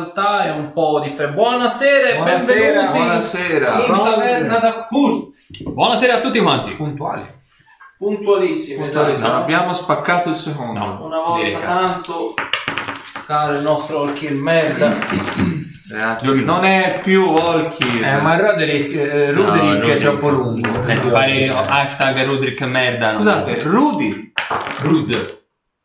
realtà è un po' differente. Buonasera e Buonasera, benvenuti buonasera. in Salve. taverna da. Buonasera a tutti quanti. Puntuali. Puntualissimi. esatto. Non abbiamo spaccato il secondo. No. Una volta Direi tanto, caro il nostro All merda. Ragazzi, non è più Walkie. Eh, ma Roderick, eh, No, Ruderick è Roderick. troppo lungo. Eh, fare hashtag Rudrick merda. no? Scusate, Rudy. Rud.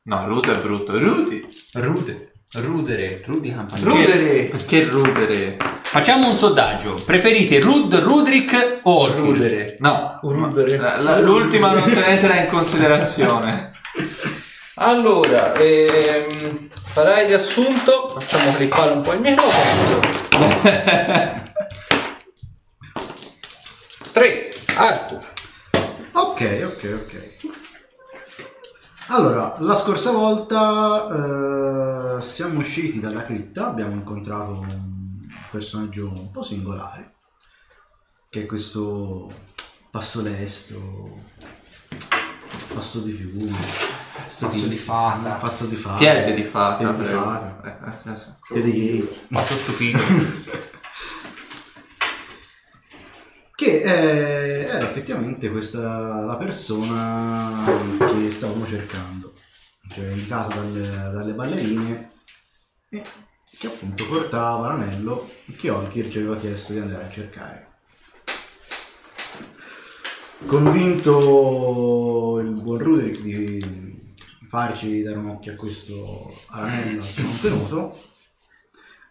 No, Rudy è brutto. Rudy. Rude. Rudere. Rudy Campani. Rudere. Perché rudere? Facciamo un sondaggio. Preferite Rud, Rudrick o Orchid? Rudere. No. Rudere. la- la- l'ultima non tenetela in considerazione. Allora, ehm, farai riassunto. Facciamo clippare un po' il microfono. 3. Arthur. Ok, ok, ok. Allora, la scorsa volta eh, siamo usciti dalla cripta, abbiamo incontrato un personaggio un po' singolare, che è questo passo lesto, passo di fiume, sto Passo di tizio, fata. passo di fata, Piede di fata. piede di fata, Eh, eh. Molto stupido. Che eh, era effettivamente questa la persona che stavamo cercando, cioè indicata dalle, dalle ballerine e che appunto portava l'anello che Olkir ci aveva chiesto di andare a cercare. Convinto il buon Ruderick di farci dare un occhio a questo anello, al suo contenuto,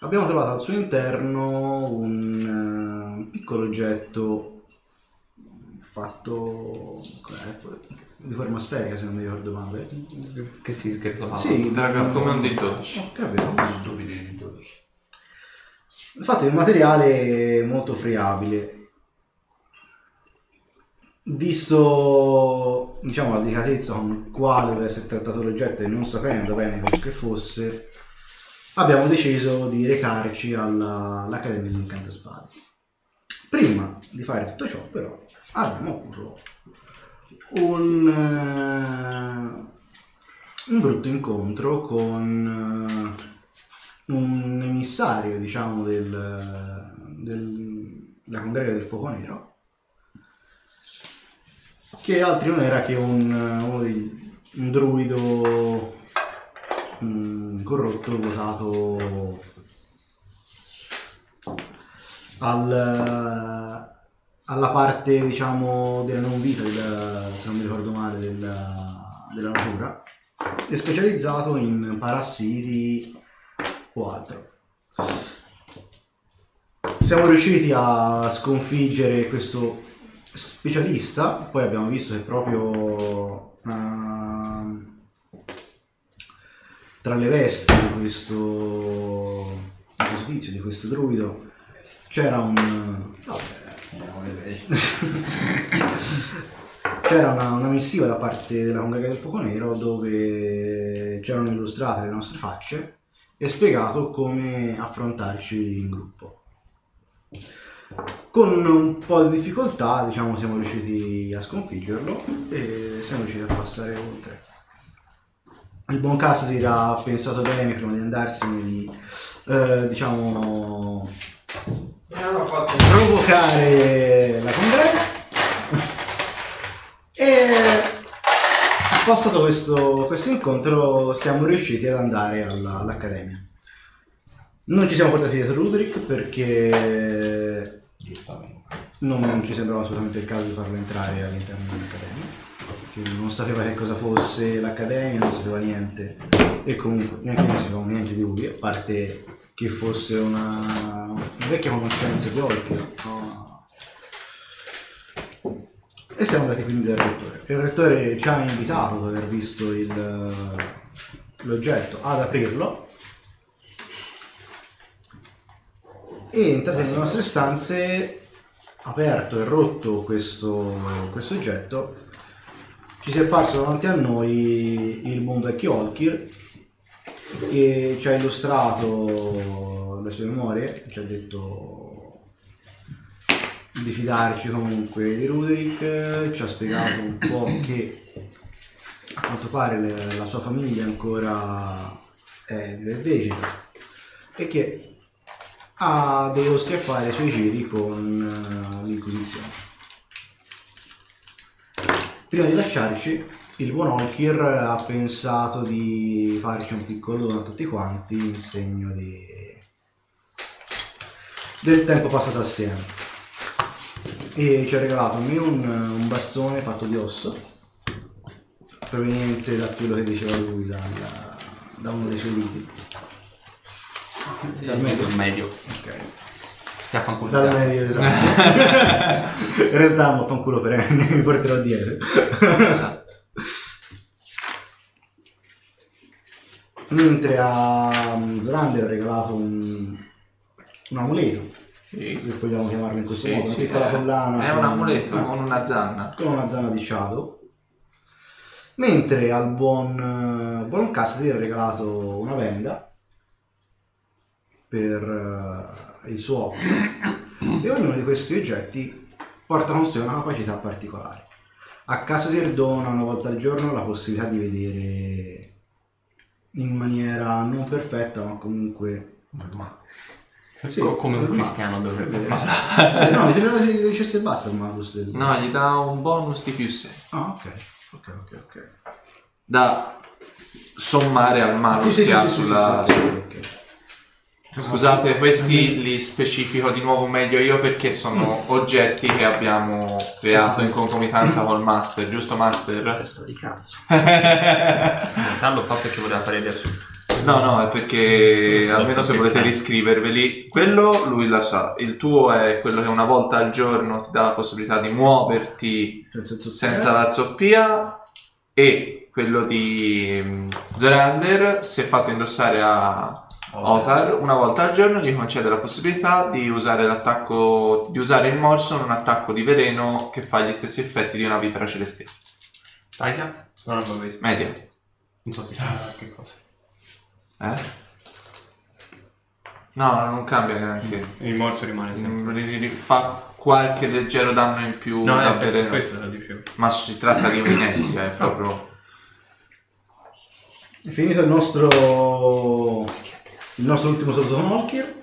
Abbiamo trovato al suo interno un eh, piccolo oggetto fatto com'è? di forma sferica se non mi ricordo male. che si scherzo Sì, Raga, come un dito. che avevo fatto di un materiale molto friabile. Visto diciamo la delicatezza con quale deve essere trattato l'oggetto e non sapendo bene che fosse, abbiamo deciso di recarci alla- all'Accademia dell'Incanto Spade. Prima di fare tutto ciò, però, abbiamo avuto un, eh, un brutto incontro con eh, un emissario, diciamo, del, del- della congrega del fuoco nero, che altri non era che un, dei- un druido corrotto votato al, alla parte diciamo della non vita della- se non mi ricordo male della, della natura e specializzato in parassiti o altro. Siamo riusciti a sconfiggere questo specialista poi abbiamo visto che proprio ehm, tra le vesti di questo, di questo tizio, di questo druido, c'era un... c'era una, una missiva da parte della Congrega del Fuoco Nero dove c'erano illustrate le nostre facce e spiegato come affrontarci in gruppo. Con un po' di difficoltà, diciamo, siamo riusciti a sconfiggerlo e siamo riusciti a passare oltre. Il buon Cass si era pensato bene prima di andarsene di, eh, diciamo, provocare la congrega e passato questo, questo incontro siamo riusciti ad andare alla- all'accademia. Non ci siamo portati dietro Ruderick perché non ci sembrava assolutamente il caso di farlo entrare all'interno dell'accademia. Non sapeva che cosa fosse l'accademia, non sapeva niente e comunque neanche noi sapevamo niente di lui, a parte che fosse una, una vecchia conoscenza di Olker. no? E siamo andati quindi dal rettore. Il rettore ci ha invitato dopo aver visto il- l'oggetto ad aprirlo e entrati nelle nostre stanze aperto e rotto questo, questo oggetto ci si è apparso davanti a noi il buon vecchio Olkir che ci ha illustrato le sue memorie ci ha detto di fidarci comunque di Ruderick ci ha spiegato un po' che a quanto pare la sua famiglia ancora è vegeta e che ha devo schiaffare i suoi giri con eh, l'Inquisizione. Prima di lasciarci, il buon Olkir ha pensato di farci un piccolo dono a tutti quanti in segno di... del tempo passato assieme. E ci ha regalato a me un, un bastone fatto di osso, proveniente da quello che diceva lui, dal- da uno dei suoi liti. Dal medio. Medio, medio. Ok. Ti affanculo. Dal medio, esatto. In realtà mi fa un culo perenne, mi porterò dietro. Esatto. Mentre a mm, Zorander ha regalato un, un amuleto, se vogliamo chiamarlo in questo Sì, modo, una sì, piccola è, collana. è un amuleto con una zanna. con una zanna di Shadow. Mentre al buon, eh, buon Cassidy ha regalato una benda per eh, il suo occhio. E ognuno di questi oggetti porta con sé una capacità particolare. A Cassidy dona una volta al giorno la possibilità di vedere in maniera non perfetta, ma comunque Sì, Co- come un normale. cristiano dovrebbe Eh, fare. no, mi sembra che dicesse basta il malus. No, gli dà un bonus di più 6. Ah, ok. Ok, ok, ok. Da sommare al malus che ha sulla... sì, sì, ok. Scusate, questi li specifico di nuovo meglio io perché sono oggetti che abbiamo creato in concomitanza col master, giusto master? Testa di cazzo. In realtà lo fa perché voleva fare riassunto. No, no, è perché Sto almeno se volete riscriverveli, quello lui la sa, il tuo è quello che una volta al giorno ti dà la possibilità di muoverti senza la zoppia e quello di mm, Zorander, se fatto indossare a Otar, una volta al giorno gli concede la possibilità di usare l'attacco, di usare il morso in un attacco di veleno che fa gli stessi effetti di una vipera celeste. Taisa? Non l'avevo visto. Media. Non so se c'è che cosa. Eh? No, non cambia neanche. Il morso rimane sempre. Mm, ri- ri- ri- Fa qualche leggero danno in più No, da veleno. questo lo dicevo. Ma si tratta di un'inezia, è proprio... È finito il nostro il nostro ultimo saluto con Olkir.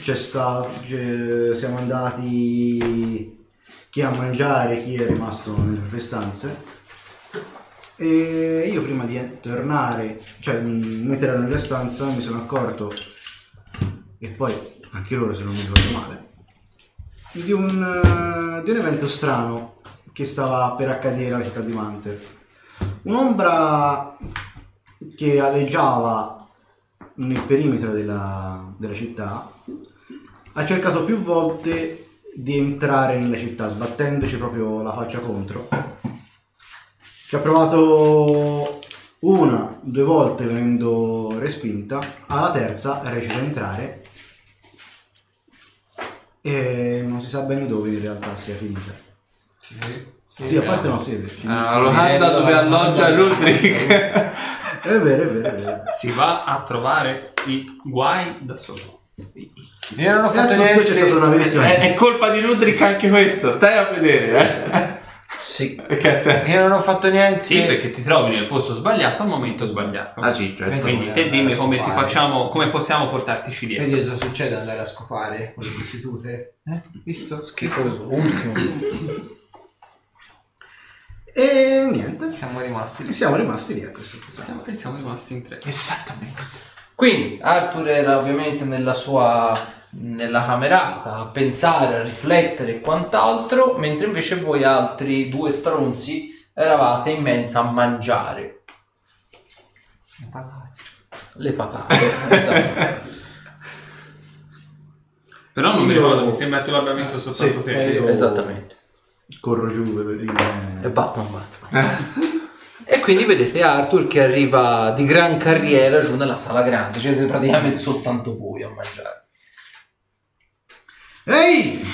C'è stato c'è- siamo andati chi a mangiare, chi è rimasto nelle proprie stanze. E io prima di tornare, cioè mh, mentre ero nella stanza, mi sono accorto, e poi anche loro se non mi ricordo male, di un, eh, di un evento strano che stava per accadere alla città di Manter. Un'ombra che aleggiava nel perimetro della, della città ha cercato più volte di entrare nella città sbattendoci proprio la faccia contro. Ci ha provato una, due volte venendo respinta, alla terza riesce ad entrare e non si sa bene dove in realtà sia finita. Sì, a parte no, sì, ci- Ah, Locanda dove alloggia Rudrick. è vero, è vero, è vero. Si va a trovare i guai da solo. Io non ho fatto Innanzitutto niente. c'è stata una è, è colpa di Rudrick anche questo, stai a vedere, eh. Sì. Te... Io non ho fatto niente. Sì, perché ti trovi nel posto sbagliato al momento sbagliato. Ah sì, cioè, Vedi. Quindi te dimmi come ti facciamo, come possiamo portartici dietro. Vedi cosa succede andare a scopare con le prostitute? Eh? Visto? Schifoso. Ultimo. E niente, Siamo rimasti lì. siamo rimasti lì a questo punto. Siamo, siamo rimasti in tre. Esattamente. Quindi Arthur era ovviamente nella sua nella camerata a pensare, a riflettere e quant'altro, mentre invece voi altri due stronzi eravate in mensa a mangiare le patate. esatto. Però non mi ricordo, mi sembra che tu l'abbia visto soltanto Sì, te. eh, io- Esattamente. Corro giù per il... E Batman Batman. e quindi vedete Arthur che arriva di gran carriera giù nella sala grande, siete praticamente soltanto voi a mangiare. Ehi!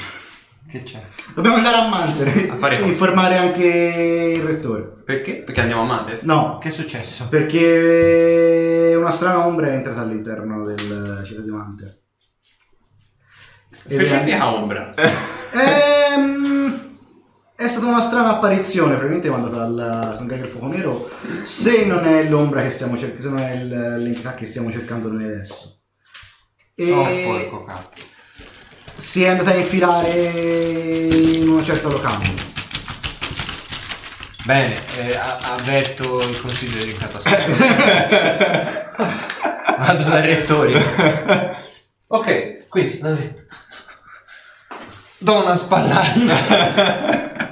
Che c'è? Dobbiamo andare a Mantere A fare e cosa? informare anche il rettore. Perché? Perché andiamo a Mate? No, Che è successo? perché una strana ombra è entrata all'interno del città di è- Specifica ombra. Ehm, è stata una strana apparizione, probabilmente mandata dal Congregato del Fuoco Nero, se non è l'ombra che stiamo cercando, se non è il- l'entità che stiamo cercando noi adesso. E Oh, porco cazzo. si è andata a infilare in una certa locanda. Bene, eh, a- avverto il consiglio di catastrofe. Vado dai rettori. Ok, quindi. Do una spallata.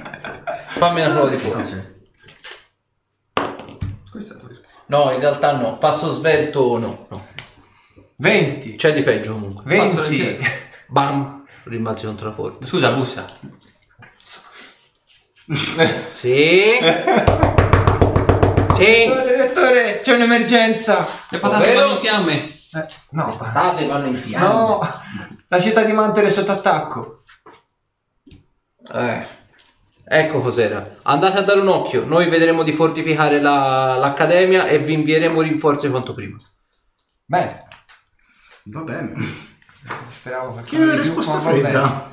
fammi una prova di forza. Questo è stato risposto. No, in realtà no. Passo svelto no. no. 20. C'è di peggio comunque. 20. Bam! Rimbalzi contro la porta. Scusa, bussa. Sì. sì. Rettore, rettore, c'è un'emergenza. Le patate Ovvero? vanno in fiamme. Eh, no. Patate vanno in fiamme. No. La città di Mantere è sotto attacco. Eh, ecco cos'era. Andate a dare un occhio. Noi vedremo di fortificare la- l'accademia e vi invieremo rinforzi quanto prima. Bene. Va bene. Speravo che Che risposta fredda.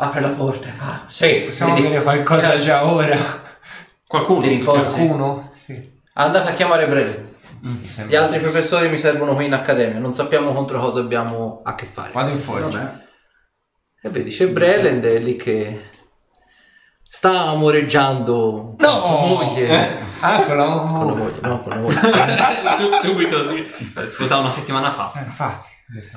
Apre la porta e fa. Sì, Possiamo vedi- avere qualcosa già ora. Qualcuno. Ti rinforzi? Qualcuno? Sì. Andate a chiamare Bren. Mi Gli altri professori mi servono qui in accademia. Non sappiamo contro cosa abbiamo a che fare. Vado in forza. E vedi, c'è Brelend è lì che sta amoreggiando con No! sua moglie. Ah, con la Con la moglie. moglie, no, con la moglie. Su- subito. Sposavo una settimana fa. Eh, infatti.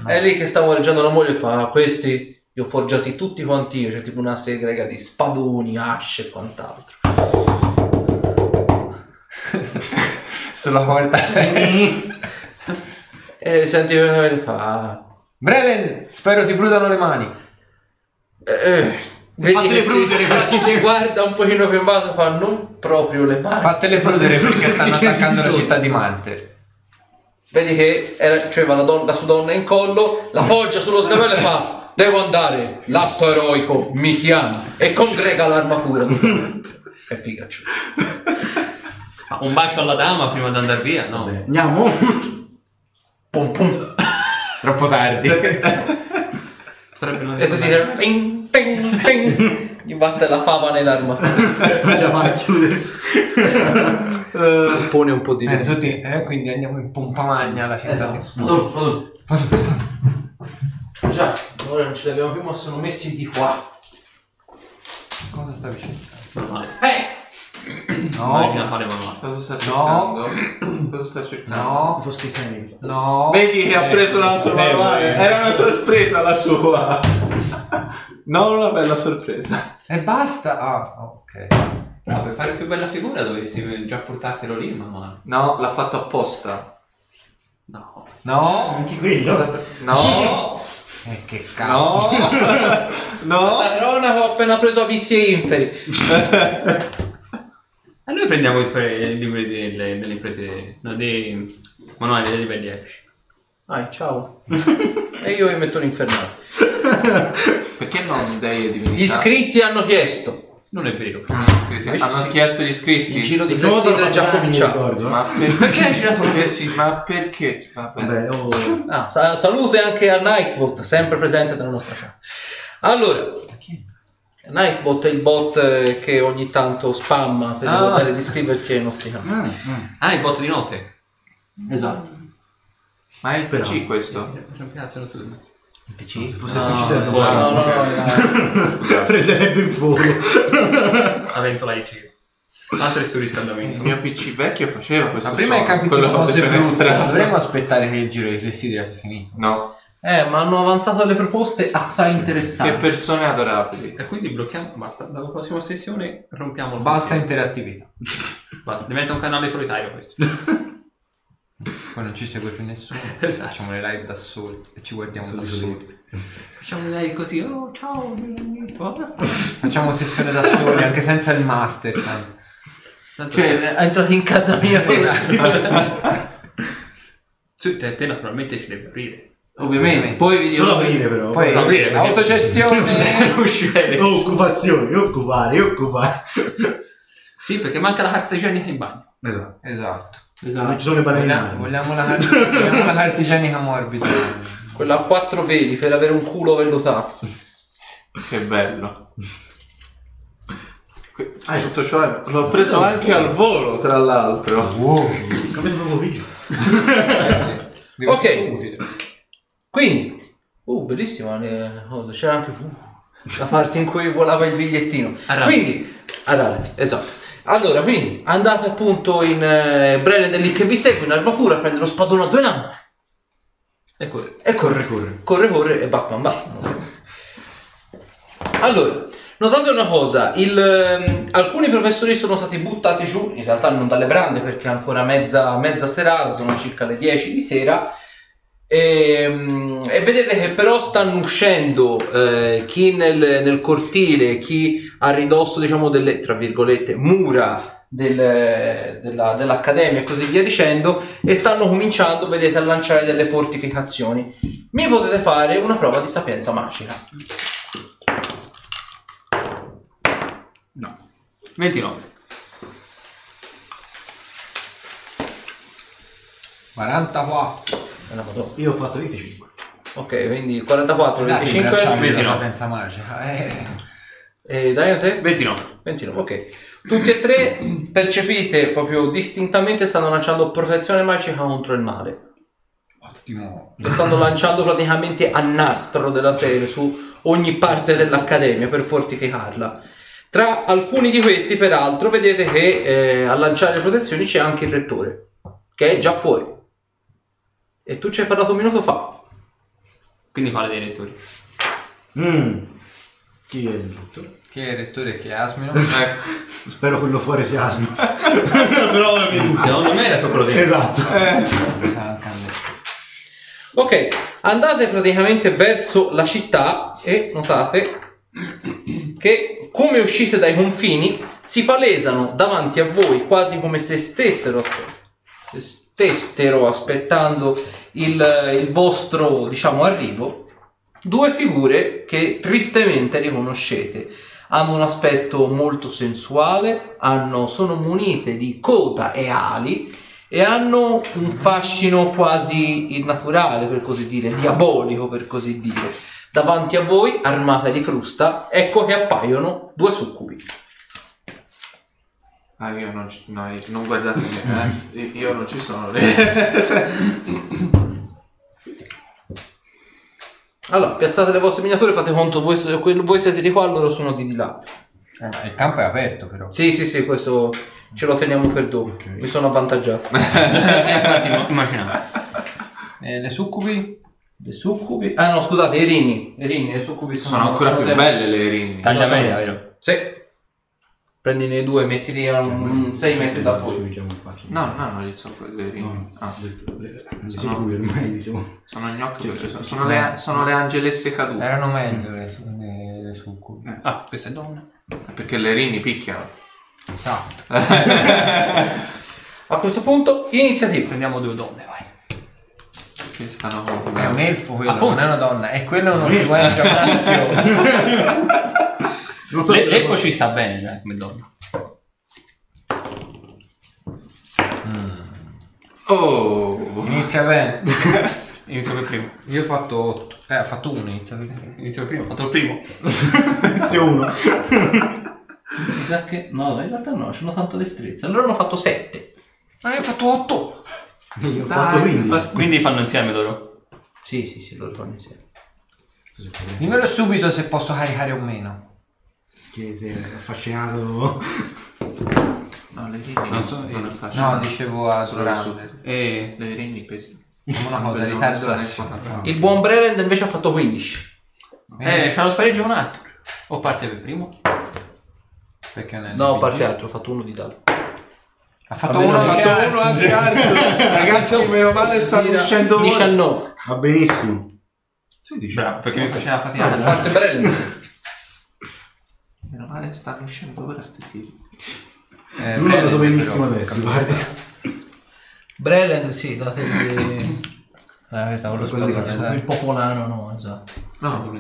È lì che sta amoreggiando la moglie e fa "Ah, questi li ho forgiati tutti quanti io, c'è tipo una segrega di spadoni, asce e quant'altro. Sulla porta. E senti e fa "Ah, Brelen, spero si prudano le mani. Eh, vedi Fatele che si, prudere, perché- si guarda un pochino più in basso e fa non proprio le mani. Fatele prudere perché stanno attaccando la città di Manter. Vedi che era, cioè, la, don- la sua donna in collo, la poggia sullo sgabello e fa devo andare, l'atto eroico mi chiama e congrega l'armatura. e figaccio. Ma un bacio alla dama prima di andare via? No. Vabbè. Andiamo? Pum pum. Troppo tardi. Sarebbe una E si dice ting, ting, ting. gli batte la fava nell'armatura. Già va a chiudersi. Pone un po' di Eh, tutti- eh, quindi andiamo in pompa magna alla città. Esatto. Madonna, madonna. Già, ora non ce li abbiamo più, ma sono messi di qua. Cosa stavi cercando? Normale. Eh! Immagina fare manuale. Cosa sta cercando? Cosa sta cercando? No, Foschi femmini. no. Vedi che ha Eh, preso un altro eh, manuale. Era una sorpresa la sua. Non una bella sorpresa. E basta. Ah, ok. No, per fare più bella figura dovresti già portartelo lì manuale. No, l'ha fatto apposta. No. No. Anche quello. No, Eh, che cazzo. no, no. Padrona ho appena preso avissi e inferi. Prendiamo i libri delle, delle imprese, no, dei manuali dei livelli epici. Dai, ciao. e io vi metto l'infernale. Perché non dei divinità? Gli iscritti hanno chiesto. Non è vero. Ah, gli iscritti. Hanno chiesto gli iscritti. Il giro di Clessidra è già cominciato. Ma per- Perché hai girato la perché? Ma perché? Vabbè. Vabbè, oh. Ah, sa- salute anche a Nightbot, sempre presente nella nostra chat. Allora, Nightbot è il bot eh, che ogni tanto spamma per Ah. ricordare di iscriversi ai nostri canali. Ah, ah. Ah, il bot di notte. Esatto. Ma è il PC questo? Piazzano tutti. Il PC? Forse no, il PC serve no, no, no, no, no. Prenderebbe il volo. La ventola di giro. Altre sul riscaldamento. Il mio PC vecchio faceva questo Ma prima hai suono, capito cose brutte. Dovremmo aspettare che il giro di Clessidra sia finito. No, Eh, ma hanno avanzato delle proposte assai che interessanti. persone adorabili. E quindi blocchiamo. Basta. Dalla prossima sessione rompiamo il Basta pensiero. interattività. Basta. Diventa un canale solitario questo. Poi non ci segue più nessuno. Esatto. Facciamo le live da soli e ci guardiamo da soli. Facciamo lei così. Oh, ciao. Vabbè. Facciamo sessione da soli anche senza il master. tanto. Tanto Cioè, è entrato in casa mia. Su, te, te naturalmente ci devi aprire. Ovviamente. Poi vi dirò Solo aprire però. Poi No, perché- autogestione. uscire. Occupazioni, occupare, occupare. Sì, perché manca la carta igienica in bagno. Esatto. esatto. Non ci sono le balene Vogliamo, vogliamo, la, vogliamo la carta igienica morbida. Quella a quattro peli per avere un culo vellutato. Che bello. Ah, Tutto ciò l'ho preso anche al volo, tra l'altro. Wow. Capite proprio video. Ok. Quindi, uh, bellissima le cose. C'era anche uh, la parte in cui volava il bigliettino. Arale. Quindi, Arale, esatto. Allora, quindi andate appunto in eh, Brele lì che vi segue in armatura, prende lo spadone a due lame Ecco, e corre, corre, corre, corre e Batman va. Allora, notate una cosa, il, ehm, alcuni professori sono stati buttati giù, in realtà non dalle brande perché è ancora mezza, mezza serata, sono circa le 10 di sera, e, mm, e vedete che però stanno uscendo eh, chi nel, nel cortile, chi a ridosso diciamo delle, tra virgolette, mura del- della- dell'accademia e così via dicendo e stanno cominciando, vedete, a lanciare delle fortificazioni. Mi potete fare una prova di sapienza magica. 29. 44. È una foto. Io ho fatto 25. Ok, quindi 44, Dai, 25 bracciali della 29. sapienza magica. Eh. e dai a te? 29. 29, ok. Tutti e tre percepite proprio distintamente stanno lanciando protezione magica contro il male. Ottimo. Lo stanno lanciando praticamente a nastro della serie su ogni parte dell'accademia per fortificarla. Tra alcuni di questi, peraltro, vedete che eh, a lanciare le protezioni c'è anche il rettore, che è già fuori. E tu ci hai parlato un minuto fa. Quindi quale dei lettori? Mm. Chi è il rettore? Chi è il rettore e chi è Asmino? Ecco. Spero quello fuori sia Asmi. Però mi dubito. Secondo me era proprio dentro. Esatto. Me. Ok, andate praticamente verso la città e notate che come uscite dai confini si palesano davanti a voi quasi come se stessero, se stessero aspettando il, il vostro diciamo arrivo due figure che tristemente riconoscete hanno un aspetto molto sensuale hanno, sono munite di coda e ali e hanno un fascino quasi innaturale, per così dire, diabolico, per così dire. Davanti a voi, armate di frusta, ecco che appaiono due succubi. Ah, io non, ci- no, io- non guardate me, eh. Io- non ci sono. Allora, piazzate le vostre miniature, fate conto, voi, voi siete di qua, loro sono di, di là. Eh, il campo è aperto però. Sì, sì, sì, questo ce lo teniamo per dopo. Mi sono avvantaggiato. Eh, infatti, imma- immaginavo. E le succubi? Le succubi... Ah no, scusate, i rini. I rini, le succubi sono... Sono ancora più belle le rinni. Taglia media, vero? Sì. Prendine i due, mettili a 6 metri da voi. Diciamo. No, no, non gli so quelle rinni. Ah, Gli sicuri ormai diciamo. sono gnocchi perché sono, sono le, sono le angelesse cadute. Erano meglio le, su- le, le succubi. Ah, questa è donna. Perché le rinni picchiano. Esatto. A questo punto, iniziativa. Prendiamo due donne, vai. Che stanno È un elfo quello, Appunto. non è una donna. E quello è uno sciueggia maschio. Non so L'elfo ci sta bene, dai, come donna. Oh! Inizia bene. Inizio per primo. Io ho fatto 8. Eh, ho fatto uno, inizia bene. Inizio per primo. Ho fatto il primo. Inizio uno. Mi sa che... No, in realtà no, c'hanno tanto destrezza. Allora hanno fatto 7. Ma io ho fatto 8. Io ho fatto 15. basta- Quindi fanno insieme loro. Sì, sì, sì, loro fanno insieme. Dimmelo subito se posso caricare o meno. Che sei affascinato. No, le rinni Non so, non eh, è facile. No, dicevo a Zorander. E... Le rinni pesano. Come una cosa, Non ritardo nessuno. Il buon Breland invece ha fatto 15. Eh, c'ha lo spareggio con Arthur. O parte per primo? Perché non è No, a parte altro, ho fatto uno di dado. Ha fatto uno di ho fatto uno altro. Ragazzi, meno male stanno uscendo ora. 19. Va benissimo. 16. Bravo, perché mi faceva A fatica. parte Breland. Meno male stanno uscendo ora sti tiri. Eh, Tu l'hai dato benissimo adesso, guarda. Breland, sì, date il, Eh, questa con lo Qualcosa di spadone, dai. il popolano, no, esatto. No,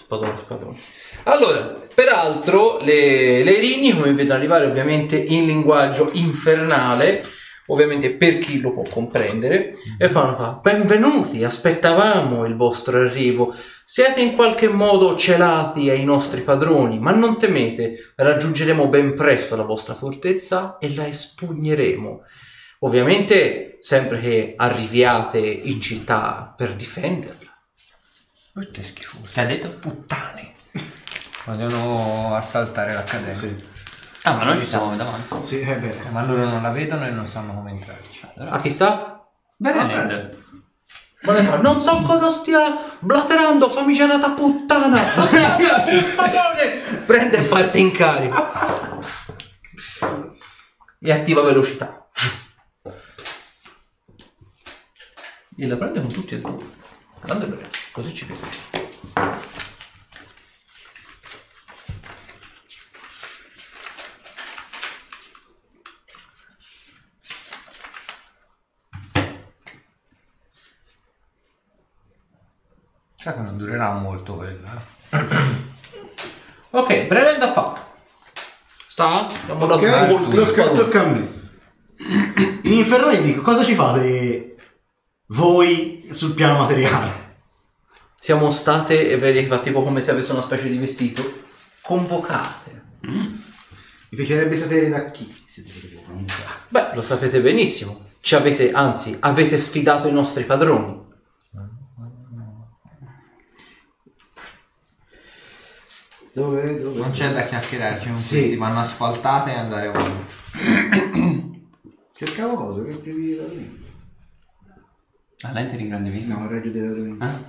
Spadone, spadone. Allora, peraltro, le, le rini come vedono arrivare ovviamente in linguaggio infernale, ovviamente per chi lo può comprendere, e fanno fa, benvenuti, aspettavamo il vostro arrivo, siete in qualche modo celati ai nostri padroni, ma non temete, raggiungeremo ben presto la vostra fortezza e la espugneremo. Ovviamente sempre che arriviate in città per difenderla. Questo è schifoso. Che ha detto? Puttane. Vogliono assaltare l'accademia. Sì. Ah, ma noi ci siamo davanti. Sì, eh beh. Ma loro non la vedono e non sanno come entrarci. A chi sta? Bene, Vuole fare, Non so cosa stia blaterando, famigerata puttana! Ma spadone! Prende e parte in carico. E attiva velocità. E la prende con tutti e due. Grande bene, così ci vede. Sa che non durerà molto quella. eh. Ok, Brennan ha fatto. Sta? Abbiamo dato un Ok, colpo lo spadone. tocca a me. In Inferno dico, cosa ci fate voi sul piano materiale? Siamo state, e vedi che fa tipo come se avesse una specie di vestito, convocate. Mi piacerebbe sapere da chi siete stati convocati. Beh, lo sapete benissimo. Ci avete, anzi, avete sfidato i nostri padroni. Dove? Dove? Non c'è da chiacchierarci con Sì. questi, vanno asfaltate e andare avanti. Cercavo cosa, che privi da me. La lente di grande vista. No, raggio di da me. Ah,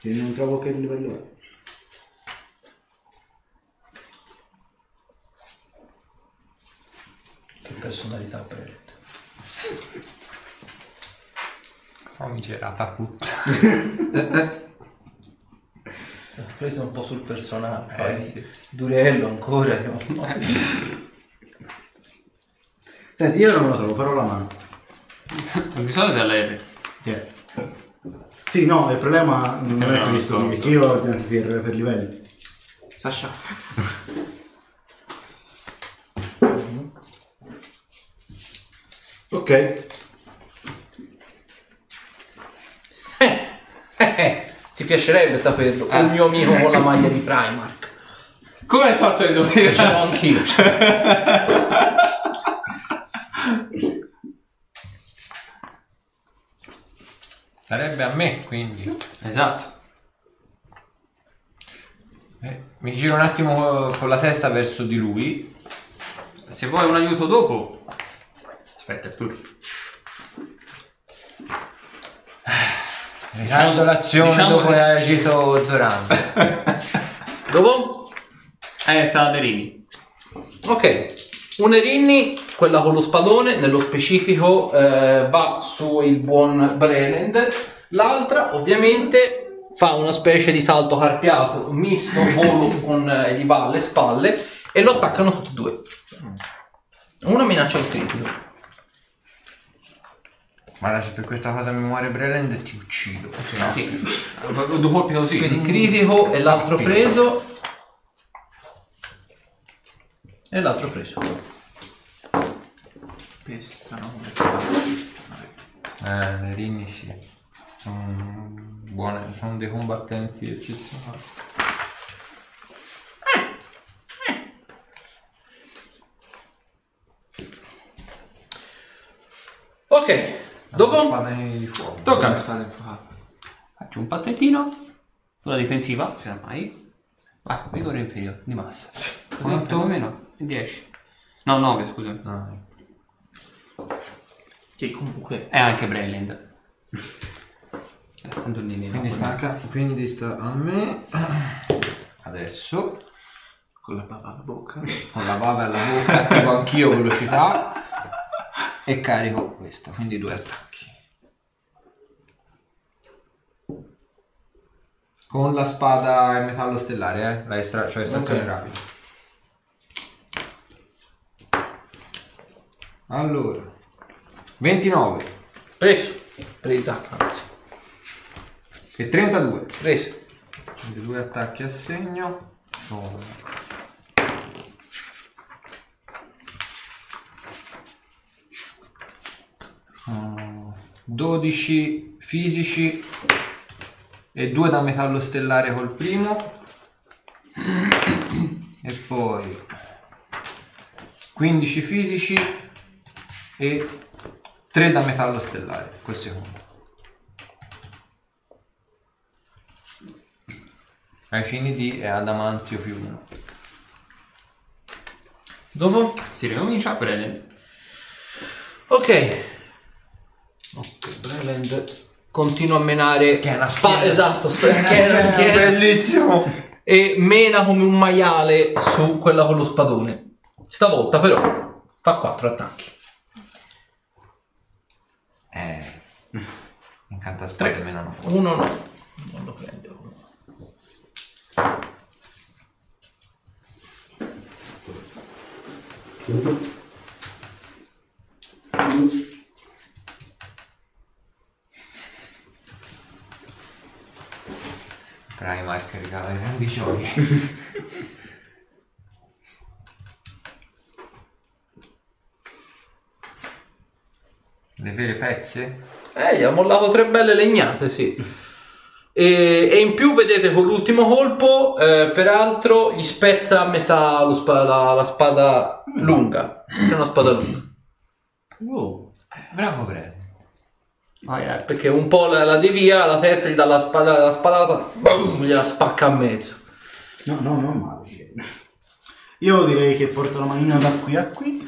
Che non trovo che livello è. Che personalità prende. Famigerata puttana. Preso un po' sul personaggio. poi Durello ancora. no? Senti, io non lo trovo, farò la mano. di solito è l'R. Che Sì, no, il problema non Eh, è questo, so. perché io l'ho ordinato per, per livelli. Sasha. Ok. Eh, Ti piacerebbe saperlo? Un mio amico con la maglia di Primark. Come hai fatto a indovinare? Ce l'ho anch'io. Sarebbe a me, quindi. Esatto. Eh, mi giro un attimo co- con la testa verso di lui. Se vuoi un aiuto dopo. Aspetta, tu. Diciamo- l'azione diciamo dopo che- hai agito Zoran. Dopo? Eh, sta Berini. Ok. Unerini, quella con lo spadone, nello specifico eh, va su il buon Brelend. L'altra, ovviamente, fa una specie di salto carpiato, misto, volo con eh, gli va alle spalle e lo attaccano tutti e due. Una minaccia il critico. Guarda, se per questa cosa mi muore Breland ti uccido. Sì. Due colpi così. Quindi critico e l'altro preso. E l'altro preso. Pesta, no? Eh, le rini sì. Sono buone, sono dei combattenti eccezionali. Ok. Dopo? Spadani di fuoco. Tocca la spada infuocata. Faccio un pattettino. Sulla difensiva, se la mai. Vai, vigore inferiore, di massa. Così Quanto? più o meno. 10. No, 9, scusa. Ah, Che comunque... E anche Breland. Eh, no? Quindi sta, quindi sta a me. Adesso Con la bava alla bocca. con la bava alla bocca attivo anch'io velocità e carico questo, quindi due attacchi. Con la spada in metallo stellare, eh? La estra- cioè estrazione Ok. rapida. Allora, 29 Preso. Presa, anzi. e 32. Preso. Quindi due attacchi a segno. Sono 12 fisici e 2 da metallo stellare col primo. E poi 15 fisici e 3 da metallo stellare, quel secondo. Ai fini di è adamantio più 1. Dopo? Si ricomincia a prendere. Ok. Ok, Breland continua a menare. Schiena, spa- schiena. Esatto, spa- schiena, schiena. Bellissimo! E mena come un maiale su quella con lo spadone. Stavolta però fa 4 attacchi. Eh. Incanta spray almeno non fuori. Uno no. Non lo prende uno. Primark regala grandi gioie. Le vere pezze? Eh, gli ha mollato tre belle legnate, sì. E, e in più vedete con l'ultimo colpo, eh, peraltro, gli spezza a metà lo spa- la, la spada lunga. C'è una spada lunga. Oh. Bravo Brad. Vai, eh. Perché un po' la, la devia, la terza gli dà la, spada, la spadata, boom, gliela spacca a mezzo. No, no, non male. Io direi che porto la manina da qui a qui.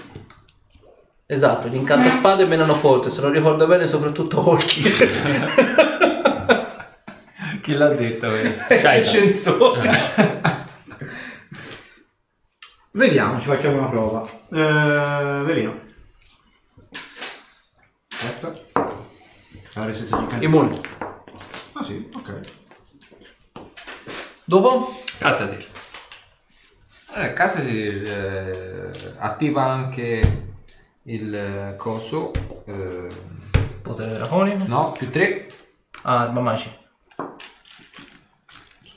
Esatto, gli incanta spade menano forte, se lo ricordo bene, soprattutto Orchi. Chi l'ha detto questo? Cioè, Il censore. Vediamo, ci facciamo una prova. Eh, Velino. Aspetta. La resistenza di incanto. Immune. Ah sì, ok. Dopo? Alzati. Nel caso si eh, attiva anche il eh, coso. eh, Potere draconico. no, più 3. Ah, arma magica.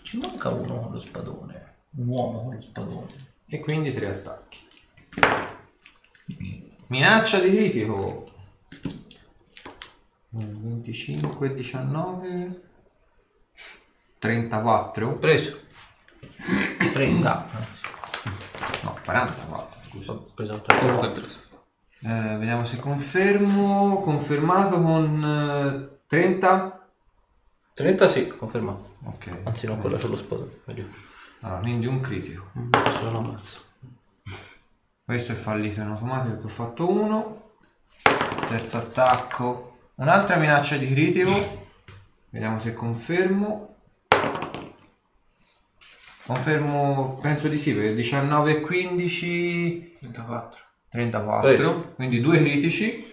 Ci manca uno con lo spadone. Un uomo con lo spadone. E quindi 3 attacchi. Minaccia di critico. 25, 19, 34. Preso. Presa. No, 44. Scusa. ho preso un Comunque è tre. preso. Eh, vediamo se confermo. Confermato con eh, 30. 30 sì, confermato. Ok. Anzi no, quello c'è lo. Meglio. Allora, quindi un critico. Mm, Adesso lo ammazzo. Questo è fallito in automatico perché ho fatto uno. Terzo attacco. Un'altra minaccia di critico. Vediamo se confermo. Confermo, penso di sì, perché 19 e 15... 34. 34. Preso. Quindi due critici.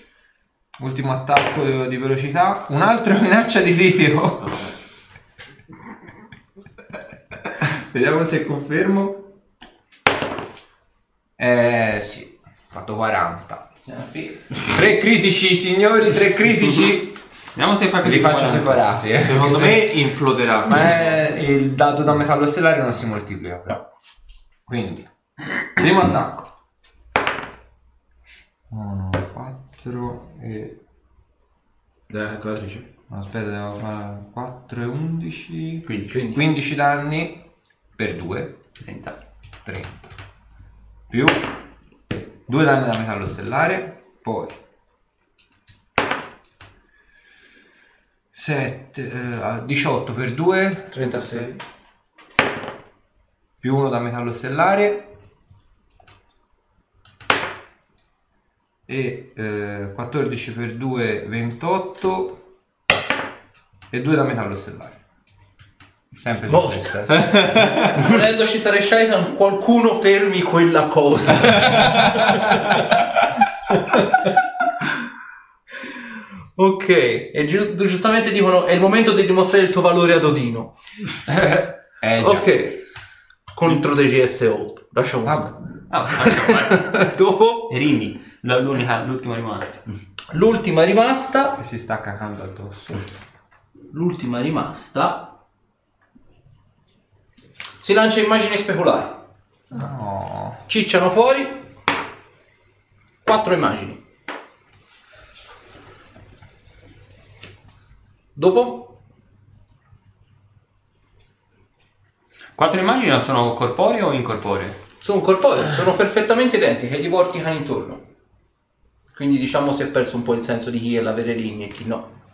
Ultimo attacco di velocità. Un'altra minaccia di critico. Vediamo se confermo. Eh sì, ho fatto 40. Tre critici, signori, tre critici. Vediamo se fai Li faccio 40. separati. eh. Secondo me imploderà. Ma eh, il dato da metallo stellare non si moltiplica però. Quindi, primo attacco. 1, 4 e... Della calcolatrice. no, Aspetta, devo fare 4 e 11. 15. 15 danni per 2. 30. 30. Più 2 danni da metallo stellare. Poi 7, 18 per 2 36. più 1 da metallo stellare e eh, 14 per 2 28 e 2 da metallo stellare sempre Morto. testa Volendo citare Shaitan, qualcuno fermi quella cosa. ok, e giu- giustamente dicono è il momento di dimostrare il tuo valore ad Odino. eh già Ok, contro DGS 8. Lasciamo Ah, stare. Ah, vai. Dopo, la- l'unica, l'ultima rimasta. l'ultima rimasta. che si sta cacando addosso L'ultima rimasta. Si lancia immagini speculari. no Cicciano fuori. Quattro immagini. Dopo? Quattro immagini sono corporee o incorporee? Sono corporei, sono perfettamente identiche, gli vorticano intorno. Quindi diciamo si è perso un po' il senso di chi è l'avere linee e chi no.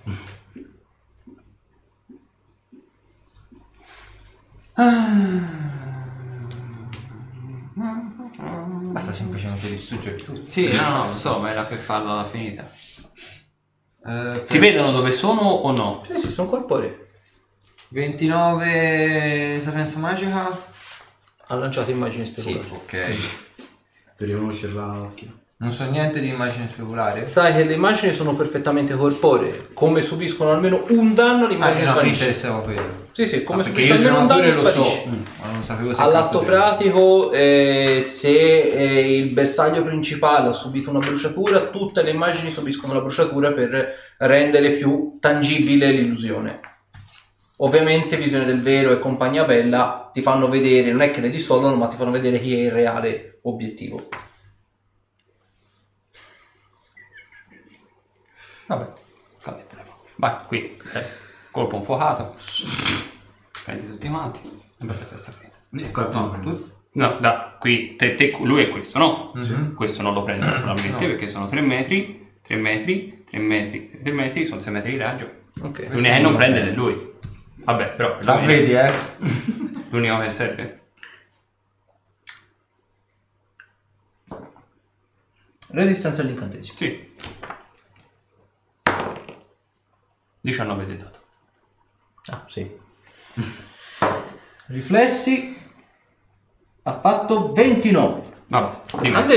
Basta semplicemente distruggere tutto. Sì, no, no, lo so, ma era per farla alla finita. Eh, Si vedono dove sono o no? Sì, sì, sono corporei. 29 sapienza magica? Ha lanciato immagini Sì, speculari. ok. Per riconoscerla a occhio. Non so niente di immagine speculare. Sai che le immagini sono perfettamente corporee. Come subiscono almeno un danno, Ah, l'immagine no, mi sparisce. interessava quello. Sì, sì, come Ah, io almeno un danno lo so, sparisce. ma non sapevo se All'atto pratico, eh, se eh, il bersaglio principale ha subito una bruciatura, tutte le immagini subiscono la bruciatura per rendere più tangibile l'illusione. Ovviamente Visione del Vero e compagnia bella ti fanno vedere, non è che le dissolvono, ma ti fanno vedere chi è il reale obiettivo. Vabbè, vabbè, bravo. Vai, qui. eh, Colpo infuocato. Prendi tutti i matti. Vabbè, questa sta finita. E colpo No, tu- no, da, qui, te, te- lui è questo, no? Questo non lo prendo naturalmente perché sono 3 metri, 3 metri, 3 metri, 3 metri, sono 6 metri di raggio. Ok. L'unica che non prende è lui. Vabbè, però La vedi, eh? l'unico che serve. Resistenza all'incantesimo. Sì. 19 di dato. Ah, sì. Riflessi. Ha fatto 29. Vabbè, di mezzo.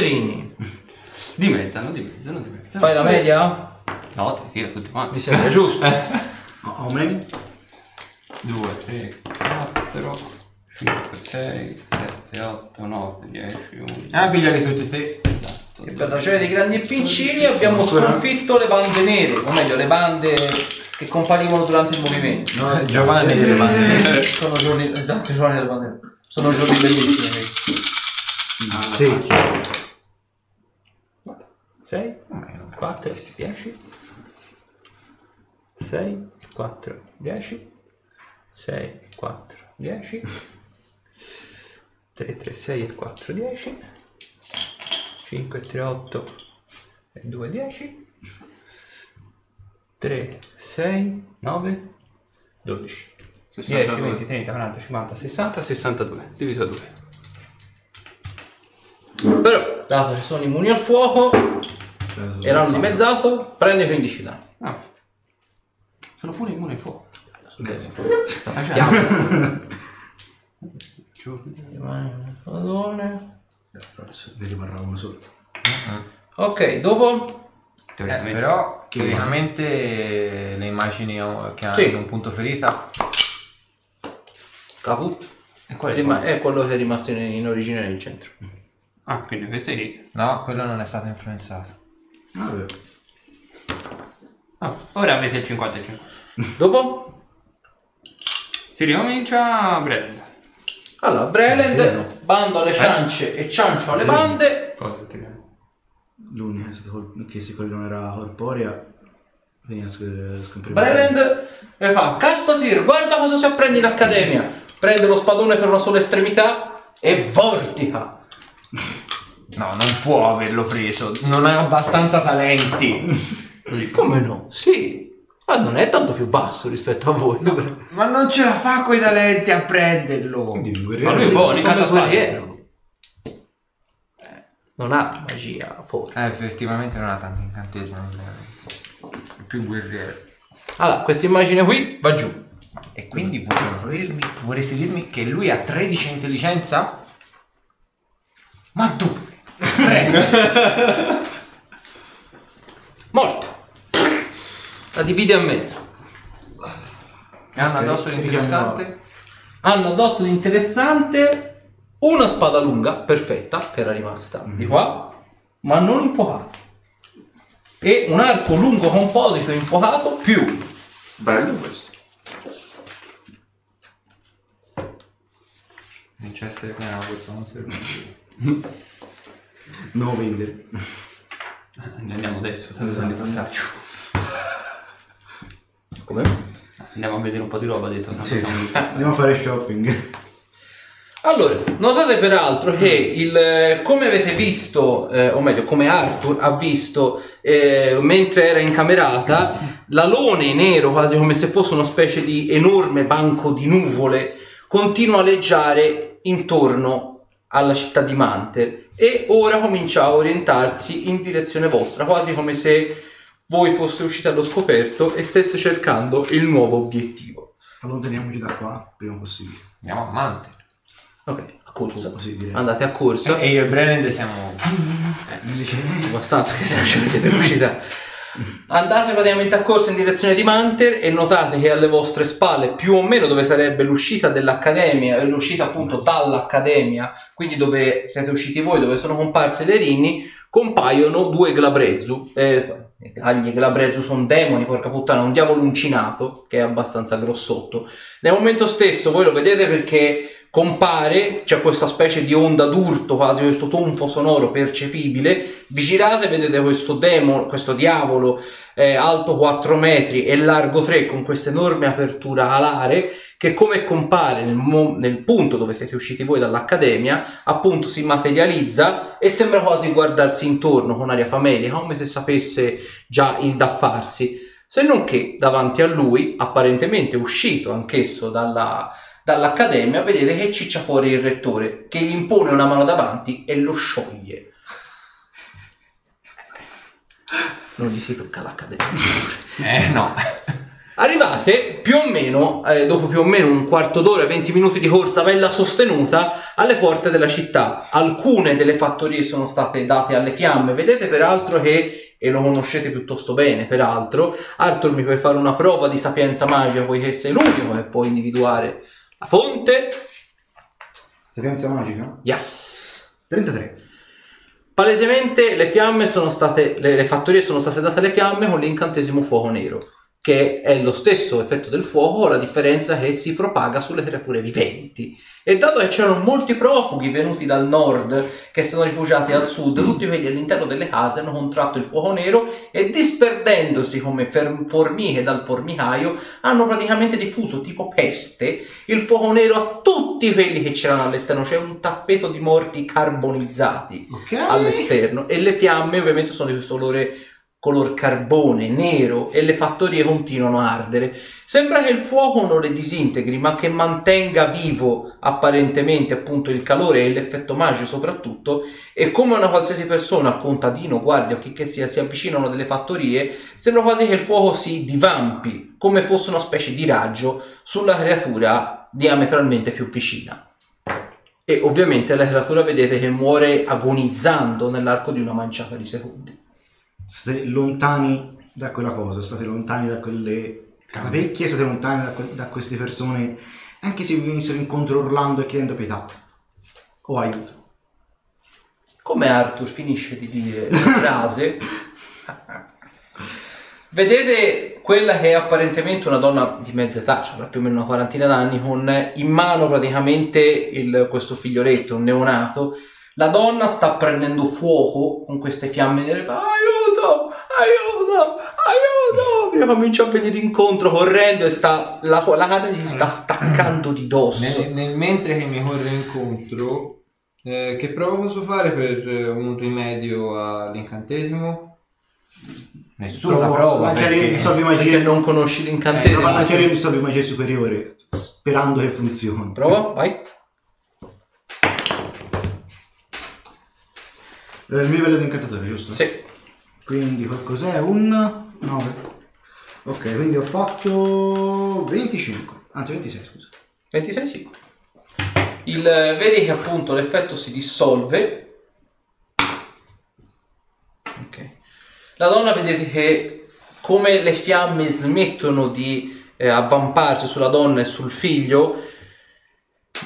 Di mezzo, no, di mezzo, no, di mezzo. fai la media? No, ti tiro tutti quanti. Mi sembra giusto. Aumeni? 2, 3, 4, 5, 6, 7, 8, 9, 10, 11. Ah, pigliali tutti te. Esatto. E per la scena dei grandi e piccini abbiamo sconfitto le bande nere, o meglio le bande che comparivano durante il movimento. No, Giovanni delle bande. Sono giorni, esatto, giorni delle bande nere. Sono giorni bellissimi. Sì. 6, 4, 10, 6, 4, 10, 6, 4, 10, 3, 3, 6 e 4, 10, 5, 3, 8 e 2, 10, 3, 6, 9, 12, 10, 20, 30, 40, 50, 60, 62, diviso a 2. Però, dato che sono immuni al fuoco, erano dimezzato, prende 15 danni. Ah, sono pure immune ai fuoco. Andiamo. Padone. Ne rimarrà uno solo. Ok, dopo Eh, Teoricamente. però, teoricamente, le immagini oh, che hanno Sì. un punto ferita. caput. E Rima- è quello che è rimasto in, in origine nel centro. Ah, quindi questo è lì. No, quello non è stato influenzato. Vabbè. Ah, ora avete il 50 e 50. Dopo? Si ricomincia Brand. Allora, Breland, bando alle ciance e ciancio alle bande. Cosa abbiamo? L'unica che si col- che si non era corporea veniva a sc- scomparire. Breland e fa, Castasir, guarda cosa si apprende in accademia. Prende lo spadone per una sola estremità e vortica. No, non può averlo preso. Non ha abbastanza talenti. Come no? Sì. Ma non è tanto più basso rispetto a voi. Ma non ce la fa coi talenti a prenderlo. Quindi Ma lui può, ogni Come cazzo guerriero. Non ha magia, forse. Eh, effettivamente non ha tanti incantesimi. È più guerriero. Allora, questa immagine qui va giù. E quindi vorresti dirmi, vorresti dirmi che lui ha 13 intelligenza? Ma dove? Morta. La divide a mezzo. E hanno addosso l'interessante? Hanno addosso l'interessante una spada lunga, perfetta, che era rimasta di qua, ma non infuocata. E un arco lungo composito infuocato più Bello questo. Comincia a essere piena questo non serve. Non lo vendere. Andiamo adesso, tanto sono di passaggio. Come? Andiamo a vedere un po' di roba, detto. tanto siamo di passaggio. Andiamo a fare shopping. Allora, notate peraltro che il, eh, come avete visto, eh, o meglio, come Arthur ha visto eh, mentre era incamerata, l'alone nero, quasi come se fosse una specie di enorme banco di nuvole, continua a leggiare intorno alla città di Manter e ora comincia a orientarsi in direzione vostra, quasi come se voi foste usciti allo scoperto e stesse cercando il nuovo obiettivo. Allontaniamoci da qua prima possibile. Andiamo a Mante. Ok, a corsa. Direi. Andate a corsa. E io e Breland siamo... Invece abbastanza che se avete velocità. Andate praticamente a corsa in direzione di Manter e notate che alle vostre spalle, più o meno dove sarebbe l'uscita dell'accademia, eh, l'uscita appunto dall'accademia, quindi dove siete usciti voi, dove sono comparse le rinni, compaiono due Glabrezzu. Eh, gli Glabrezzu sono demoni, porca puttana, un diavolo uncinato che è abbastanza grossotto. Nel momento stesso voi lo vedete perché compare, c'è questa specie di onda d'urto, quasi questo tonfo sonoro percepibile, vi girate, vedete questo demon, questo diavolo eh, alto 4 metri e largo 3 con questa enorme apertura alare che come compare nel, mo- nel punto dove siete usciti voi dall'accademia, appunto si materializza e sembra quasi guardarsi intorno con aria famelica, come se sapesse già il da farsi. Se non che davanti a lui, apparentemente uscito anch'esso dalla, dall'accademia, vedete che ciccia fuori il rettore, che gli impone una mano davanti e lo scioglie. Non gli si tocca l'accademia. Eh no. Arrivate più o meno, eh, dopo più o meno un quarto d'ora, 20 minuti di corsa bella sostenuta, alle porte della città. Alcune delle fattorie sono state date alle fiamme. Vedete peraltro che, e lo conoscete piuttosto bene peraltro, Arthur mi puoi fare una prova di sapienza magica, poiché sei l'unico che può individuare la fonte. Sapienza magica? Yes. 33. Palesemente le fiamme sono state, le, le fattorie sono state date alle fiamme con l'incantesimo fuoco nero, che è lo stesso effetto del fuoco, la differenza è che si propaga sulle creature viventi. E dato che c'erano molti profughi venuti dal nord che sono rifugiati al sud, tutti quelli all'interno delle case hanno contratto il fuoco nero e disperdendosi come formiche dal formicaio hanno praticamente diffuso tipo peste il fuoco nero a tutti quelli che c'erano all'esterno. C'è un tappeto di morti carbonizzati Ok. all'esterno e le fiamme ovviamente sono di questo colore color carbone, nero e le fattorie continuano a ardere. Sembra che il fuoco non le disintegri, ma che mantenga vivo apparentemente appunto il calore e l'effetto magico soprattutto e come una qualsiasi persona, contadino, guardia o chi che sia, si avvicinano delle fattorie, sembra quasi che il fuoco si divampi come fosse una specie di raggio sulla creatura diametralmente più vicina. E ovviamente la creatura vedete che muore agonizzando nell'arco di una manciata di secondi. State lontani da quella cosa, state lontani da quelle vecchie, state lontani da, que- da queste persone, anche se vi venissero incontro urlando e chiedendo pietà o aiuto. Come Arthur finisce di dire la frase, vedete quella che è apparentemente una donna di mezza età, cioè avrà più o meno una quarantina d'anni, con in mano praticamente il- questo figlioletto, un neonato. La donna sta prendendo fuoco con queste fiamme nere. Fa, aiuto, aiuto, aiuto! Mi comincia a venire incontro correndo e sta, la, la carne gli si sta staccando di dosso. Nel, nel mentre che mi corre incontro, eh, che prova posso fare per eh, un rimedio all'incantesimo? Nessuna prova, lanciare perché... il solvi Perché magia. non conosci Eh, l'incantesimo. prova a lanciare il solvi magia superiore, sperando che funzioni. Prova, vai. Eh, il mio livello di incantatore, giusto? Sì. Quindi cos'è? Un 9. Ok, quindi ho fatto 25. Anzi 26, scusa. 26 sì. Il, vedi che appunto l'effetto si dissolve. Ok. La donna vedete che come le fiamme smettono di eh, avvamparsi sulla donna e sul figlio,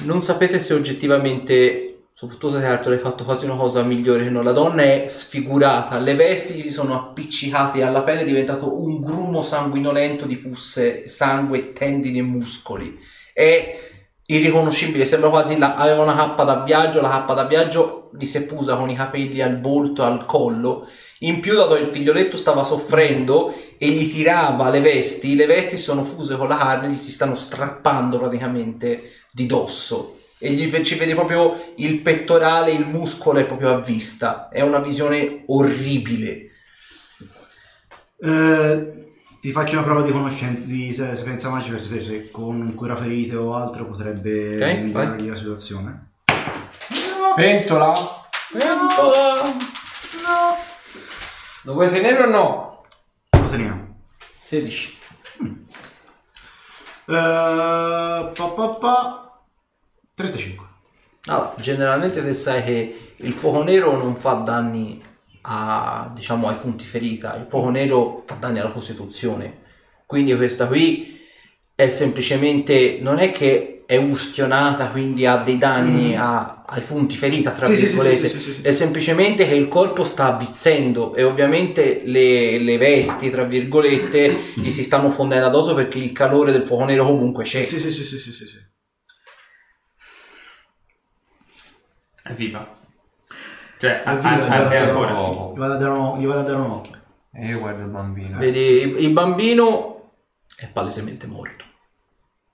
non sapete se oggettivamente, soprattutto se Arthur hai fatto quasi una cosa migliore che no, la donna è sfigurata, le vesti gli sono appiccicate alla pelle, è diventato un grumo sanguinolento di pusse, sangue, tendini e muscoli. È irriconoscibile, sembra quasi la, aveva una cappa da viaggio, la cappa da viaggio gli si è fusa con i capelli al volto al collo. In più, dato che il figlioletto stava soffrendo e gli tirava le vesti, le vesti sono fuse con la carne, gli si stanno strappando praticamente di dosso. E gli, ci vede proprio il pettorale, il muscolo è proprio a vista. È una visione orribile. Eh, ti faccio una prova di conoscenza, di se- sapienza magica per sapere se con cura ferite o altro potrebbe Ok, migliorare la situazione. Pentola? Lo vuoi tenere o no? Lo teniamo. 16. Eh, pa, pa, pa, 35. Allora, generalmente te sai che il fuoco nero non fa danni a, diciamo, ai punti ferita, il fuoco nero fa danni alla costituzione. Quindi questa qui è semplicemente, non è che è ustionata, quindi ha dei danni a- ai punti ferita, tra Mm. Sì, virgolette. sì, sì. È semplicemente che il corpo sta avvizzendo e ovviamente le, le vesti, tra virgolette, gli si stanno fondendo addosso perché il calore del fuoco nero comunque c'è. Sì, sì, sì, sì, sì, sì, viva. Cioè, viva, è, è è ancora. Gli vado a dare un, gli vado a dare un occhio. E io guardo il bambino. Vedi, il- il bambino è palesemente morto.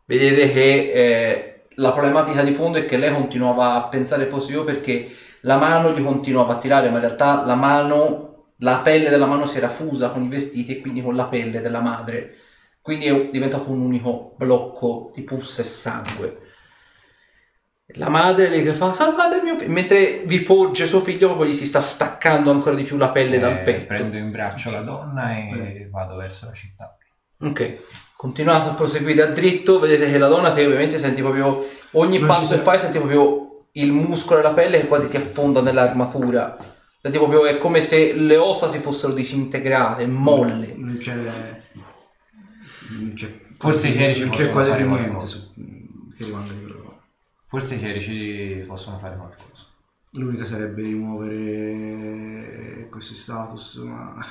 Vedete che eh, la problematica di fondo è che lei continuava a pensare fosse io perché la mano gli continuava a tirare, ma in realtà la mano, la pelle della mano si era fusa con i vestiti e quindi con la pelle della madre. Quindi è diventato un unico blocco di pus e sangue. La madre lì che fa salvate mio figlio, mentre vi porge suo figlio proprio gli si sta staccando ancora di più la pelle dal Eh, petto. Prendo in braccio la donna e vado verso la città. Ok, continuate a proseguire a dritto, vedete che la donna te ovviamente senti proprio ogni Non passo che fai senti proprio il muscolo della pelle che quasi ti affonda nell'armatura. Senti proprio è come se le ossa si fossero disintegrate, molle. Non c'è... Non c'è Forse i chierici non c'è quasi niente su, che quello. Forse i chierici possono fare qualcosa. L'unica sarebbe rimuovere questi status, ma...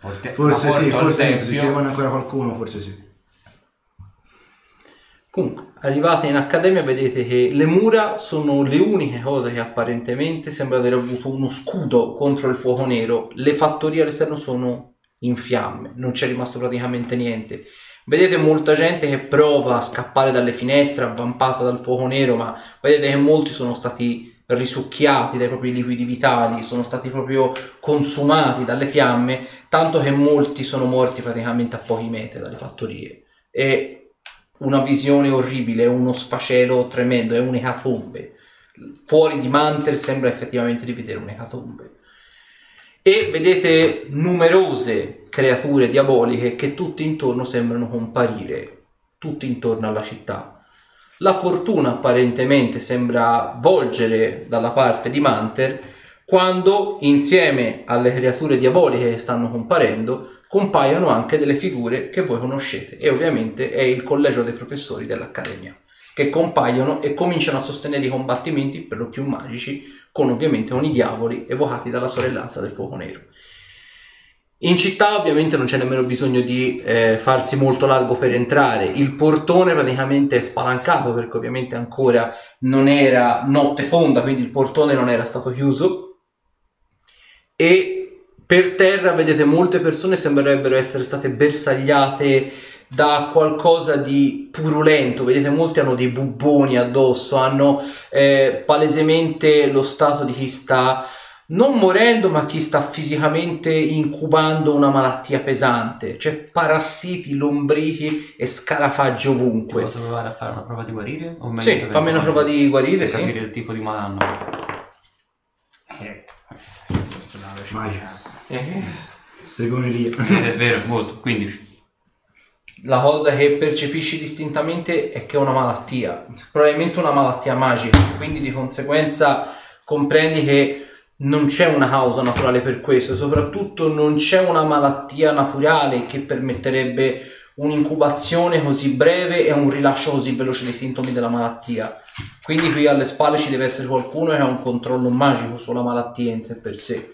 Porte- Forse la sì, forse tempio. rimane ancora qualcuno, forse sì. Comunque, arrivate in accademia vedete che le mura sono le uniche cose che apparentemente sembra aver avuto uno scudo contro il fuoco nero. Le fattorie all'esterno sono in fiamme, non c'è rimasto praticamente niente. Vedete molta gente che prova a scappare dalle finestre, avvampata dal fuoco nero, ma vedete che molti sono stati risucchiati dai propri liquidi vitali, sono stati proprio consumati dalle fiamme, tanto che molti sono morti praticamente a pochi metri dalle fattorie. E una visione orribile, è uno sfacelo tremendo, è un'ecatombe. Fuori di Mantel sembra effettivamente di vedere un'ecatombe. E vedete numerose creature diaboliche che tutte intorno sembrano comparire, tutte intorno alla città. La fortuna apparentemente sembra volgere dalla parte di Manter quando insieme alle creature diaboliche che stanno comparendo compaiono anche delle figure che voi conoscete e ovviamente è il collegio dei professori dell'Accademia che compaiono e cominciano a sostenere i combattimenti per lo più magici con ovviamente con i diavoli evocati dalla sorellanza del fuoco nero. In città ovviamente non c'è nemmeno bisogno di eh, farsi molto largo per entrare, il portone praticamente è spalancato perché ovviamente ancora non era notte fonda, quindi il portone non era stato chiuso. E per terra vedete molte persone sembrerebbero essere state bersagliate da qualcosa di purulento, vedete molti hanno dei bubboni addosso, hanno eh, palesemente lo stato di chi sta non morendo ma chi sta fisicamente incubando una malattia pesante, c'è parassiti, lombrichi e scarafaggi ovunque. Posso provare a fare una prova di guarire? O meglio Sì, fammi una prova di guarire, Per sì. capire il tipo di malanno. Eh, questo è una velocità. Magia. Eh, Stregoneria. è vero, molto. 15. La cosa che percepisci distintamente è che è una malattia, probabilmente una malattia magica, quindi di conseguenza comprendi che non c'è una causa naturale per questo, soprattutto non c'è una malattia naturale che permetterebbe un'incubazione così breve e un rilascio così veloce dei sintomi della malattia. Quindi qui alle spalle ci deve essere qualcuno che ha un controllo magico sulla malattia in sé per sé.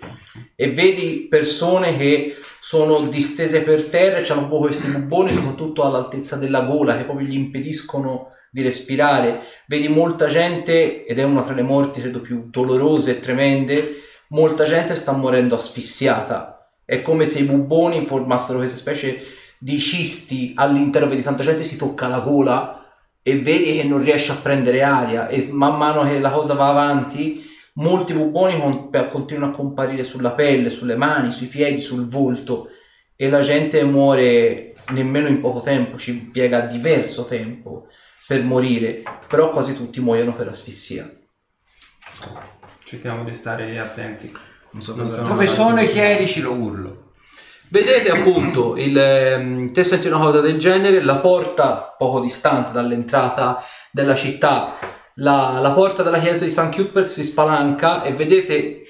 E vedi persone che sono distese per terra e hanno proprio questi bubboni, soprattutto all'altezza della gola, che proprio gli impediscono di respirare. Vedi molta gente, ed è una tra le morti credo più dolorose e tremende, molta gente sta morendo asfissiata. È come se i bubboni formassero queste specie di cisti all'interno, vedi tanta gente si tocca la gola e vedi che non riesce a prendere aria e man mano che la cosa va avanti molti buboni con- continuano a comparire sulla pelle, sulle mani, sui piedi, sul volto e la gente muore nemmeno in poco tempo, ci impiega diverso tempo per morire, però quasi tutti muoiono per asfissia. Cerchiamo di stare attenti. Non so Non sono- Dove sono i chierici lo urlo. Vedete appunto, il, ehm, te senti una cosa del genere, la porta poco distante dall'entrata della città, la, la porta della chiesa di San Cuthbert si spalanca e vedete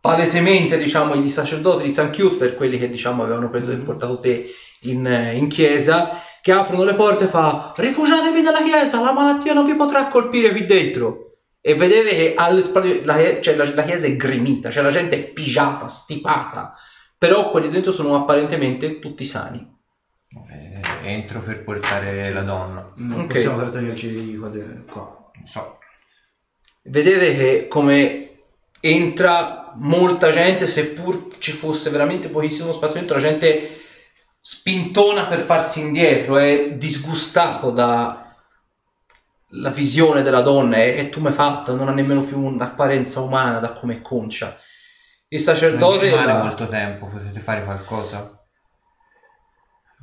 palesemente diciamo i sacerdoti di San Cuthbert, quelli che diciamo avevano preso e portato te in, eh, in chiesa, che aprono le porte e fa rifugiatevi nella chiesa, la malattia non vi potrà colpire qui dentro. E vedete che alle spalle la, cioè, la- la chiesa è gremita, cioè la gente è pigiata, stipata, però quelli dentro sono apparentemente tutti sani. Eh, entro per portare la donna. Non Ok. possiamo trattenerci qua. de- qua. Non so. Vedete che come entra molta gente, seppur ci fosse veramente pochissimo spazio dentro, la gente spintona per farsi indietro, è disgustato da la visione della donna tu mi hai fatto, non ha nemmeno più un'apparenza umana da come è concia. Il Non sacerdote ci rimane la- molto tempo, potete fare qualcosa?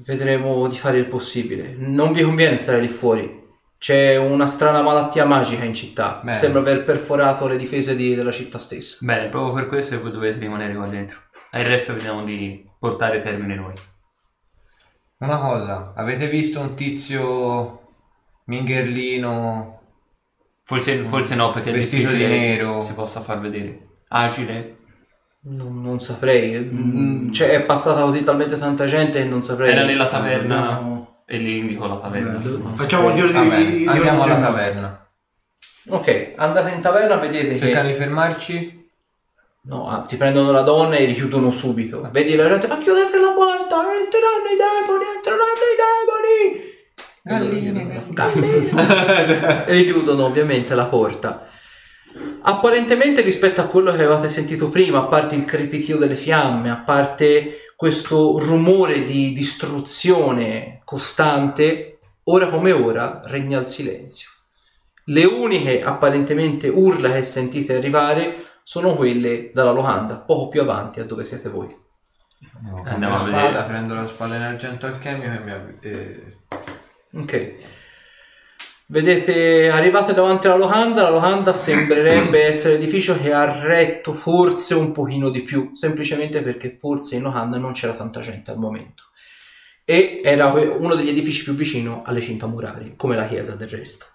vedremo di fare il possibile. Non vi conviene stare lì fuori. C'è una strana malattia magica in città. Bene. Sembra aver perforato le difese di- della città stessa. Bene, proprio per questo voi dovete rimanere qua dentro. E il resto vediamo di portare termine noi. Una cosa, avete visto un tizio mingherlino Forse, forse no, perché è Vestito di difficile nero. si possa far vedere. Agile. Non, non saprei. Mm, Cioè, è passata così talmente tanta gente che non saprei. Era nella taverna Dobbiamo- e lì indico la taverna. Non Facciamo un giro di di andiamo alla taverna. Ok, andate in taverna, vedete Cercano che di fermarci? no, ah, ti prendono la donna e richiudono subito. Vedi la gente fa chiudete entreranno i demoni, entreranno i demoni. Galline, e richiudono ovviamente la porta. Apparentemente rispetto a quello che avevate sentito prima, a parte il crepitio delle fiamme, a parte questo rumore di distruzione costante, ora come ora regna il silenzio. Le uniche apparentemente urla che sentite arrivare sono quelle dalla locanda, poco più avanti a dove siete voi. Andiamo la a spada, vedere. prendo la spada in argento alchemico e mi avvi- eh, Ok. Vedete, arrivate davanti alla locanda, la locanda sembrerebbe essere l'edificio che ha retto forse un pochino di più, semplicemente perché forse in locanda non c'era tanta gente al momento. E era uno degli edifici più vicino alle cinta murarie, come la chiesa del resto.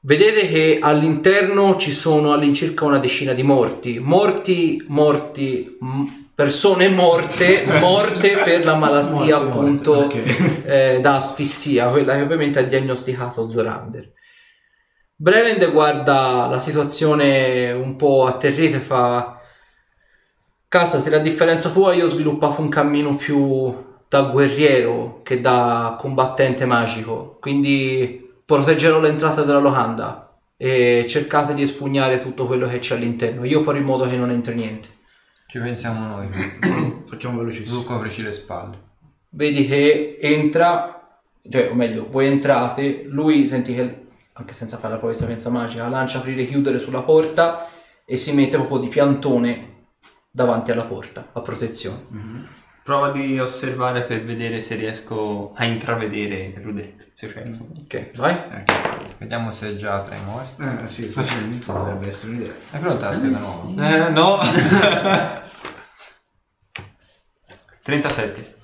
Vedete che all'interno ci sono all'incirca una decina di morti, morti, morti, m- persone morte, morte per la malattia Morte, morte, appunto ok. eh, da asfissia, quella che ovviamente ha diagnosticato Zorander. Brelend guarda la situazione un po' atterrita e fa Casa, se la differenza tua io ho sviluppato un cammino più da guerriero che da combattente magico, quindi proteggerò l'entrata della locanda e cercate di espugnare tutto quello che c'è all'interno. Io farò in modo che non entri niente. Ci pensiamo noi. Facciamo velocissimo. Tu coprici le spalle. vedi che entra, cioè, o meglio, voi entrate, lui senti che, anche senza fare la di sapienza magica, lancia aprire e chiudere sulla porta e si mette proprio di piantone davanti alla porta, a protezione. Prova di osservare per vedere se riesco a intravedere Ruderick. Se c'è. Ok, vai. Vediamo se è già tra i morti. Eh sì, facilmente potrebbe essere un'idea. È pronta la scheda nuova? Eh, no. 37.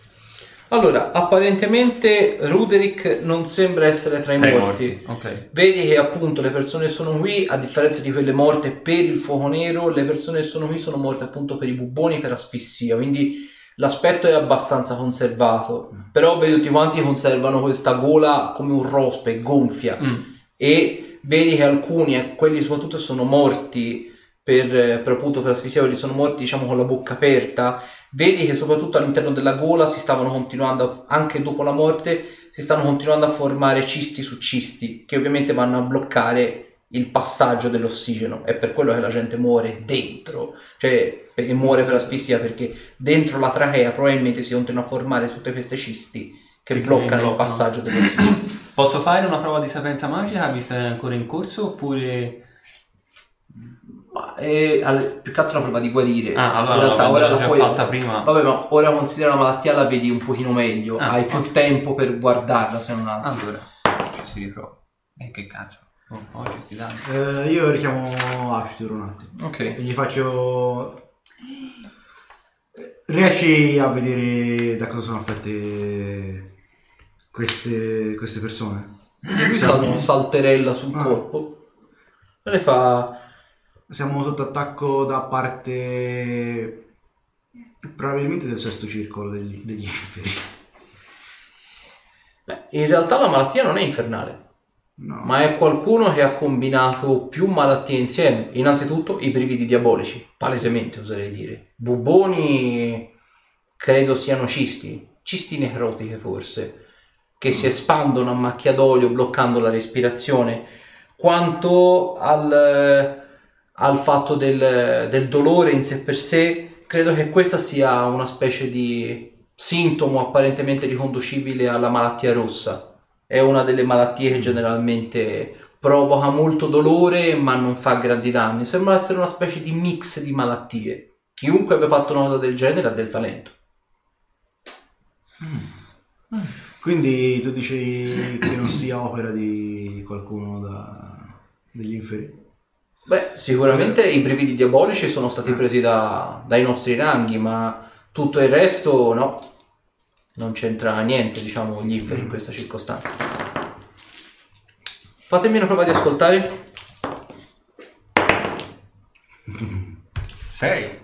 Allora, apparentemente Ruderick non sembra essere tra i Tra i morti. ok. Vedi che appunto le persone che sono qui, a differenza di quelle morte per il fuoco nero, le persone che sono qui sono morte appunto per i bubboni, per asfissia, quindi l'aspetto è abbastanza conservato. Però vedi tutti quanti conservano questa gola come un rospe, gonfia. Mm. E vedi che alcuni, e quelli soprattutto sono morti per, eh, per appunto per asfissia, sono morti diciamo con la bocca aperta. Vedi che soprattutto all'interno della gola si stavano continuando, a- anche dopo la morte, si stanno continuando a formare cisti su cisti, che ovviamente vanno a bloccare il passaggio dell'ossigeno. È per quello che la gente muore dentro, cioè perché muore per asfissia, perché dentro la trachea probabilmente si continuano a formare tutte queste cisti che Che bloccano il bloccano. passaggio persone. Posso fare una prova di sapienza magica visto che è ancora in corso oppure... È al- più che altro una prova di guarire. Ah, allora in realtà ora la puoi... fatta prima. Vabbè, ma ora considera la malattia la vedi un pochino meglio. Ah, Hai più tempo per guardarla se non altro. Allora, ci si riprova. E che cazzo? Oh, oggi sti danni. Eh, io richiamo Ashtur un attimo. Ok. E gli faccio... Riesci a vedere da cosa sono affette queste, queste persone? Lui sal- salterella sul Ah. corpo. E le fa... Siamo sotto attacco da parte probabilmente del sesto circolo degli, degli inferi. Beh, in realtà la malattia non è infernale. No. Ma è qualcuno che ha combinato più malattie insieme. Innanzitutto i brividi diabolici, palesemente oserei dire. Buboni credo siano cisti, cisti necrotiche forse, che si espandono a macchia d'olio bloccando la respirazione. Quanto al, al fatto del, del dolore in sé per sé, credo che questa sia una specie di sintomo apparentemente riconducibile alla malattia rossa. È una delle malattie che generalmente provoca molto dolore ma non fa grandi danni. Sembra essere una specie di mix di malattie. Chiunque abbia fatto una cosa del genere ha del talento. Quindi tu dici che non sia opera di qualcuno da, degli inferi? Beh, sicuramente i brividi diabolici sono stati presi da- dai nostri ranghi, ma tutto il resto no. Non c'entra niente, diciamo, gli inferi in questa circostanza. Fatemi una prova di ascoltare. 6.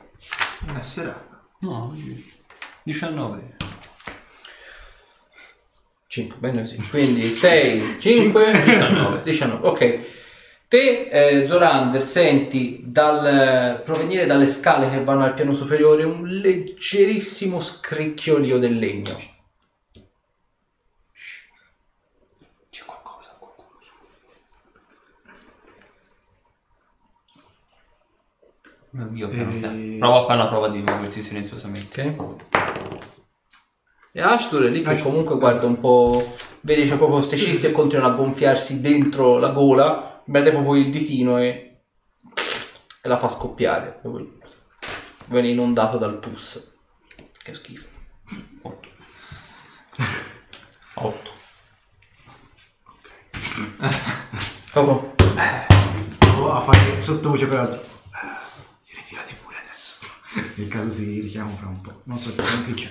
Una serata. No, 19. 5, bene così. Quindi 6, 5, 19. 19. Ok. Te, eh, Zorander, senti dal, provenire dalle scale che vanno al piano superiore un leggerissimo scricchiolio del legno. C'è qualcosa, qualcuno su. Mio Dio, piano Eh, piano. Prova a fare una prova di muoversi silenziosamente. Ok. E Ashtur è lì che comunque guarda un po', vede c'è proprio queste cisti e continuano a gonfiarsi dentro la gola, mette proprio il ditino e, e la fa scoppiare. Viene inondato dal pus. Che schifo. 8. 8. Proprio, O a fare sottovoce per l'altro. Eh, Ritirati pure adesso. Nel caso ti richiamo fra un po'. Non so che c'è.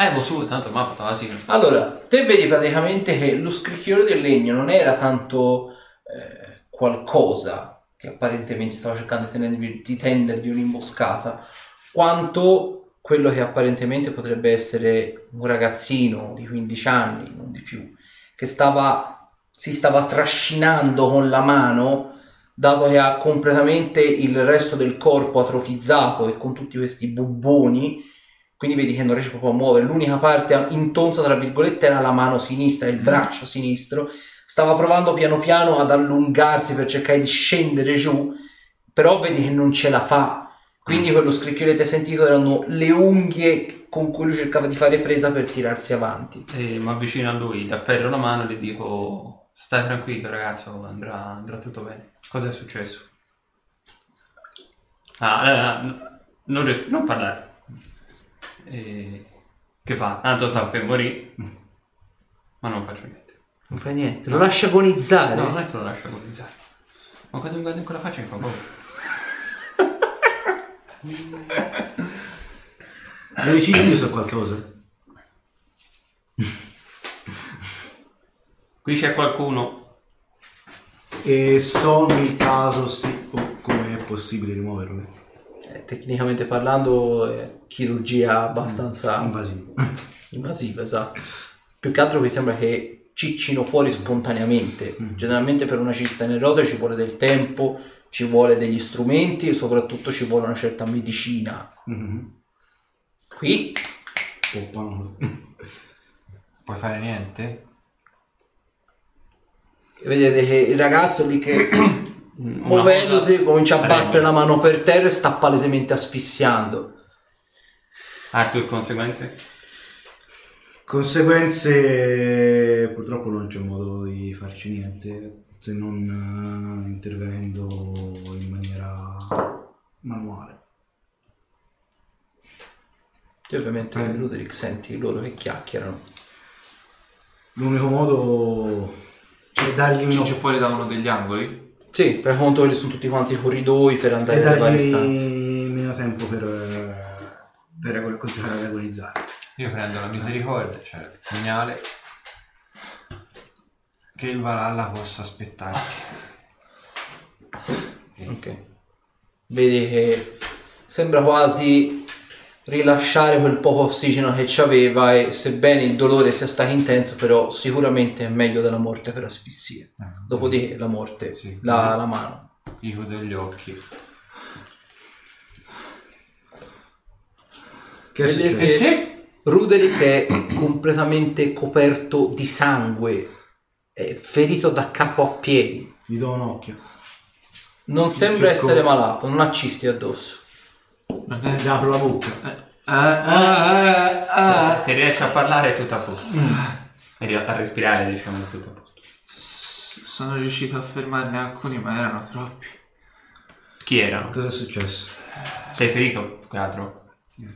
Eh, vo su, tanto mi ha fatto casino. Allora, te vedi praticamente che lo scricchiolio del legno non era tanto eh, qualcosa che apparentemente stava cercando di di tendervi un'imboscata, quanto quello che apparentemente potrebbe essere un ragazzino di 15 anni, non di più, che stava, si stava trascinando con la mano, dato che ha completamente il resto del corpo atrofizzato e con tutti questi bubboni, quindi vedi che non riesce proprio a muovere. L'unica parte intonsa, tra virgolette, era la mano sinistra, il braccio sinistro. Stava provando piano piano ad allungarsi per cercare di scendere giù, però vedi che non ce la fa. Quindi quello scricchiolio che hai sentito erano le unghie con cui lui cercava di fare presa per tirarsi avanti. E mi avvicino a lui, gli afferro la mano e gli dico: Stai tranquillo, ragazzo, andrà, andrà tutto bene. Cosa è successo? Ah, eh, n- non, riesco, non parlare. E... Che fa? Tanto sta per morire, ma non faccio niente. Non fa niente, lo lascia agonizzare. No, non è che lo lascio agonizzare. Ma quando mi guardo in quella faccia mi fa paura. Io so qualcosa. Qui c'è qualcuno. E so nel caso sì, o come è possibile rimuoverle. Eh, tecnicamente parlando, è chirurgia abbastanza Invasivo. invasiva, esatto. Più che altro mi sembra che ciccino fuori spontaneamente. Generalmente per una cista nervosa ci vuole del tempo, ci vuole degli strumenti e soprattutto ci vuole una certa medicina. Mhm. Qui Poppano. Puoi fare niente? vedete che il ragazzo lì che muovendosi comincia a battere la mano per terra e sta palesemente asfissiando. Arthur, conseguenze? Conseguenze purtroppo non c'è modo di farci niente se non eh, intervenendo in maniera manuale. E ovviamente Ruderick senti loro che chiacchierano. L'unico modo è dargli Ci uno- c'è fuori da uno degli angoli? Sì, per conto che sono tutti quanti corridoi per andare nelle varie stanze. meno tempo per, eh, per continuare ad agonizzare. Io prendo la misericordia, cioè il pugnale. Che il Valhalla possa aspettarti. Ok. Vedi che sembra quasi rilasciare quel poco ossigeno che c'aveva e sebbene il dolore sia stato intenso, però sicuramente è meglio della morte per asfissia. Dopodiché la morte, Sì. la, la mano. Ico degli occhi. Che Vedete che Ruderick è completamente coperto di sangue, è ferito da capo a piedi. Gli do un occhio. Non sembra Cerco- essere malato, non ha cisti addosso. Gli apro la bocca. Ah, ah, ah. Se riesci a parlare è tutto a posto. E a respirare, diciamo, è tutto a posto. Sono riuscito a fermarne alcuni, ma erano troppi. Chi erano? Cosa è successo? Sei ferito? Più che altro?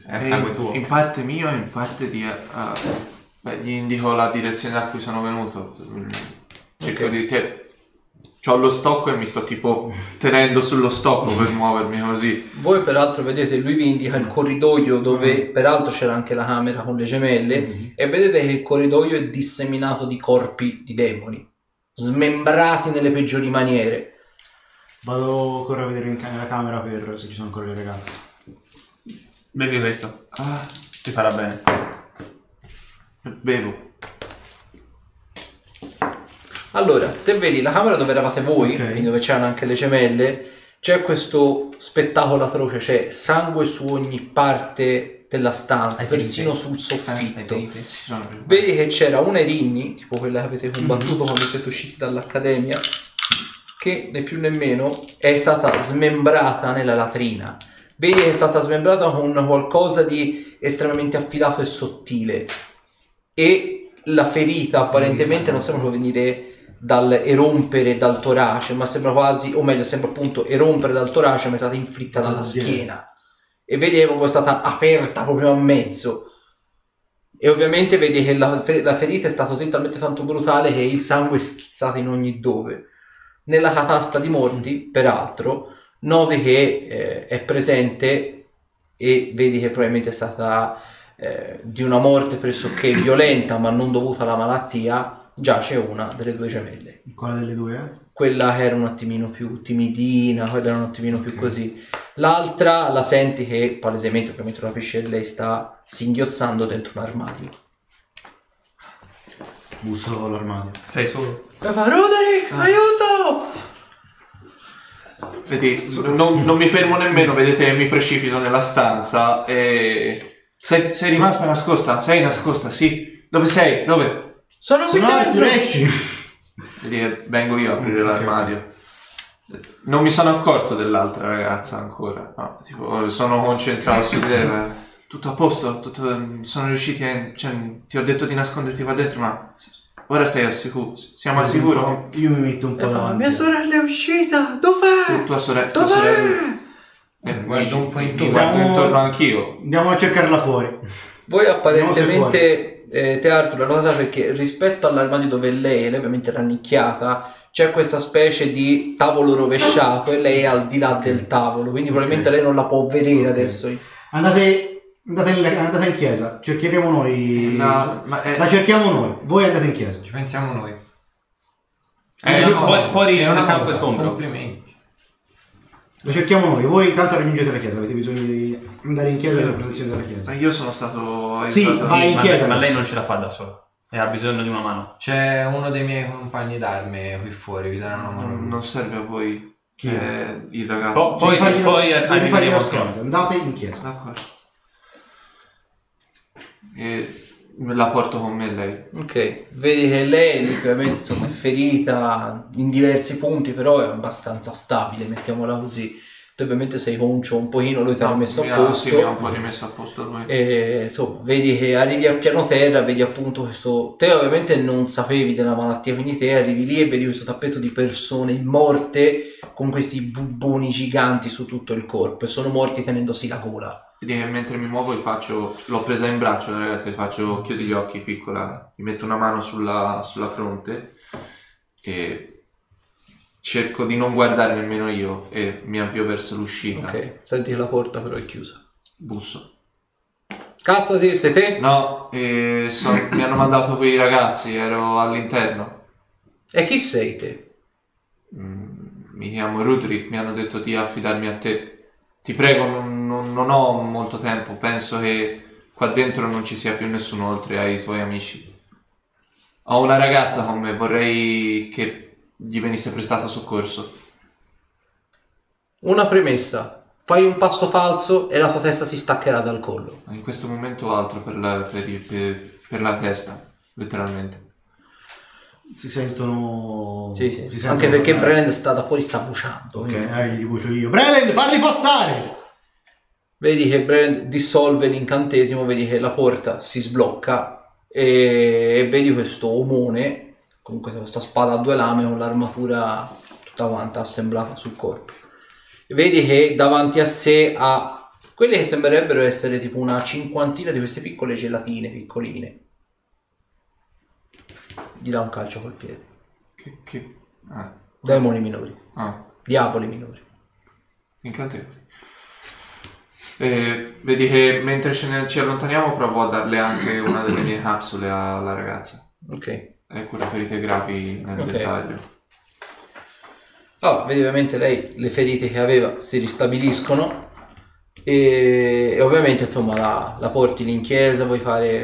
È E sangue in, tuo. in parte mio e in parte di... ah, beh, gli indico la direzione da cui sono venuto. Cerco Ok. di... Che, ho lo stocco e mi sto tipo tenendo sullo stocco per muovermi così. Voi peraltro vedete, lui vi indica il corridoio dove peraltro c'era anche la camera con le gemelle e vedete che il corridoio è disseminato di corpi di demoni, smembrati nelle peggiori maniere. Vado corro a vedere in nella camera per se ci sono ancora le ragazze. Bevi questo. Ah, Ti farà bene. bevo. Allora, te vedi la camera dove eravate voi, Ok. quindi dove c'erano anche le gemelle, c'è questo spettacolo atroce, c'è sangue su ogni parte della stanza, persino sul Hai soffitto. sono per- Vedi che c'era una Erinni, tipo quella che avete combattuto quando siete usciti dall'accademia, che né più né meno è stata smembrata nella latrina. Vedi che è stata smembrata con qualcosa di estremamente affilato e sottile. E la ferita apparentemente non sembra provenire dal erompere dal torace, ma sembra quasi, o meglio, sembra appunto erompere dal torace, ma è stata inflitta dalla Dal dietro. schiena. E vedi che è stata aperta proprio a mezzo. E ovviamente vedi che la, la ferita è stata così talmente tanto brutale che il sangue è schizzato in ogni dove. Nella catasta di morti, peraltro, noti che eh, è presente e vedi che probabilmente è stata eh, di una morte pressoché violenta, ma non dovuta alla malattia, giace una delle due gemelle. Quale delle due? Quella che era un attimino più timidina, quella era un attimino più così. L'altra la senti che palesemente, ovviamente lo capisci, lei sta singhiozzando dentro un armadio. Busso all'armadio. Sei solo? E fa, Roderick, aiuto! Vedi, non, non mi fermo nemmeno, vedete mi precipito nella stanza e... Sei, sei rimasta nascosta? Sei nascosta, sì. Dove sei? Dove? Sono qui Se no tu dentro! esci. Vedi che vengo io a aprire l'armadio. Non mi sono accorto dell'altra ragazza ancora. No, tipo, sono concentrato su di lei. ma Tutto a posto? Tutto- sono riusciti a... Cioè, ti ho detto di nasconderti qua dentro, ma... Ora sei al sicuro. Siamo al sicuro? Io mi metto un po' E fa, davanti. mia sorella è uscita! Dov'è? Tua sorella... tua Dov'è? sorella- Eh, Guardo un po' mi intorno. guardo Andiamo- intorno anch'io. Andiamo a cercarla fuori. Voi apparentemente, eh, te Arthur, la nota perché rispetto all'armadio dove lei, lei ovviamente era rannicchiata, c'è questa specie di tavolo rovesciato e lei è al di là del tavolo, quindi probabilmente lei non la può vedere adesso. Andate, andate, in, andate in chiesa. Cercheremo noi. No, ma è- La cerchiamo noi. Voi andate in chiesa. Ci pensiamo noi. Eh, una fuori, fuori è una un campo scombro. Complimenti. La cerchiamo noi. Voi intanto raggiungete la chiesa. Avete bisogno di andare in chiesa e la protezione della chiesa. Ma io sono stato... Sì, aiutato- vai in ma, chiesa ma lei non ce la fa da sola. E ha bisogno di una mano. C'è uno dei miei compagni d'arme qui fuori, vi daranno una mano. Non, non serve a voi. Chi? eh, il ragazzo. Po- poi Devi fargli poi nas- devi fargli arriveremo nascondere. Andate in chiesa. D'accordo. E me la porto con me lei. Ok, vedi che lei ovviamente insomma, è ferita in diversi punti, però è abbastanza stabile, mettiamola così. Tu ovviamente sei concio un pochino, lui ti ha messo mi a posto. Sì, mi ha un po' rimesso a posto lui. E insomma, vedi che arrivi a piano terra, vedi appunto questo. Te ovviamente non sapevi della malattia, quindi te arrivi lì e vedi questo tappeto di persone morte con questi bubboni giganti su tutto il corpo e sono morti tenendosi la gola. Vedi che mentre mi muovo faccio, l'ho presa in braccio la ragazza, gli faccio chiudi gli occhi piccola, gli metto una mano sulla, sulla fronte e cerco di non guardare nemmeno io e mi avvio verso l'uscita. Ok, senti che la porta però è chiusa. Busso. Cassasi, sei te? No, e so- mi hanno mandato quei ragazzi, ero all'interno. E chi sei te? Mi chiamo Rudrick, mi hanno detto di affidarmi a te. Ti prego, non, non- non ho molto tempo, penso che qua dentro non ci sia più nessuno oltre ai tuoi amici. Ho una ragazza con me, vorrei che gli venisse prestato soccorso. Una premessa. Fai un passo falso e la tua testa si staccherà dal collo. In questo momento altro per la, per, per- per la testa, letteralmente. Si sentono... Sì, sì. si sentono Anche perché parlare. Brand sta da fuori, sta bruciando. Ok, quindi- eh, gli rivocio io. Brelend, farli passare! Vedi che Brand dissolve l'incantesimo, vedi che la porta si sblocca e, e vedi questo omone, comunque questa spada a due lame con l'armatura tutta quanta assemblata sul corpo. E vedi che davanti a sé ha quelle che sembrerebbero essere tipo una cinquantina di queste piccole gelatine piccoline. Gli dà un calcio col piede. Che... che... Ah, Demoni minori, ah, diavoli minori. incantevoli. E vedi che mentre ce ne- ci allontaniamo provo a darle anche una delle mie capsule alla ragazza. Ok. E cura ferite gravi nel Ok. dettaglio. Allora, vedi ovviamente lei le ferite che aveva si ristabiliscono e, e ovviamente insomma la, la porti lì in chiesa, vuoi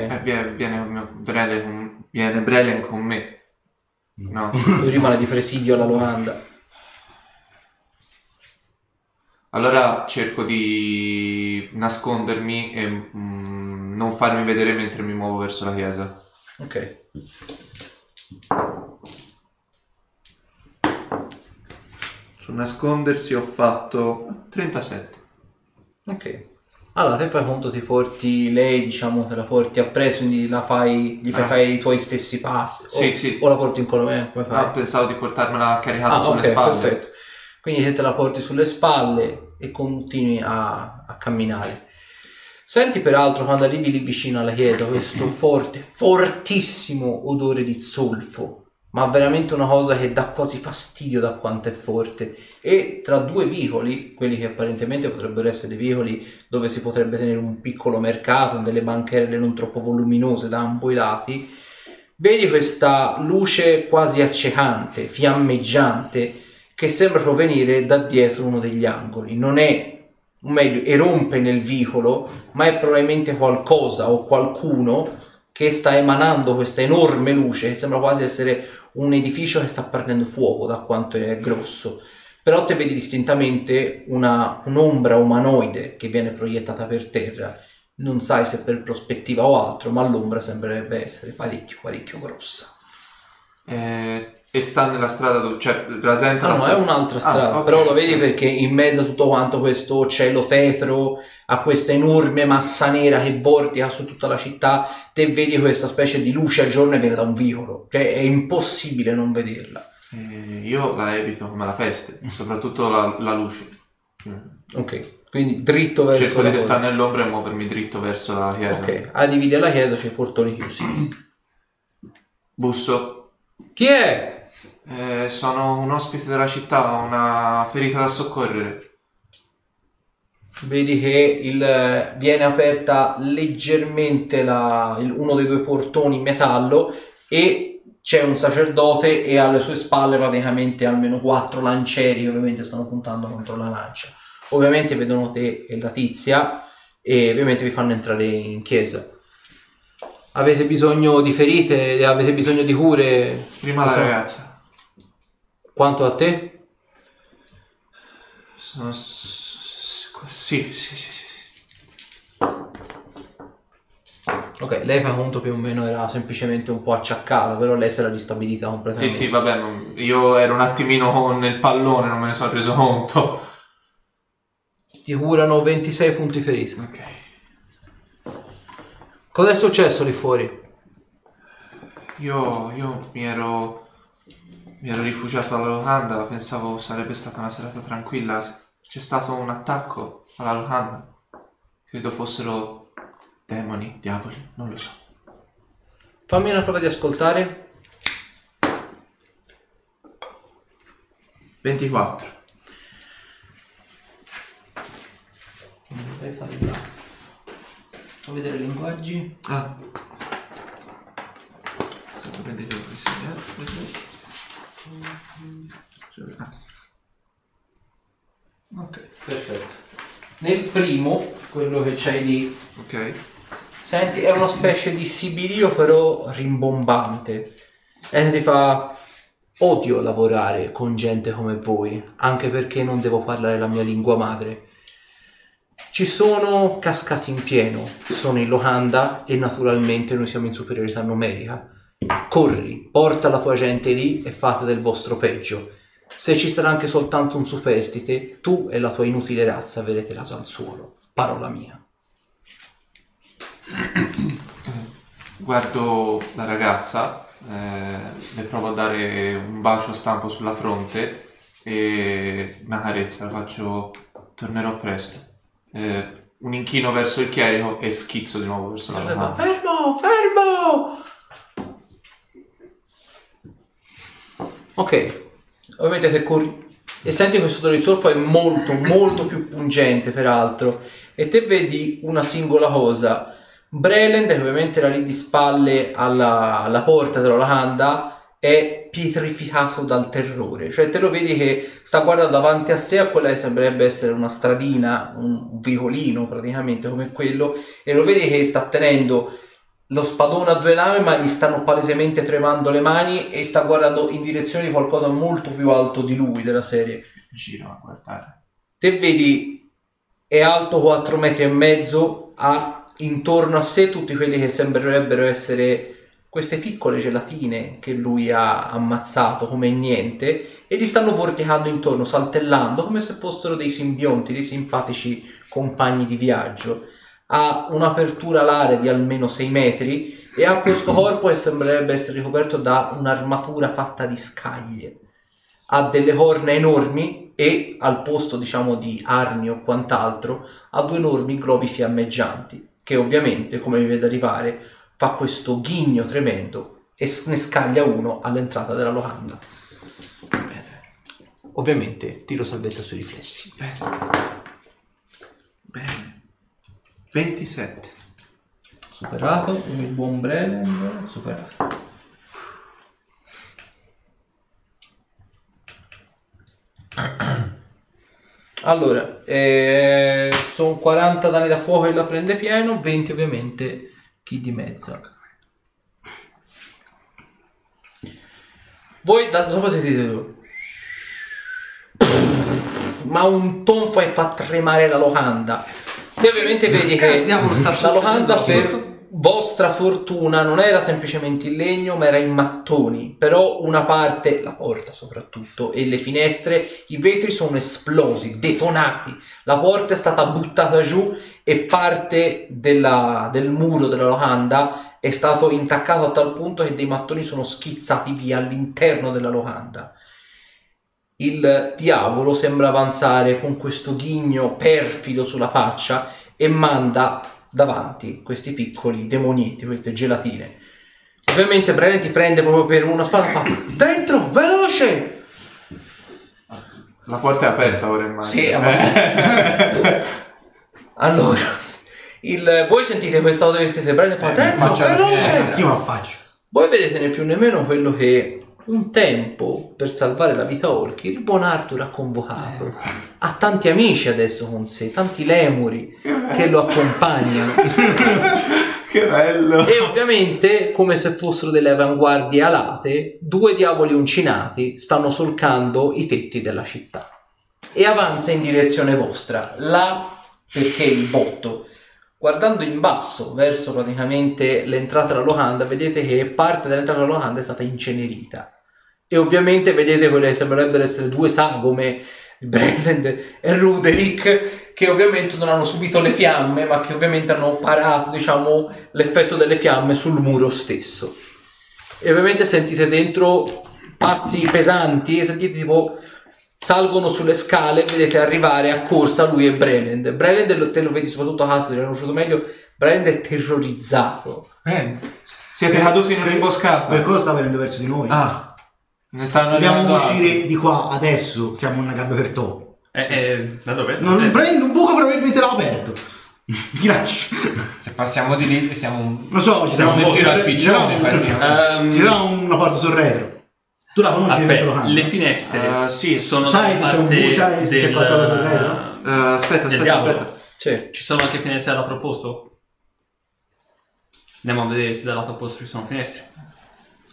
Eh, fare... viene, viene, con mio- Brelen con, viene Brelen con me. No. Lui rimane di presidio alla locanda. Allora cerco di nascondermi e mm, non farmi vedere mentre mi muovo verso la chiesa. Ok. Su nascondersi ho fatto 37. Ok. Allora, te fai conto, ti porti lei, diciamo, te la porti appresso, quindi la fai, gli fai Ah. fare i tuoi stessi passi. O, Sì, sì. O la porti in colore, come fai? Ah, pensavo di portarmela caricata Ah, sulle ok, spalle. perfetto. Quindi te te la porti sulle spalle e continui a, a camminare. Senti peraltro quando arrivi lì vicino alla chiesa questo forte, fortissimo odore di zolfo, ma veramente una cosa che dà quasi fastidio da quanto è forte. E tra due vicoli, quelli che apparentemente potrebbero essere dei vicoli dove si potrebbe tenere un piccolo mercato, delle bancherelle non troppo voluminose da ambo i lati, vedi questa luce quasi accecante, fiammeggiante, che sembra provenire da dietro uno degli angoli. Non è, o meglio, erompe nel vicolo, ma è probabilmente qualcosa o qualcuno che sta emanando questa enorme luce, che sembra quasi essere un edificio che sta prendendo fuoco da quanto è grosso. Però te vedi distintamente una, un'ombra umanoide che viene proiettata per terra. Non sai se per prospettiva o altro, ma l'ombra sembrerebbe essere parecchio, parecchio grossa. Eh, e sta nella strada dove... cioè rasenta Ah, la no, è strada. un'altra Ah, strada, ok. però lo vedi perché in mezzo a tutto quanto questo cielo tetro, a questa enorme massa nera che vortica su tutta la città, te vedi questa specie di luce al giorno e viene da un vicolo, cioè è impossibile non vederla. Eh, io la evito come la peste, soprattutto la, la luce. Ok, quindi dritto verso Cerco di porta. restare nell'ombra e muovermi dritto verso la chiesa. Ok, arrivi alla chiesa, c'è i portoni chiusi. Busso. Chi è? Eh, sono un ospite della città, ho una ferita da soccorrere. Vedi che il- viene aperta leggermente la- il- uno dei due portoni in metallo e c'è un sacerdote e alle sue spalle praticamente almeno quattro lancieri che ovviamente stanno puntando contro la lancia. Ovviamente vedono te e la tizia e ovviamente vi fanno entrare in chiesa. Avete bisogno di ferite? Avete bisogno di cure? Prima la ragazza. Quanto a te? Sono... Sì, sì, sì, sì. sì. Ok, lei fa conto più o meno era semplicemente un po' acciaccata, però lei si era ristabilita Sì, completamente. sì, vabbè, non- io ero un attimino nel pallone, non me ne sono reso conto. ti curano 26 punti feriti. Ok. Cosa è successo lì fuori? Io, io mi ero. Mi ero rifugiato alla locanda, pensavo sarebbe stata una serata tranquilla. C'è stato un attacco alla locanda. Credo fossero demoni, diavoli, non lo so. Fammi una prova di ascoltare. 24. Dovrei fare là. Faccio vedere i linguaggi. Ah. Prendete il disegno. Ah. Ok, perfetto. Nel primo, quello che c'hai lì, Ok. senti, è una specie di sibilio però rimbombante. E ti fa... Odio lavorare con gente come voi, anche perché non devo parlare la mia lingua madre. Ci sono cascati in pieno, sono in locanda e naturalmente noi siamo in superiorità numerica. Corri, porta la tua gente lì e fate del vostro peggio. Se ci sarà anche soltanto un superstite, tu e la tua inutile razza avrete rasa al suolo. Parola mia. Guardo la ragazza, eh, le provo a dare un bacio stampo sulla fronte e una carezza, la faccio tornerò presto. Eh, un inchino verso il chierico e schizzo di nuovo verso la locanda. Fermo, fermo! Ok, ovviamente se corri e senti questo odore di zolfo è molto, molto più pungente peraltro e te vedi una singola cosa. Breland, che ovviamente era lì di spalle alla, alla porta della locanda, è pietrificato dal terrore. Cioè te lo vedi che sta guardando davanti a sé a quella che sembrerebbe essere una stradina, un vicolino praticamente come quello, e lo vedi che sta tenendo lo spadone a due lame ma gli stanno palesemente tremando le mani e sta guardando in direzione di qualcosa molto più alto di lui della serie. Giro a guardare. Te vedi è alto 4 metri e mezzo, ha intorno a sé tutti quelli che sembrerebbero essere queste piccole gelatine che lui ha ammazzato come niente e gli stanno vorticando intorno, saltellando come se fossero dei simbionti, dei simpatici compagni di viaggio. Ha un'apertura alare di almeno 6 metri e ha questo corpo che sembrerebbe essere ricoperto da un'armatura fatta di scaglie. Ha delle corna enormi e al posto diciamo di armi o quant'altro ha due enormi globi fiammeggianti che ovviamente come mi vede arrivare fa questo ghigno tremendo e ne scaglia uno all'entrata della locanda. Ovviamente tiro salvezza sui riflessi. Bene. 27. Superato, il buon Brennan, superato. Allora, eh, sono 40 danni da fuoco e la prende pieno, 20 ovviamente chi di mezzo. Voi da sopra sentite ma un tonfo e fa tremare la locanda. Te ovviamente vedi che sta la locanda per vostra fortuna non era semplicemente in legno ma era in mattoni. Però una parte la porta soprattutto e le finestre i vetri sono esplosi detonati. La porta è stata buttata giù e parte della- del muro della locanda è stato intaccato a tal punto che dei mattoni sono schizzati via all'interno della locanda il diavolo sembra avanzare con questo ghigno perfido sulla faccia e manda davanti questi piccoli demonietti, queste gelatine. Ovviamente Brennan ti prende proprio per una spada e fa Dentro, veloce! La porta è aperta ora immagino. Sì, abbastanza. allora, il, voi sentite questa audio che siete Brennan fa Dentro, faccia la veloce! Io mi faccio. Voi vedete né più né meno quello che un tempo per salvare la vita a Olki il buon Arthur ha convocato. Ha tanti amici adesso con sé, tanti lemuri che lo accompagnano. che bello. e ovviamente, come se fossero delle avanguardie alate, due diavoli uncinati stanno solcando i tetti della città. E avanza in direzione vostra, là perché il botto. Guardando in basso verso praticamente l'entrata della locanda, vedete che parte dell'entrata della locanda è stata incenerita. E ovviamente vedete quelle che sembrerebbero essere due sagome Breland e Ruderick che ovviamente non hanno subito le fiamme ma che ovviamente hanno parato diciamo l'effetto delle fiamme sul muro stesso e ovviamente sentite dentro passi pesanti e sentite tipo salgono sulle scale vedete arrivare a corsa lui e Breland Breland lo- te lo vedi soprattutto Hassel l'hanno conosciuto meglio Breland è terrorizzato Eh, Siete caduti in Per un'imboscata. cosa sta venendo verso di noi? Ah, Ne stanno Dobbiamo uscire altri. di qua adesso. Siamo in una gabbia per topo. Eh, eh, da dove? Non Eh, prendi un buco probabilmente l'ha aperto. Ti lascio. se passiamo di lì siamo un... Non so, ci sarà Siamo un tiro al ci piccione, ehm, Ci sarà una porta sul retro. Tu la conosci Aspetta, solo le finestre Eh, sì. sono Sai se c'è un parte bu- sai se c'è del- qualcosa sul retro? Eh, aspetta, del aspetta, aspetta. Sì. Ci sono anche finestre dall'altro opposto? Andiamo a vedere se dall'altro opposto ci sono finestre.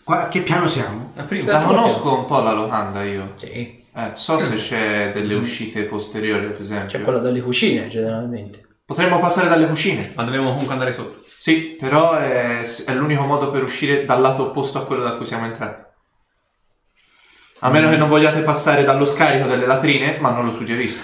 Qua, che piano siamo? La prima. La conosco un po' la locanda io. Sì. Eh, so se c'è delle uscite posteriori, per esempio. C'è quella dalle cucine generalmente. Potremmo passare dalle cucine. Ma dovremmo comunque andare sotto. Sì, però è, è l'unico modo per uscire dal lato opposto a quello da cui siamo entrati. A meno che non vogliate passare dallo scarico delle latrine, ma non lo suggerisco.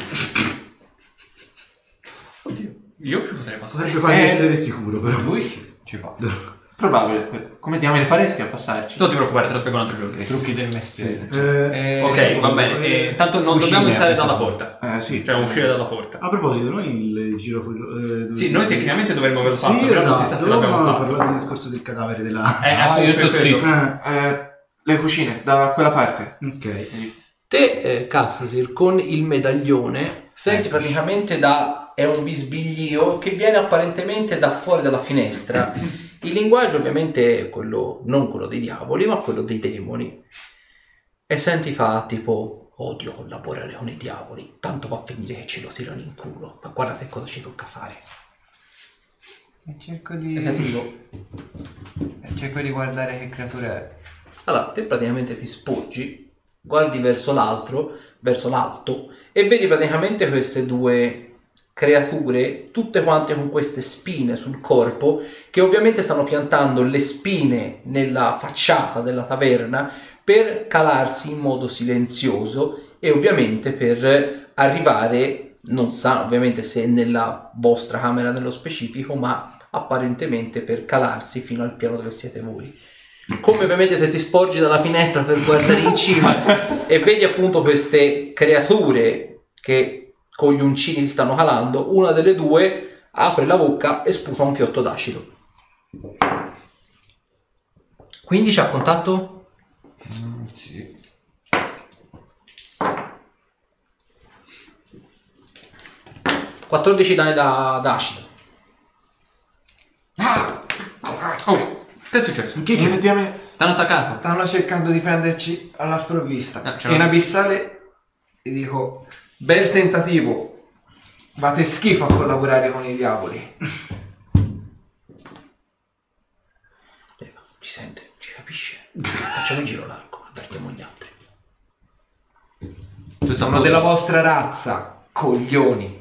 Oddio. Io potrei passare. Potrebbe quasi Eh. essere sicuro, però. Lui sì, ci fa. Probabile. Come diamine faresti a passarci? Non ti preoccupare, te lo spiego un altro giorno. I trucchi del mestiere. Eh, Eh, Ok, va bene. Eh, tanto non Cucine, dobbiamo entrare esatto. dalla porta. Eh sì. Cioè, uscire dalla porta. a proposito, noi il giro fu- eh, Sì, noi tecnicamente dovremmo averlo Sì, fatto, però non si sa esatto. se l'abbiamo No, no, fatto. parlando del discorso del cadavere della... Eh, Ah, io sto zitto. Eh, Eh, le cucine, da quella parte. ok. Te, eh, Cassasir, con il medaglione, senti praticamente da... è un bisbiglio che viene apparentemente da fuori dalla finestra. Il linguaggio ovviamente è quello, non quello dei diavoli, ma quello dei demoni. E senti fa tipo, odio collaborare con i diavoli, tanto va a finire che ce lo tirano in culo, ma guardate cosa ci tocca fare. E cerco di... E senti tipo, e cerco di guardare che creatura è. Allora, te praticamente ti spoggi, guardi verso l'altro, verso l'alto, e vedi praticamente queste due creature, tutte quante con queste spine sul corpo, che ovviamente stanno piantando le spine nella facciata della taverna per calarsi in modo silenzioso e ovviamente per arrivare, non sa ovviamente se nella vostra camera nello specifico, ma apparentemente per calarsi fino al piano dove siete voi. Come ovviamente te ti sporgi dalla finestra per guardare in cima e vedi appunto queste creature che con gli uncini si stanno calando, una delle due apre la bocca e sputa un fiotto d'acido. 15 a contatto? Sì. Sì. 14 danni da, da acido. Oh, che è successo? Come diamine... T'hanno attaccato? Stanno cercando di prenderci alla sprovvista. Ah, ce in abissale gli dico, bel tentativo. Fate schifo a collaborare con i diavoli. Eh, Ci sente, ci capisce. Facciamo un giro largo, avvertiamo gli altri. Sono della vostra razza, coglioni.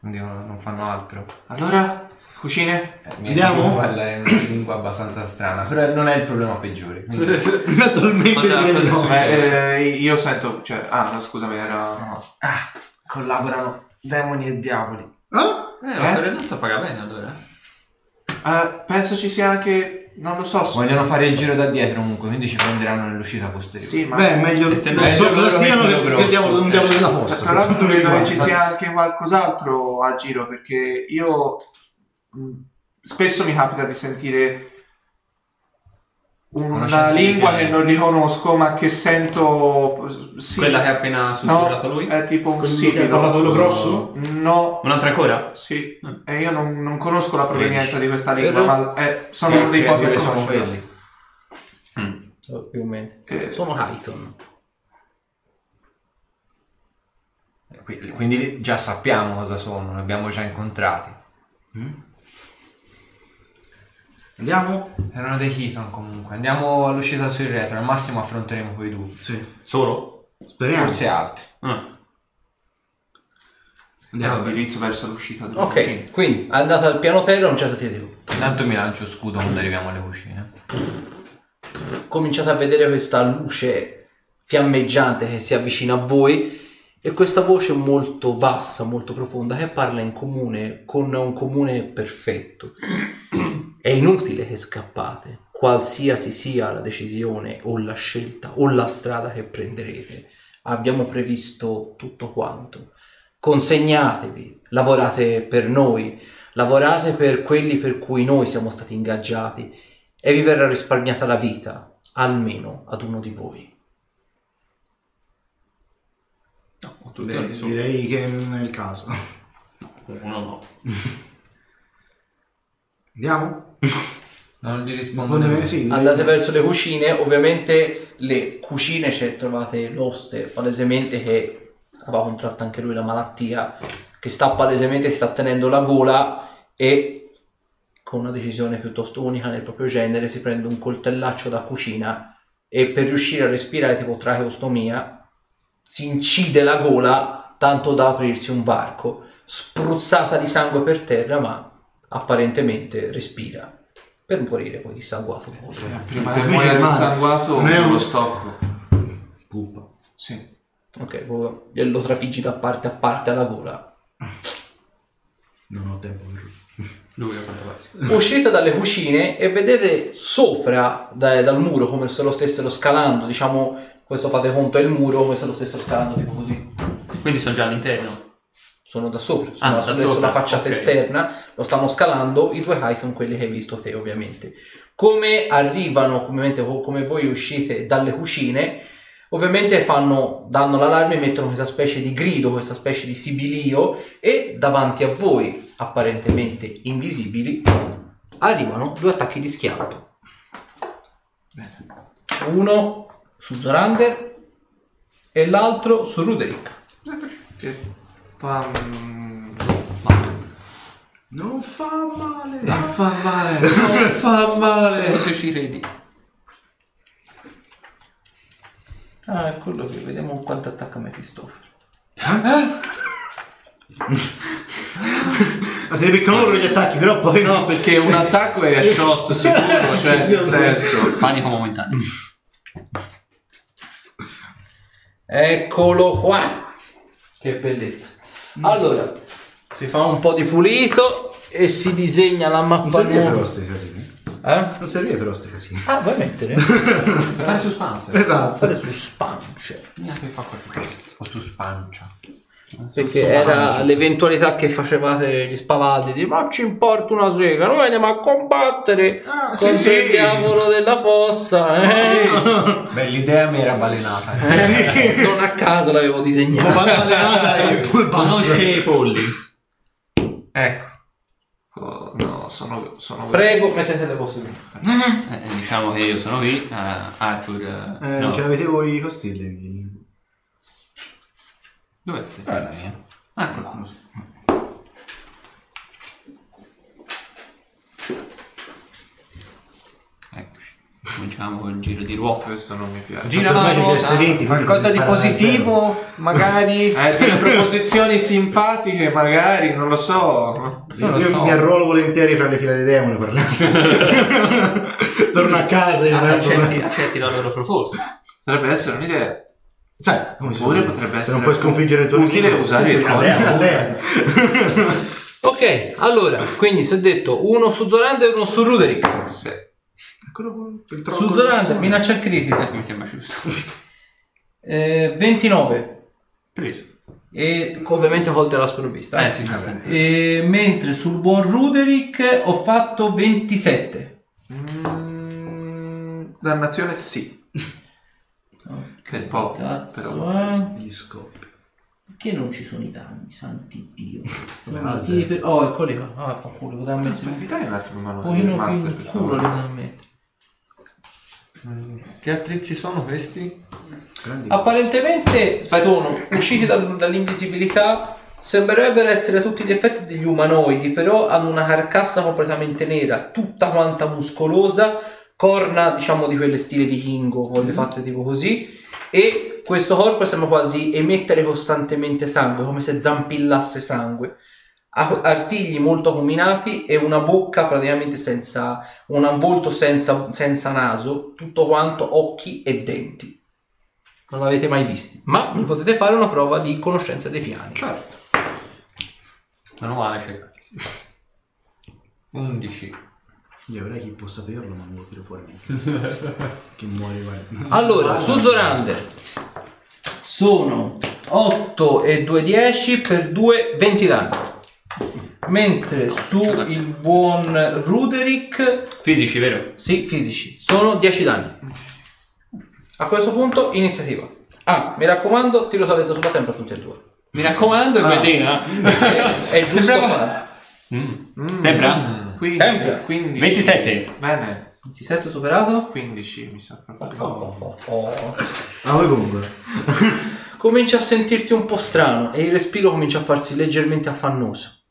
Non fanno altro. Allora, cucine? Eh, mi Andiamo? parlare in una lingua abbastanza strana, però non è il problema peggiore. quindi- Attualmente Cosa- cosa no. Beh, eh, io sento... Cioè, ah, no, scusami, era... Ah, collaborano demoni e diavoli. Ah? Eh, la Eh? sorellanza paga bene allora. Eh, penso ci sia anche... Non lo so. Vogliono fare il giro da dietro comunque, quindi ci prenderanno nell'uscita posteriore. Sì, ma... Beh, meglio se non no- so meglio cosa siano che diavolo, un diavolo della fossa. Tra l'altro credo che ci sia anche qualcos'altro a giro perché io spesso mi capita di sentire una lingua che non riconosco ma che sento sì. Quella che ha appena no, sussurrato lui? è tipo un simbolo ha parlato quello grosso? no Un'altra ancora? sì Mm. e io non, non conosco la provenienza di questa lingua Però- ma è- sono Che uno dei pochi che sono conosco. Mm. Più o meno. Eh. Sono Hython. Qui- Quindi già sappiamo cosa sono, li abbiamo già incontrati. Andiamo? Erano dei Keaton comunque. Andiamo all'uscita sul retro, al massimo affronteremo quei due. Sì. Solo? Speriamo. Forse altri. Ah. Andiamo. indirizzo verso l'uscita delle Ok, cucine. quindi andate al piano terra non c'è da tirare di lui. Intanto mi lancio scudo quando arriviamo alle cucine. Cominciate a vedere questa luce fiammeggiante che si avvicina a voi e questa voce molto bassa, molto profonda che parla in comune con un comune perfetto. È inutile che scappate, qualsiasi sia la decisione o la scelta o la strada che prenderete. Abbiamo previsto tutto quanto. Consegnatevi, lavorate per noi, lavorate per quelli per cui noi siamo stati ingaggiati e vi verrà risparmiata la vita, almeno ad uno di voi. No, ho tutti Beh, i su. direi che non è il caso. Uno no. Andiamo? Non gli rispondo nemmeno. sì, Andate verso le cucine, ovviamente le cucine c'è trovate l'oste palesemente che aveva contratto anche lui la malattia, che sta palesemente si sta tenendo la gola e con una decisione piuttosto unica nel proprio genere si prende un coltellaccio da cucina e per riuscire a respirare tipo tracheostomia si incide la gola tanto da aprirsi un varco, spruzzata di sangue per terra ma apparentemente respira per morire poi dissanguato. Prima che muoia dissanguato non è uso un- lo stocco. Puppa. Sì. Ok, proprio glielo trafiggi da parte a parte alla gola. Non ho tempo per Lui ha fatto questo. Uscite dalle cucine e vedete sopra da- dal muro come se lo stessero scalando, diciamo, questo fate conto è il muro come se lo stessero scalando tipo così. Quindi sono già all'interno. Sono da sopra, sono Ah, sulla, da sopra, sulla facciata ok. esterna, lo stanno scalando, i due Kai sono quelli che hai visto te ovviamente. Come arrivano, come, come voi uscite dalle cucine, ovviamente fanno, danno l'allarme, mettono questa specie di grido, questa specie di sibilio e davanti a voi, apparentemente invisibili, arrivano due attacchi di schianto. Uno su Zorander e l'altro su Ruderick. Che fa... mm, Non fa male. Non fa male, non fa male. Se ci credi. Ah, è quello che vediamo quanto attacca Mefistofele. Ma se ne beccano loro gli attacchi, però poi No, perché un attacco è shot sicuro, cioè nel senso... Panico momentaneo. Eccolo qua! Che bellezza. Allora, si fa un po' di pulito e si disegna la non mappa serviva però nuova. questi casini. Eh? Non serviva però questi casini. Ah, vuoi mettere? Per fare suspense. Esatto. Fare su spance. Neanche fa qualcosa. O su spancia. Perché era l'eventualità che facevate gli spavaldi di ma ci importa una sega, noi andiamo a combattere contro sì, il sì. diavolo della fossa. eh. Beh, l'idea mi era balenata. Eh, Non a caso l'avevo fatto allenata e poi. Conosce i polli. Ecco. Oh, No, sono... sono... Prego, mettete le possibilità. Eh, diciamo che io sono qui, eh, Arthur... Eh, no. non ce l'avete voi i costilli? Dove sei? Eh, la mia. Eccolo. Eccoci. Cominciamo con il giro di ruota. Questo non mi piace. Gira la ruota, qualcosa di positivo, magari. Eh, delle proposizioni simpatiche magari, non lo so. Non lo Io so. mi arruolo volentieri fra le fila dei demoni per Torno a casa e non è un Accetti, accetti la loro proposta. Potrebbe essere un'idea. Cioè, come dice? potrebbe Se essere non puoi sconfiggere il tuo utile nemico, usare il allea. Ok, allora, quindi si è detto uno su Zorander e uno su Ruderick. Sì. Su Zorander, minaccia critica. Ecco, mi sembra giusto. Eh, 29. Preso. E ovviamente colte la sprovvista. Eh sì, sì. E mentre sul buon Ruderick ho fatto 27. Mm, dannazione sì. Per poco, Cazzo, però. eh. Gli scoppi. Perché non ci sono i danni, santi Dio. Motivi per- Oh, eccoli qua. Ah, fa culo, poteva mettere un Dai un attimo in mano pochino più master, in culo poteva mettere. Che attrezzi sono questi? Grandi. Apparentemente sono usciti dal- dall'invisibilità, sembrerebbero essere a tutti gli effetti degli umanoidi, però hanno una carcassa completamente nera, tutta quanta muscolosa, corna diciamo di quelle stile vichingo, quelle fatte tipo così, e questo corpo sembra quasi emettere costantemente sangue, come se zampillasse sangue. Ha artigli molto acuminati e una bocca praticamente senza, un volto senza, senza naso, tutto quanto occhi e denti. non l'avete mai visti, ma mi potete fare una prova di conoscenza dei piani. Certo. Meno male c'è. 11. Gli avrei chi può saperlo, ma non lo tiro fuori neanche. che muore, guarda. Allora, su Zorander sono 8 e 2 10 per 2 20 danni. Mentre su il buon Ruderick Fisici, vero? sì, fisici, sono 10 danni. A questo punto iniziativa. Ah, mi raccomando, tiro salvezza sulla tempra tutti e due. Mi raccomando, il Ah. Medina. È giusto Sembrava- fare. Mm. Sembra? Mm. 15. Sempre. 15. 27. Bene. 27 superato? 15 mi sa proprio. Oh, oh, oh, oh. comunque. Cominci a sentirti un po' strano e il respiro comincia a farsi leggermente affannoso.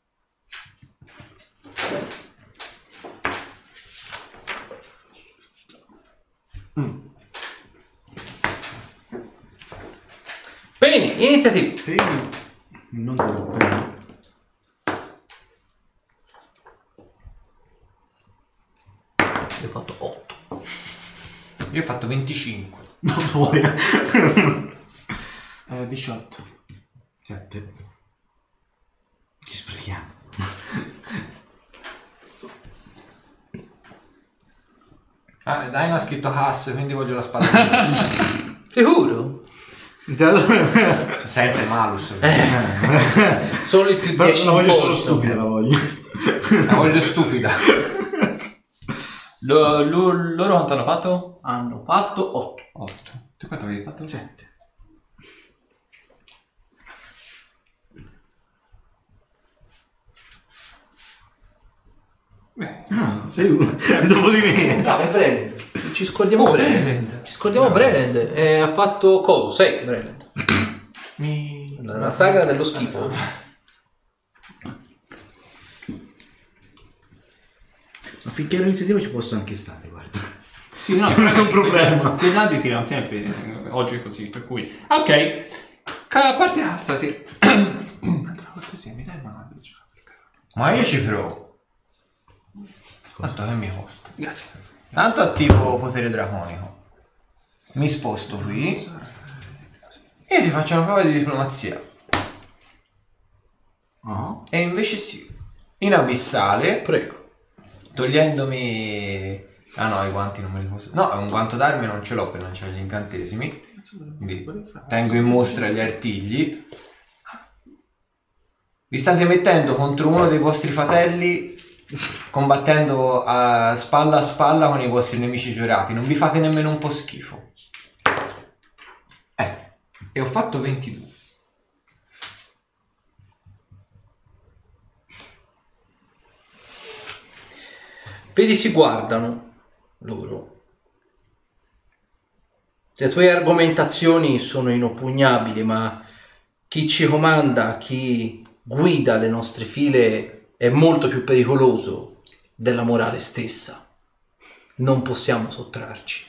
Scritto Hass, quindi voglio la spada. Sicuro? Senza i malus. Solo il più Però 10 la voglio solo stupida, la voglio. La voglio stupida. Lo- lo- loro quanto hanno fatto? Hanno fatto 8. 8. Tu quanto avevi fatto? 7. Ah, sei uno. Dopo di me. È Breland. Ci scordiamo Oh, Breland. Breland. Ci scordiamo Breland. Eh, ha fatto coso? 6 Breland. Mi... La sagra dello schifo. Ma finché l'iniziativa ci posso anche stare, guarda. Sì, no, Non è un problema. Quei dadi tirano sempre. eh, Oggi è così, per cui. Ok. A parte asta, sì. Andrea, cortesia, mi dai una? Ma io ci provo. Tanto che mi costa. Grazie. Tanto attivo potere draconico. Mi sposto qui. E ti faccio una prova di diplomazia. Ah. E invece sì. In abissale, Prego. togliendomi... Ah no, i guanti non me li posso... No, un guanto d'arme non ce l'ho per lanciare gli incantesimi. Quindi tengo in mostra gli artigli. Vi state mettendo contro uno dei vostri fratelli combattendo a spalla a spalla con i vostri nemici giurati. Non vi fate nemmeno un po' schifo. Eh, e ho fatto 22. Vedi, si guardano loro. Le tue argomentazioni sono inoppugnabili, ma chi ci comanda, chi guida le nostre file è molto più pericoloso della morale stessa. Non possiamo sottrarci.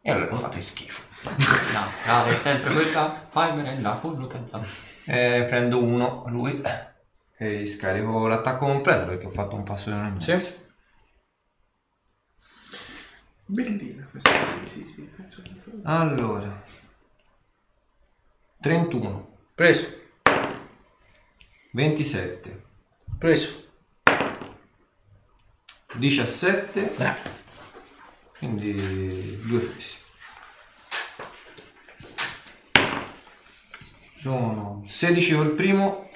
E allora fate schifo. No, no, è sempre quella. Fai merenda Nutella. Eh, prendo uno, lui, e gli scarico l'attacco completo perché ho fatto un passo di un Sì. Bellina questa, sì, sì, sì. penso che- Allora, 31, Preso, 27, preso. 17, Eh, quindi due presi. Sono 16 col primo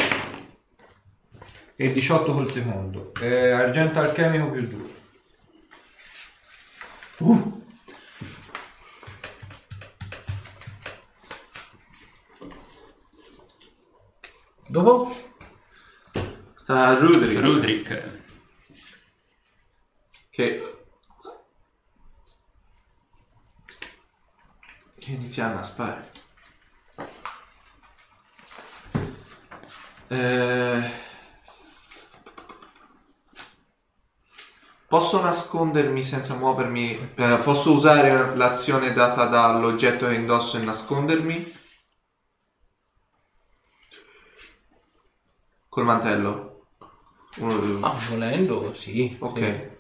e 18 col secondo. Eh, argento alchemico più 2. Dopo? Sta Rudrick Rudrick. che... Che iniziano a sparare. Eh... Posso nascondermi senza muovermi? Eh, posso usare l'azione data dall'oggetto che indosso e nascondermi? Col mantello? Uno, due, Ah, volendo, sì. Ok.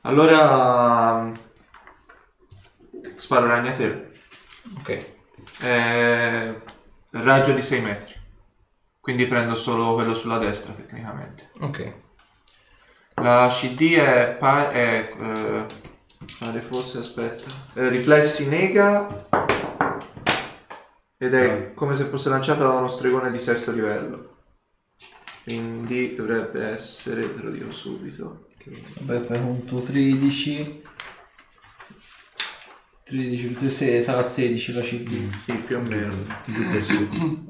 Allora sparo ragnatelo. Ok. Eh, raggio di 6 metri. Quindi prendo solo quello sulla destra tecnicamente. Ok. La CD è, pa- è eh, pare fosse, aspetta, eh, riflessi nega ed è come se fosse lanciata da uno stregone di sesto livello. Quindi dovrebbe essere, te lo dico subito. Vabbè, fai conto 13. 13 più 6 sarà 16 la CD. Sì, più o meno.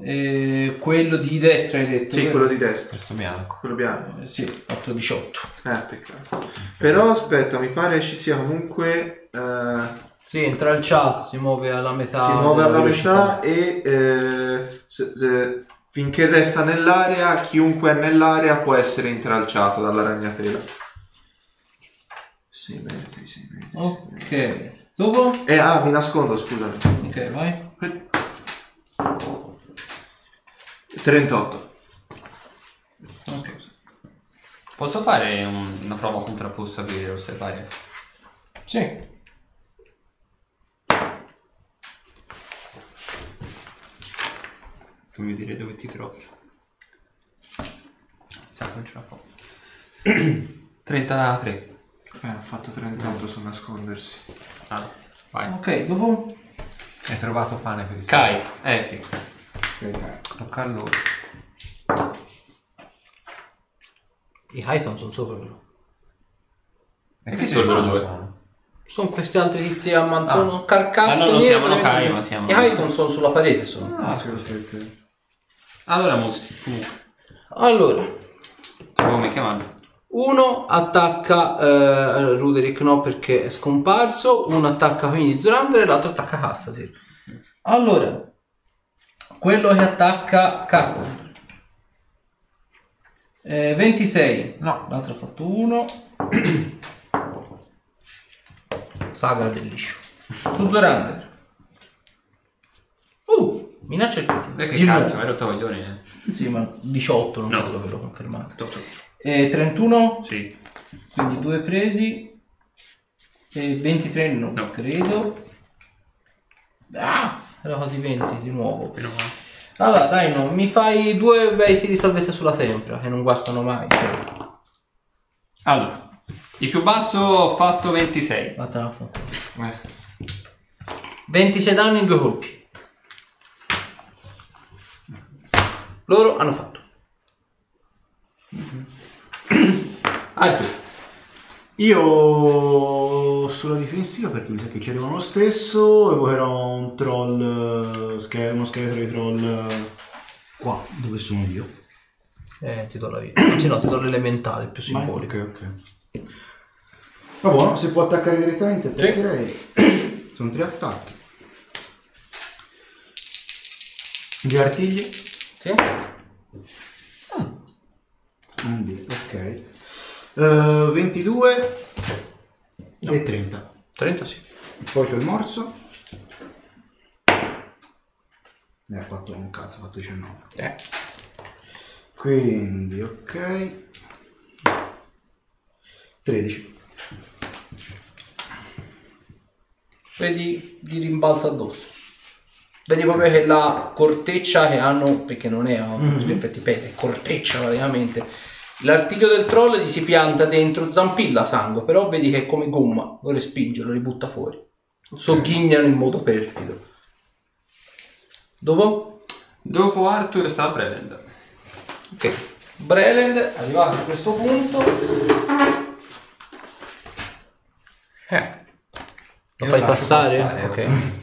E quello di destra hai detto? Sì, vero? quello di destra, Questo bianco. quello bianco. Eh, Sì, 8 18. Eh, peccato. Però aspetta, mi pare ci sia comunque... eh, Sì, intralciato, si muove alla metà. si muove della alla velocità. metà e eh, se- se- finché resta nell'area, chiunque è nell'area può essere intralciato dalla ragnatela. 6 metri, 6 metri. Ok. Dopo? Eh, ah, mi nascondo, scusami. Ok, vai. 38. Ok. Posso fare un- una prova contrapposta per osservare? Sì. Fammi dire dove ti trovi. Sa, non ce la fa. 33. Eh, ho fatto 38 su nascondersi. Ah, vai. Ok, dopo? Hai trovato pane per il Kai. Eh sì. Tocca a loro. I Hython sono sopra però. E che sono loro due? sono? Questi altri tizi a man- sono carcasse Ah, no, non nere, siamo Nokai, ma siamo- I Hython sono sulla parete sono. Ah, sì, ok, ok. Allora mostri. Comunque. Allora, Come chiamano? uno attacca eh, Ruderick no perché è scomparso, uno attacca quindi Zorander e l'altro attacca Castasir. Allora, quello che attacca Castasir. Eh, 26. No. L'altro ha fatto 1. Sagra del liscio. Su Zorander. Uh, minaccia il critico. Perché Di cazzo, nuovo. hai rotto i coglioni? eh? Sì, ma 18 non No. credo che l'ho confermato. Tutto. E 31, Sì. quindi due presi. E 23 no, No. credo. Ah, era quasi 20 di nuovo. Meno male. Allora, dai, no, mi fai due bei tiri di salvezza sulla tempra, che non guastano mai. Cioè, Allora, il più basso ho fatto 26. vattene a. Eh, 26 danni in due colpi. Loro hanno fatto. Arthur. Io sulla difensiva, perché mi sa che ci arrivano lo stesso, evocherò un troll, eh, uno scheletro di troll eh, qua, dove sono io. Eh, ti do la vita. Anzi no, ti do l'elementale, più Ma- simbolico. Ok, ok. Va buono, se può attaccare direttamente, attaccherei. Sono tre attacchi. Due artigli. Sì? Un D, ok. Eh, 22 e 30. 30 sì. Poi c'ho il morso. Ne ha fatto un cazzo, ha fatto 19. Eh. Quindi, ok. 13. Vedi, gli rimbalza addosso. Vedi proprio che la corteccia che hanno, perché non è a tutti gli effetti pelle, è corteccia praticamente. L'artiglio del troll gli si pianta dentro, zampilla sangue, però vedi che è come gomma, lo respinge, lo ributta fuori. Sogghignano in modo perfido. Dopo? Dopo Arthur sta prendendo. Ok. Breland, arrivato a questo punto. Eh. Lo fai passare? passare, ok.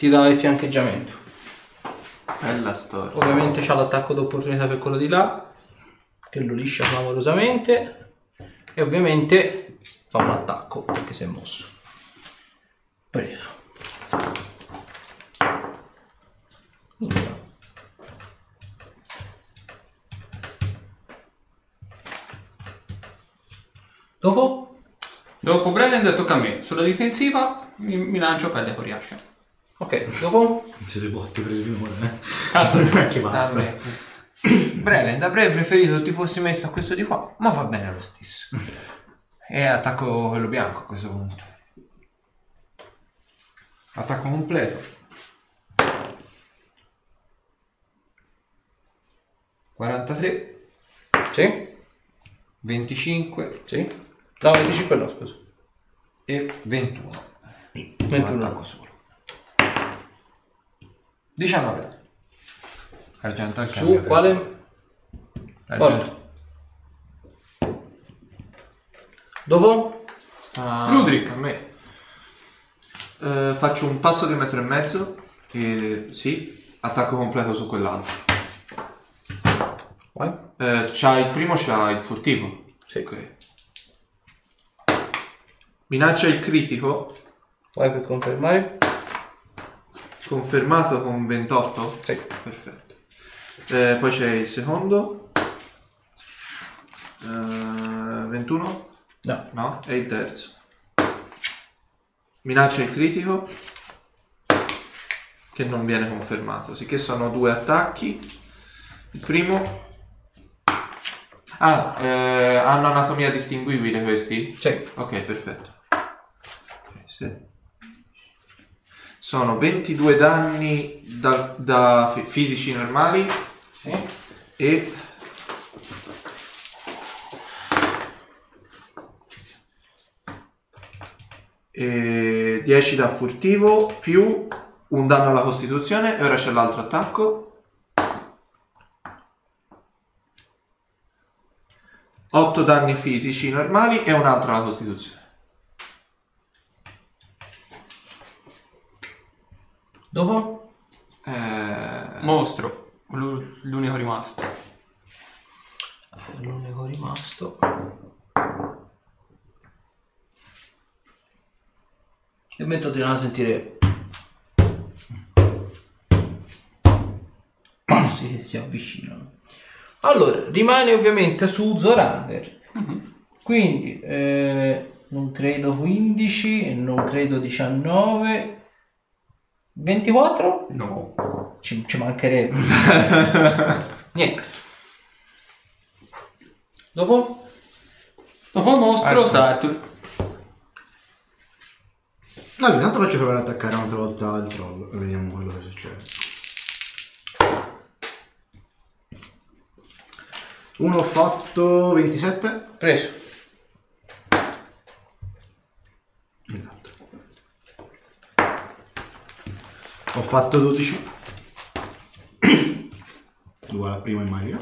Ti dà il fiancheggiamento. bella storia. Ovviamente c'ha l'attacco d'opportunità per quello di là, che lo liscia clamorosamente. E ovviamente fa un attacco perché si è mosso. Preso. Minchia. Dopo? Dopo Brennan tocca a me. Sulla difensiva mi, mi lancio pelle coriacea. Ok, dopo? Se le botte prese finora, eh. Cazzo. che basta. Vabbè. Brelend, avrei preferito ti fossi messo a questo di qua, ma va bene lo stesso. E attacco quello bianco a questo punto. Attacco completo. 43, Sì? 25 Sì? No, 25 no, scusa. e 21. 21. attacco solo. 19. Argento al cambio. Su quale? Argento. Dopo? Sta Ludric. a me. Eh, faccio un passo di un metro e mezzo. E sì, attacco completo su quell'altro. Vai. Eh, c'ha il primo c'ha il furtivo. Sì. Ok. Minaccia il critico. Vai per confermare. Confermato con 28. Sì. Perfetto. Eh, poi c'è il secondo. Eh, 21. No. No, e il terzo. Minaccia il critico. Che non viene confermato. Sicché sono due attacchi. Il primo. Ah, eh, hanno anatomia distinguibile questi? Sì. Ok, perfetto. Sì. Sono 22 danni da, da fi- fisici normali Sì. e e 10 da furtivo più un danno alla costituzione e ora c'è l'altro attacco 8 danni fisici normali e un altro alla costituzione Dopo? Eh, Mostro, l'u- l'unico rimasto. L'unico rimasto. Io metto di non sentire passi che si avvicinano. Allora, rimane ovviamente su Zorander. Quindi, eh, non credo 15, non credo 19, 24? No. Ci, ci mancherebbe. Niente. Dopo? Dopo mostro, Sartur. Allora, intanto faccio provare ad attaccare un'altra volta il troll e vediamo quello che succede. Uno ho fatto 27 Preso. Ho fatto 12. Uguale al primo immagino.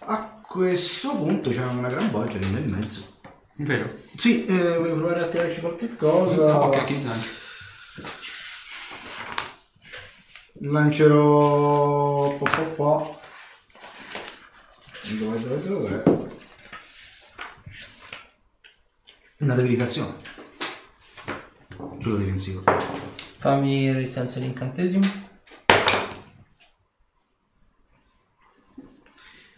A questo punto c'è una gran bolgia lì nel mezzo. Vero. Sì, eh, voglio provare a tirarci qualche cosa. Ok, che lanci. Lancerò po po po. Dove dove dove? Una debilitazione. Sulla difensiva. Fammi resistenza all'incantesimo.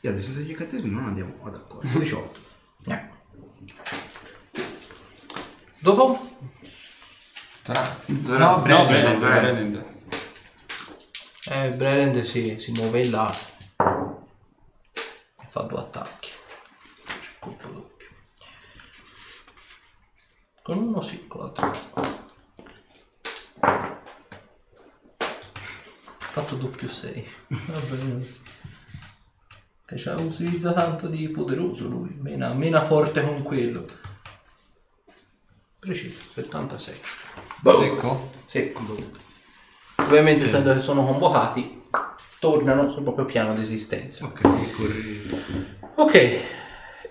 E alla distanza degli incantesimi non andiamo ad accordo. 18. Eh. Dopo? Tra- Zora- No, No, Brelend, Brelend, Brelend. Brelend. Eh, Brelend si, si muove in là. E fa due attacchi. C'è colpo doppio. Con uno sì, con l'altro Fatto doppio 6. Va. Che c'ha utilizza tanto di poderoso lui. Mena, mena forte con quello. Preciso, 76. Secco? Secco. Ovviamente essendo che sono convocati, tornano sul proprio piano di esistenza. Ok, corri. Ok,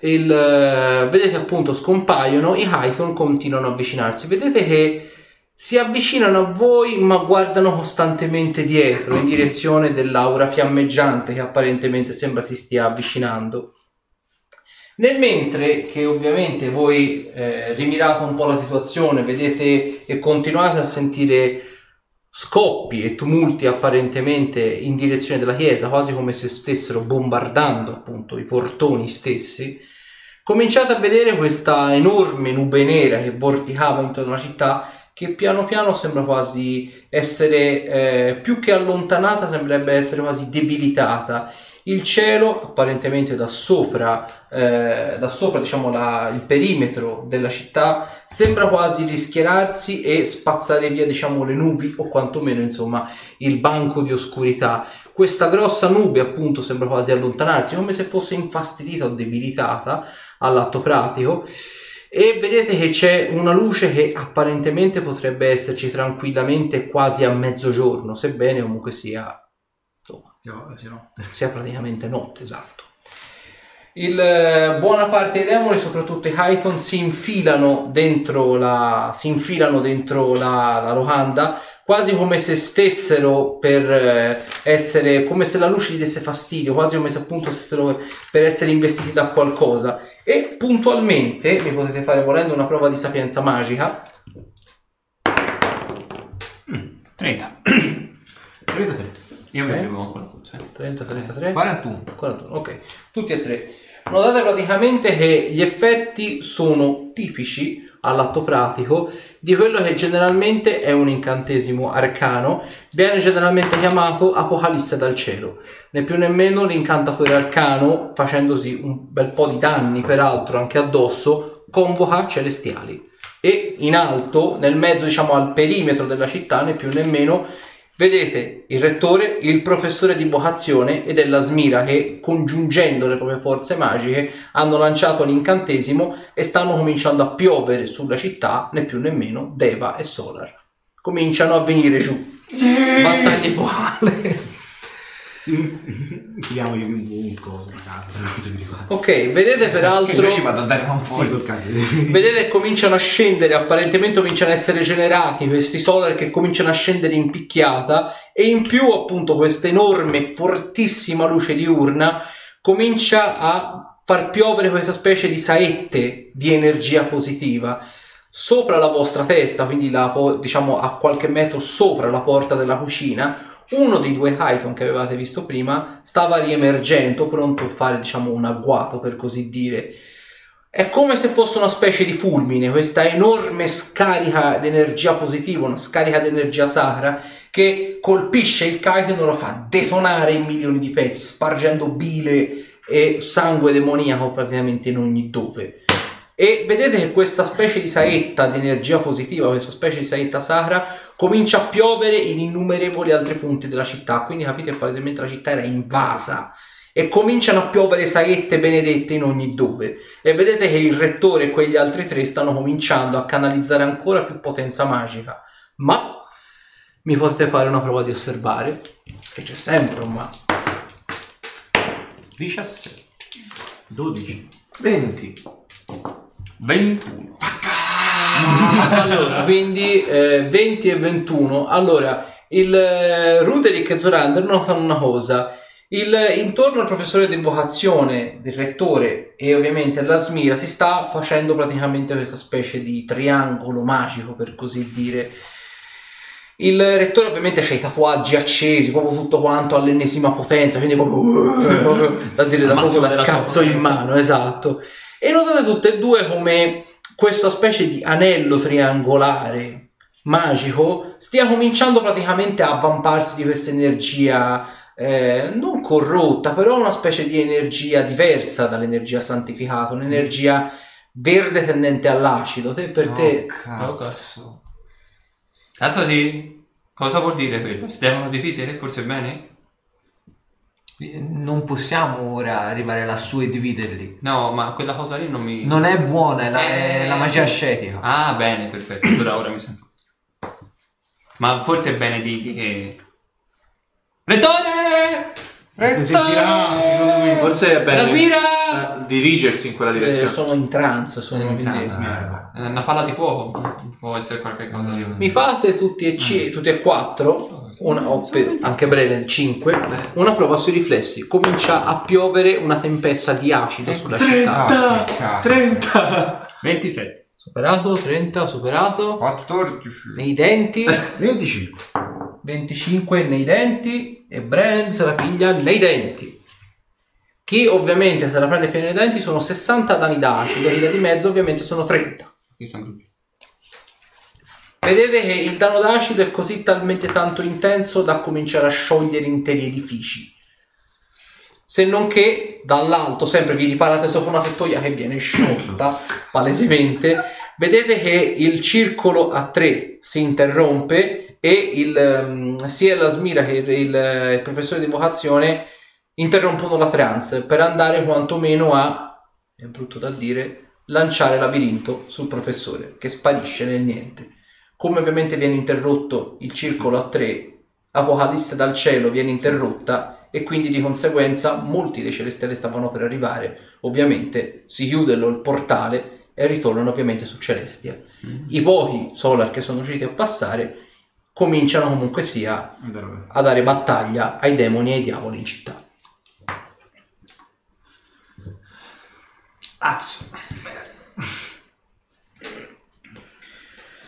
il, eh, vedete appunto scompaiono, i Hython continuano a avvicinarsi, vedete che si avvicinano a voi ma guardano costantemente dietro in direzione dell'aura fiammeggiante che apparentemente sembra si stia avvicinando. Nel mentre che ovviamente voi eh, rimirate un po' la situazione, vedete e continuate a sentire scoppi e tumulti apparentemente in direzione della chiesa, quasi come se stessero bombardando appunto i portoni stessi, cominciate a vedere questa enorme nube nera che vorticava intorno alla città che piano piano sembra quasi essere eh, più che allontanata, sembrerebbe essere quasi debilitata. Il cielo, apparentemente da sopra, eh, da sopra diciamo la- il perimetro della città, sembra quasi rischierarsi e spazzare via diciamo le nubi o quantomeno insomma il banco di oscurità. Questa grossa nube appunto sembra quasi allontanarsi, come se fosse infastidita o debilitata all'atto pratico. E vedete che c'è una luce che apparentemente potrebbe esserci tranquillamente quasi a mezzogiorno, sebbene comunque sia, insomma, sì, no. sia praticamente notte, esatto. Il, eh, buona parte dei demoni, soprattutto i Hython, si infilano dentro la, si infilano dentro la, la locanda quasi come se stessero per eh, essere, come se la luce gli desse fastidio, quasi come se appunto stessero per essere investiti da qualcosa. E puntualmente mi potete fare volendo una prova di sapienza magica. 30. 33. Io mi arrivo ancora forse. 30, 33. 41. 41, ok, tutti e tre. Notate praticamente che gli effetti sono tipici all'atto pratico di quello che generalmente è un incantesimo arcano, viene generalmente chiamato Apocalisse dal cielo. Né più né meno l'incantatore arcano, facendosi un bel po' di danni peraltro anche addosso, convoca celestiali. E in alto, nel mezzo diciamo al perimetro della città, né più né meno, Vedete il rettore, il professore di vocazione e della Smira che congiungendo le proprie forze magiche hanno lanciato l'incantesimo e stanno cominciando a piovere sulla città, né più né meno, Deva e Solar. Cominciano a venire giù. Battaglie poale. Chiediamogli un, un casa, per quanto mi riguarda. Ok, vedete peraltro... Io vado a dare Sì, fuori. col caso. Vedete che cominciano a scendere, apparentemente cominciano a essere generati questi solar che cominciano a scendere in picchiata e in più appunto questa enorme, fortissima luce diurna comincia a far piovere questa specie di saette di energia positiva sopra la vostra testa, quindi la, diciamo a qualche metro sopra la porta della cucina. Uno dei due Hython che avevate visto prima stava riemergendo, pronto a fare diciamo un agguato per così dire. È come se fosse una specie di fulmine, questa enorme scarica di energia positiva, una scarica di energia sacra che colpisce il Kaiten e lo fa detonare in milioni di pezzi, spargendo bile e sangue demoniaco praticamente in ogni dove. E vedete che questa specie di saetta di energia positiva, questa specie di saetta sacra, comincia a piovere in innumerevoli altri punti della città. Quindi capite che palesemente la città era invasa e cominciano a piovere saette benedette in ogni dove. E vedete che il rettore e quegli altri tre stanno cominciando a canalizzare ancora più potenza magica. Ma mi potete fare una prova di osservare, che c'è sempre un ma. 17. 12. 20. 21. allora, quindi eh, 20 e 21. Allora, il eh, Ruderick e Zorander notano una cosa. Il, intorno al professore di invocazione, del rettore e ovviamente alla Smira si sta facendo praticamente questa specie di triangolo magico, per così dire. Il rettore ovviamente ha i tatuaggi accesi, proprio tutto quanto all'ennesima potenza, quindi proprio, da dire da, da cazzo in mano, esatto. E notate tutte e due come questa specie di anello triangolare magico stia cominciando praticamente a avvamparsi di questa energia eh, non corrotta, però una specie di energia diversa dall'energia santificata, un'energia verde tendente all'acido. Te, per te, Oh, cazzo. Adesso sì. Cosa vuol dire quello? Si devono dividere? Forse bene? Non possiamo ora arrivare lassù e dividerli. No, ma quella cosa lì non mi... Non è buona, è la, è Eh. la magia ascetica. Ah, bene, perfetto. Allora ora mi sento. Ma forse è bene dirgli che... Rettore! Ti sentirà, secondo me. Forse è bene eh, dirigersi in quella eh, direzione. sono in trance, sono In trance. Eh, Una palla di fuoco? Può essere qualche cosa di... Mi fate tutti e, ci- tutti e quattro, una, o per- anche Brene il 5, una prova sui riflessi. Comincia a piovere una tempesta di acido sulla città. Ah, che cazzo. 30! 27. Superato, 30, superato. 14. Nei denti, 25. 25 nei denti e Bren se la piglia nei denti. Chi ovviamente se la prende piena nei denti sono 60 danni d'acido e da di mezzo ovviamente sono 30. Qui sono tutti. Vedete che il danno d'acido è così talmente tanto intenso da cominciare a sciogliere interi edifici. Se non che dall'alto sempre vi riparate sopra una tettoia che viene sciolta palesemente. Vedete che il circolo a tre si interrompe e il, ehm, sia la Smira che il, il- il professore di vocazione interrompono la trance per andare quantomeno a, è brutto da dire, lanciare labirinto sul professore che sparisce nel niente. Come ovviamente viene interrotto il circolo a tre, Apocalisse dal cielo viene interrotta e quindi di conseguenza molti dei celestiali stavano per arrivare. Ovviamente si chiude il portale e ritornano ovviamente su Celestia. I pochi Solar che sono riusciti a passare cominciano comunque sia a dare battaglia ai demoni e ai diavoli in città. Azzo.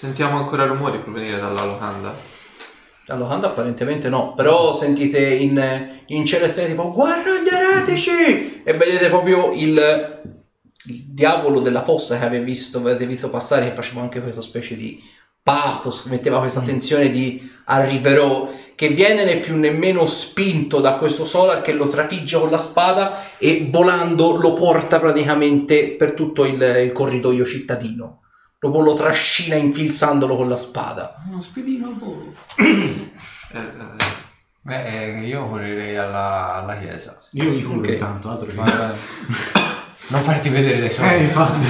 Sentiamo ancora rumori provenire dalla locanda. La locanda apparentemente no, però sentite in, in celestiale tipo guarda gli eretici e vedete proprio il, il diavolo della fossa che avete visto, avete visto passare che faceva anche questa specie di pathos, metteva questa tensione di arriverò che viene né più nemmeno spinto da questo solar che lo trafigge con la spada e volando lo porta praticamente per tutto il, il corridoio cittadino. Dopo lo trascina infilzandolo con la spada. Uno spedino a volo. Eh, eh, Beh, eh, io correrei alla, alla chiesa. Io mi curo Ok. intanto, altro che... Guarda, non farti vedere dai soldi. Eh, infatti.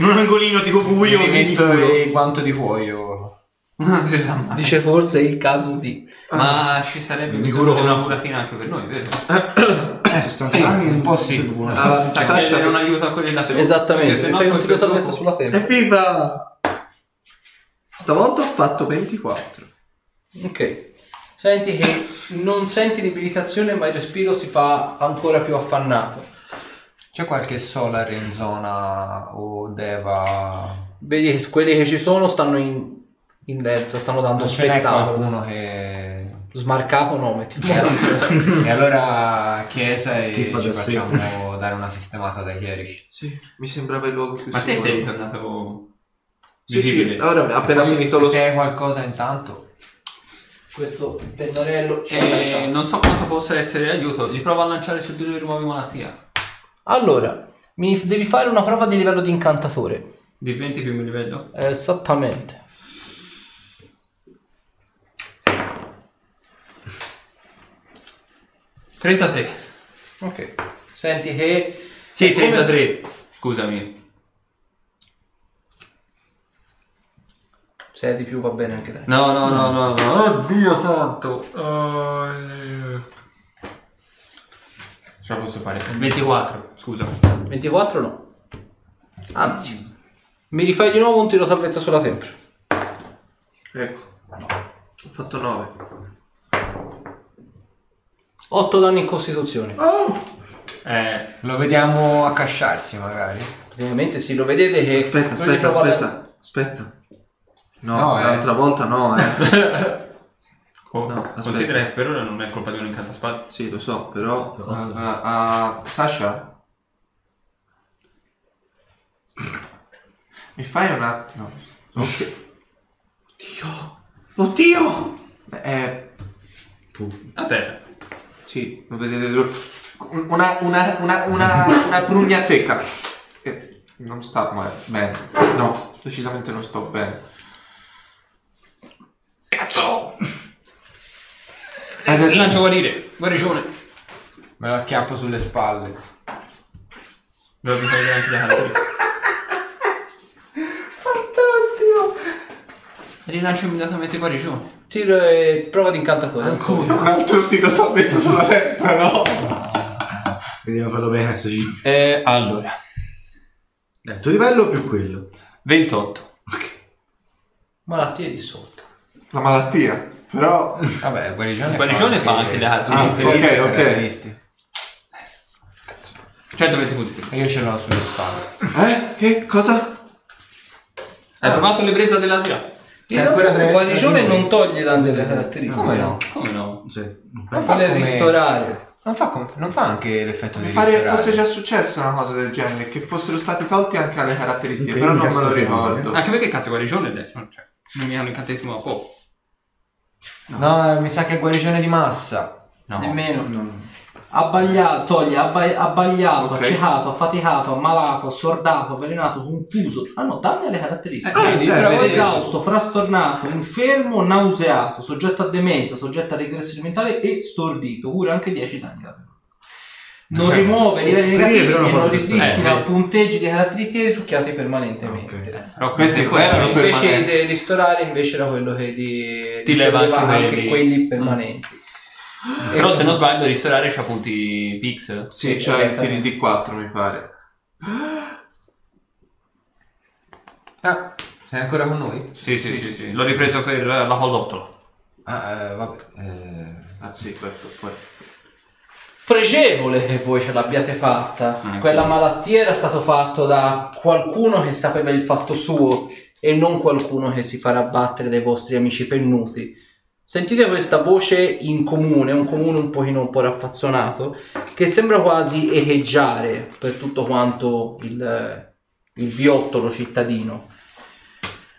In un angolino tipo buio, mi mi metto curo. e quanto di cuoio. Non si sa mai. Dice forse è il caso di... Ma ci sarebbe Mi bisogno curo di una con- curatina anche per noi, vero? Eh, 60 sì, anni, un po' sì. Ah, Si sta Sasha- chiedere un aiuto a quelli là su. Esattamente, sennò fai un tiro salvezza sulla tempra. Evviva! Stavolta ho fatto 24. Ok. Senti che non senti debilitazione, ma il respiro si fa ancora più affannato. C'è qualche solar in zona o deva... Vedi che quelli che ci sono stanno in, in mezzo, stanno dando Non ce n'è spettacolo. qualcuno che... Smarcato no, metti e allora chiesa e ci da facciamo dare una sistemata dai chierici. Sì, mi sembrava il luogo più Ma te sicuro. sei ritornato Sì, sì, visibile? ora appena Se poi- finito se lo... te hai qualcosa intanto... Questo pennarello Eh, non so quanto possa essere di aiuto. Gli provo a lanciare su di lui rimuovi malattia. Allora, mi devi fare una prova di livello di incantatore. Di 20 più livello? Eh, Esattamente. 33. Ok. Senti che... Sì, è come 33. Scusami. Se hai di più va bene anche te. No, no, no, no, no. Oddio santo. Uh, Ce la posso fare. 24, scusa. 24 no. Anzi, mi rifai di nuovo un tiro salvezza sulla tempra. Ecco. Ho fatto 9. 8 danni in costituzione. Eh, Lo vediamo accasciarsi magari. Praticamente sì, lo vedete che... Aspetta, aspetta, prova a- aspetta. Aspetta. No, No, eh. l'altra volta no, eh. oh, No, aspetta. considera che per ora non è colpa di un incantaspada. sì, lo so, però... ah, ah, ah, Sasha? Mi fai un attimo? Ok. Oddio! Oddio! Eh, A te. Sì, lo vedete. Una, una, una, una, una prugna secca. Eh, non sta ma- bene. No, decisamente non sto bene. Cazzo! Eh, Lancio guarire. Guarigione. Me lo acchiappo sulle spalle. Devo fare anche da altri. Fantastico! Rilancio immediatamente guarigione. Tiro e prova di incantatore. Ancora. Un altro stilo salvezza sulla tempra, no? Vediamo farlo bene SG. Eh, allora. Eh, il tuo livello più quello? 28. Malattie dissolta. La malattia. Però... Vabbè, guarigione, Guarigione fa anche le altre Ah, ok, ok. caratteristiche. 120 punti. E io ce l'ho sulle spalle. Eh? Che? Cosa? Hai provato l'ebbrezza della tira? In ancora realtà il guarigione tre- non toglie danni alle caratteristiche. Come no? Come no? Sì. Non fa del come- ristorare. Non fa, com- non fa anche l'effetto di Mi pare che ristorare. fosse già successa una cosa del genere, che fossero stati tolti anche alle caratteristiche, Ok, però non me lo ricordo. Anche perché cazzo guarigione adesso non c'è. Non mi hanno incantesimo a poco. No, eh, mi sa che è guarigione di massa. No. Nemmeno. Abbagliato, toglie, abba- abbagliato, Ok. accecato, affaticato, ammalato, assordato, avvelenato, confuso. Ah no, danni alle caratteristiche. Eh, Vedi, eh, esausto, frastornato, infermo, nauseato, soggetto a demenza, soggetto a regressione mentale e stordito. Cura anche 10 danni da Non rimuove i livelli negativi e non ripristina Eh, punteggi di caratteristiche risucchiati permanentemente. Ok. Però Questi qua erano Invece permanenti. di ristorare invece era quello che di, Ti di leva anche anche quelli. quelli permanenti. Però se non sbaglio ristorare c'ha punti pix. Sì, Sì, esattamente. tiri di 4 mi pare. Ah, sei ancora con noi? Sì, sì, sì, sì. L'ho ripreso per la collottola. Ah, eh, vabbè. Eh, Ah sì, questo poi. pregevole che voi ce l'abbiate fatta. Ah, ecco. Quella malattia era stato fatto da qualcuno che sapeva il fatto suo e non qualcuno che si farà battere dai vostri amici pennuti. Sentite questa voce in comune, un comune un pochino un po' raffazzonato, che sembra quasi echeggiare per tutto quanto il, il viottolo cittadino.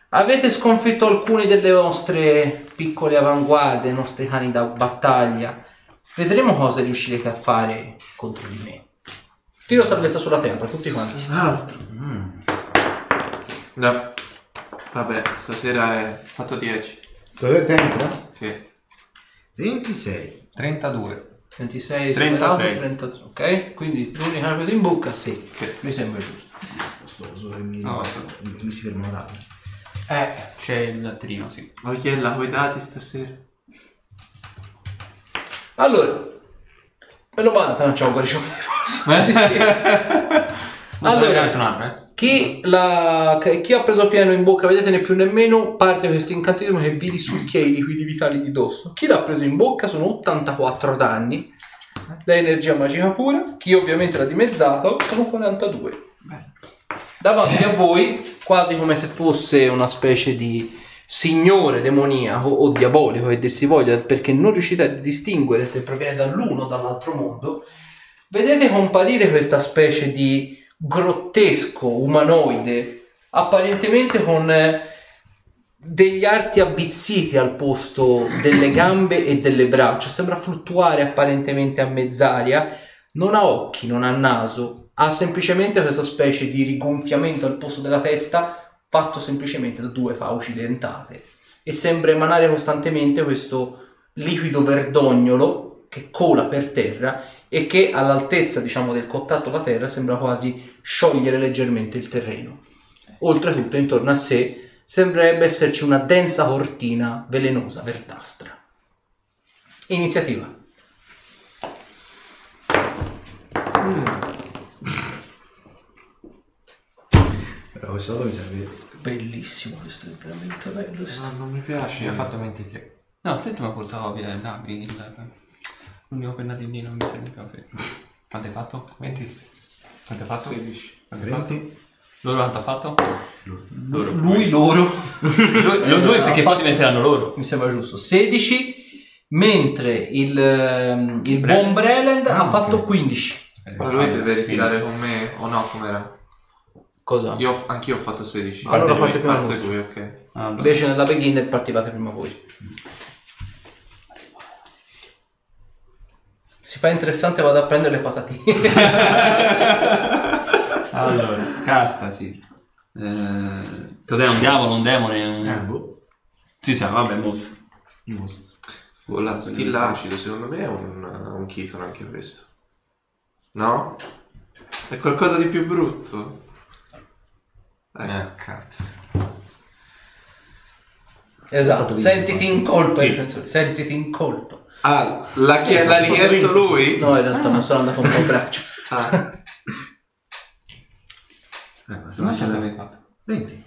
Avete sconfitto alcune delle vostre piccole avanguardie, i nostri cani da battaglia. Vedremo cosa riuscirete a fare contro di me. Tiro salvezza sulla tempra, tutti quanti. Altro. No. Vabbè, stasera è fatto 10. Cos'è tempra? Sì. 26. 32. 26, 36. superato, 33. Ok? Quindi l'unica cosa in bocca, sì. Sì. Mi sembra giusto. Costoso e mi, No, basta, mi, mi si fermano da. Eh, C'è il lattrino, sì. Oiella, vuoi dati stasera? allora. Meno male, te non c'è un guaricione. Allora, allora, c'è un'altra, eh? Chi, la- chi ha preso pieno in bocca, vedete né più né meno, parte questo incantesimo che vi risucchia i liquidi vitali di dosso. Chi l'ha preso in bocca sono 84 danni da energia magica pura. Chi ovviamente l'ha dimezzato sono 42. Davanti a voi, quasi come se fosse una specie di signore demoniaco o diabolico che dir si voglia, perché non riuscite a distinguere se proviene dall'uno o dall'altro mondo, vedete comparire questa specie di grottesco umanoide, apparentemente con eh, degli arti avvizziti al posto delle gambe e delle braccia, sembra fluttuare apparentemente a mezz'aria, non ha occhi, non ha naso, ha semplicemente questa specie di rigonfiamento al posto della testa fatto semplicemente da due fauci dentate. E sembra emanare costantemente questo liquido verdognolo che cola per terra e che all'altezza diciamo del contatto alla terra sembra quasi sciogliere leggermente il terreno. Oltretutto intorno a sé sembrerebbe esserci una densa cortina velenosa verdastra. Iniziativa. Però questo dato mi serve. Bellissimo questo, è veramente bello. questo. No, non mi piace. Io ho fatto 23. No, te tu mi hai portato via il il- l'unico pennarellino mi serve a fe- Quanto hai fatto? 23. Quanto hai fatto? 16. Quanto hai fatto? 20. Loro quanto ha fatto? Loro. Lui, loro, Lui, lui, lui perché poi diventeranno loro. mi sembra giusto, 16, mentre il, ehm, il buon Breland ha fatto 15. Ma lui deve ritirare con me o no? Com'era? Cosa? Io ho- anch'io ho fatto 16. Allora Parte parte prima il lui, ok. Allora. Invece nella beginner partivate prima voi. Si fa interessante, vado a prendere le patatine. Allora, casta, sì. Eh, cos'è un diavolo, un demone? Un... Eh, boh. Sì, sì, vabbè, mostro. Mostro. Vola, skill acido, secondo me è un, un Keaton anche questo. No? È qualcosa di più brutto. Ecco. Eh, cazzo. esatto, sentiti in colpa, Sì. sentiti in colpa. Ah, l'ha, chie- l'ha richiesto lui? No, in realtà non sono andato un po' a braccio. Ah, Eh, basta Non cancellare. 74. 20.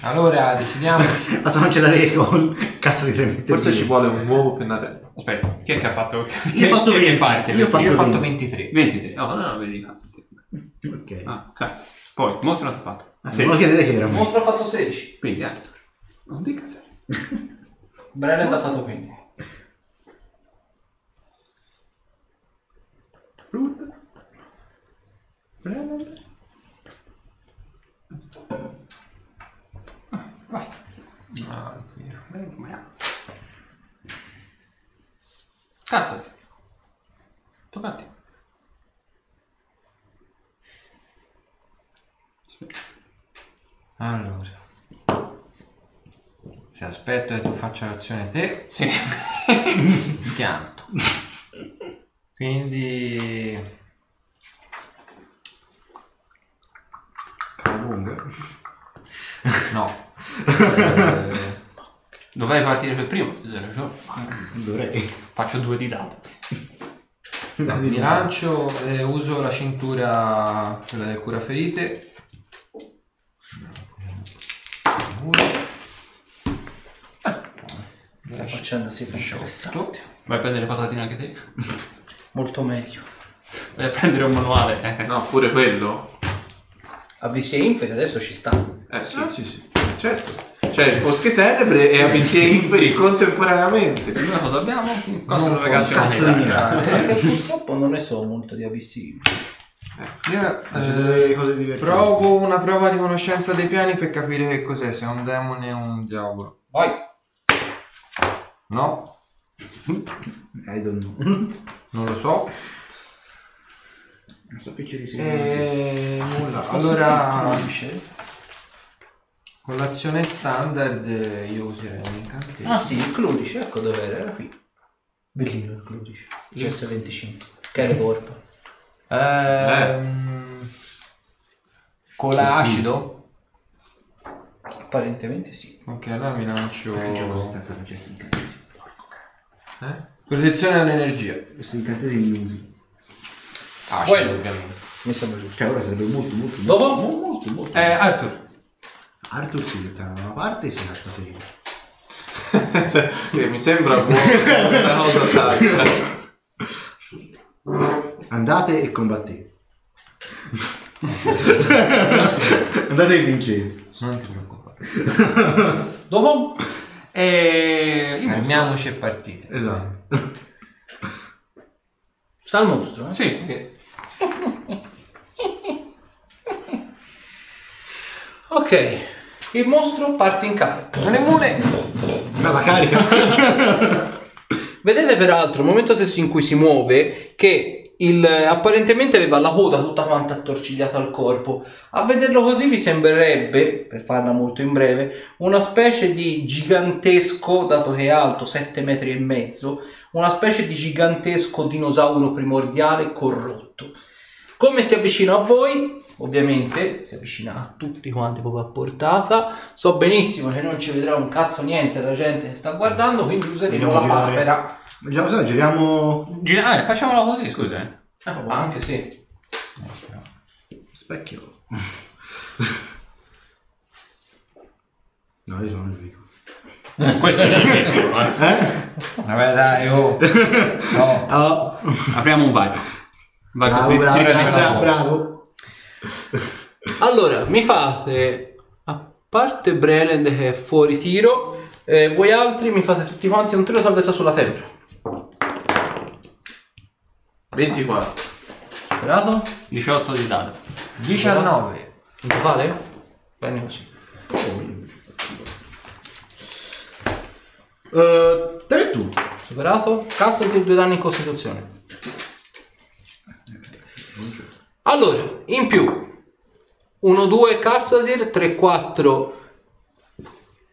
Allora, decidiamo. Basta cancellare col cazzo di 3 metri. forse ci vuole un nuovo pennarello. Aspetta, chi è che ha fatto? Io ho fatto chi è che 20. parte? Io ho fatto Io ho fatto 20. 23. 23. No, no, no, vedi, cazzo, sì. Ok. Ah, cazzo. Poi, mostro quanto ha fatto. Ah, Sì. Non lo chiedete che era. Il mostro ha fatto 16. Quindi, Arthur. Non dica serio. Breland ha fatto 15. Ah, Vai. Ah, Dio. Castasi. Tocca a te. Allora. Se aspetto che tu faccia l'azione te, Sì. schianto. Quindi... Cavunga. No. Eh, Dovrei partire per primo, hai ragione. Dovrei. Faccio due di dato. no, mi lancio e uso la cintura, quella del curaferite. Uno. La faccenda si fa interessante. Vai a prendere patatine anche te. Molto meglio. Vai a prendere un manuale. eh. No, pure quello. E inferi adesso ci stanno. Eh sì, sì, sì. Certo. Cioè, Fosche Tenebre e Abissi e Inferi contemporaneamente. E noi cosa abbiamo? Quattro Non ragazzi posso cazzo a di metà. Perché purtroppo non ne so molto di. Io C'è eh, delle cose divertenti. provo una prova di conoscenza dei piani per capire che cos'è, se è un demone o un diavolo. Vai. No, I don't know. non lo so. Sappici di sì. E nulla. Allora, con l'azione standard eh, io userei un incantesimo. Ah sì, il Cludice, ecco dov'era, era qui. Bellino il Cludice. CS25. Che è le corpo. Ehm, Cola acido? Apparentemente sì. Ok, allora mi lancio. Così tanto questi incantesimi. Eh? Protezione all'energia. Questi incantesimi minuti. Acido, Quello. ovviamente. Mi sembra giusto. Che ora sarebbe molto molto molto Dopo? molto molto, molto. Eh, Arthur. Arthur si mette da una parte e si sta ferito. Che mi sembra buono, una cosa saggia. Andate e combattete. Andate e vincete. Non ti preoccupare. Dopo? E... io mostro. Fermiamoci e partite. Esatto. Sta il mostro, eh? Sì. Ok. Il mostro parte in carica. Immune! Dalla carica. Vedete peraltro, il momento stesso in cui si muove, che il, apparentemente aveva la coda tutta quanta attorcigliata al corpo. A vederlo così vi sembrerebbe, per farla molto in breve, una specie di gigantesco, dato che è alto 7 metri e mezzo, una specie di gigantesco dinosauro primordiale corrotto. Come si avvicina a voi? Ovviamente si avvicina a tutti quanti proprio a portata. So benissimo che non ci vedrà un cazzo niente la gente che sta guardando, quindi useremo Vogliamo la girare? papera. Vediamo se la giriamo. Gira- eh, facciamola così, scusa. eh. Anche sì. Specchio. No, io sono il ricco. Questo è il tempo, eh. Vabbè dai, oh! No! Oh, Apriamo un bar. Vai, bravo, bravo, bravo, bravo. Allora, mi fate, a parte Breland che è fuori tiro, eh, voi altri mi fate tutti quanti un tiro salvezza sulla tempra. 24. Superato? 18 di dado. 19! In totale? Bene così. Uh, tre tu. Superato? Cassasi due danni in costituzione. Allora, in più 1 2 Cassasir, 3 4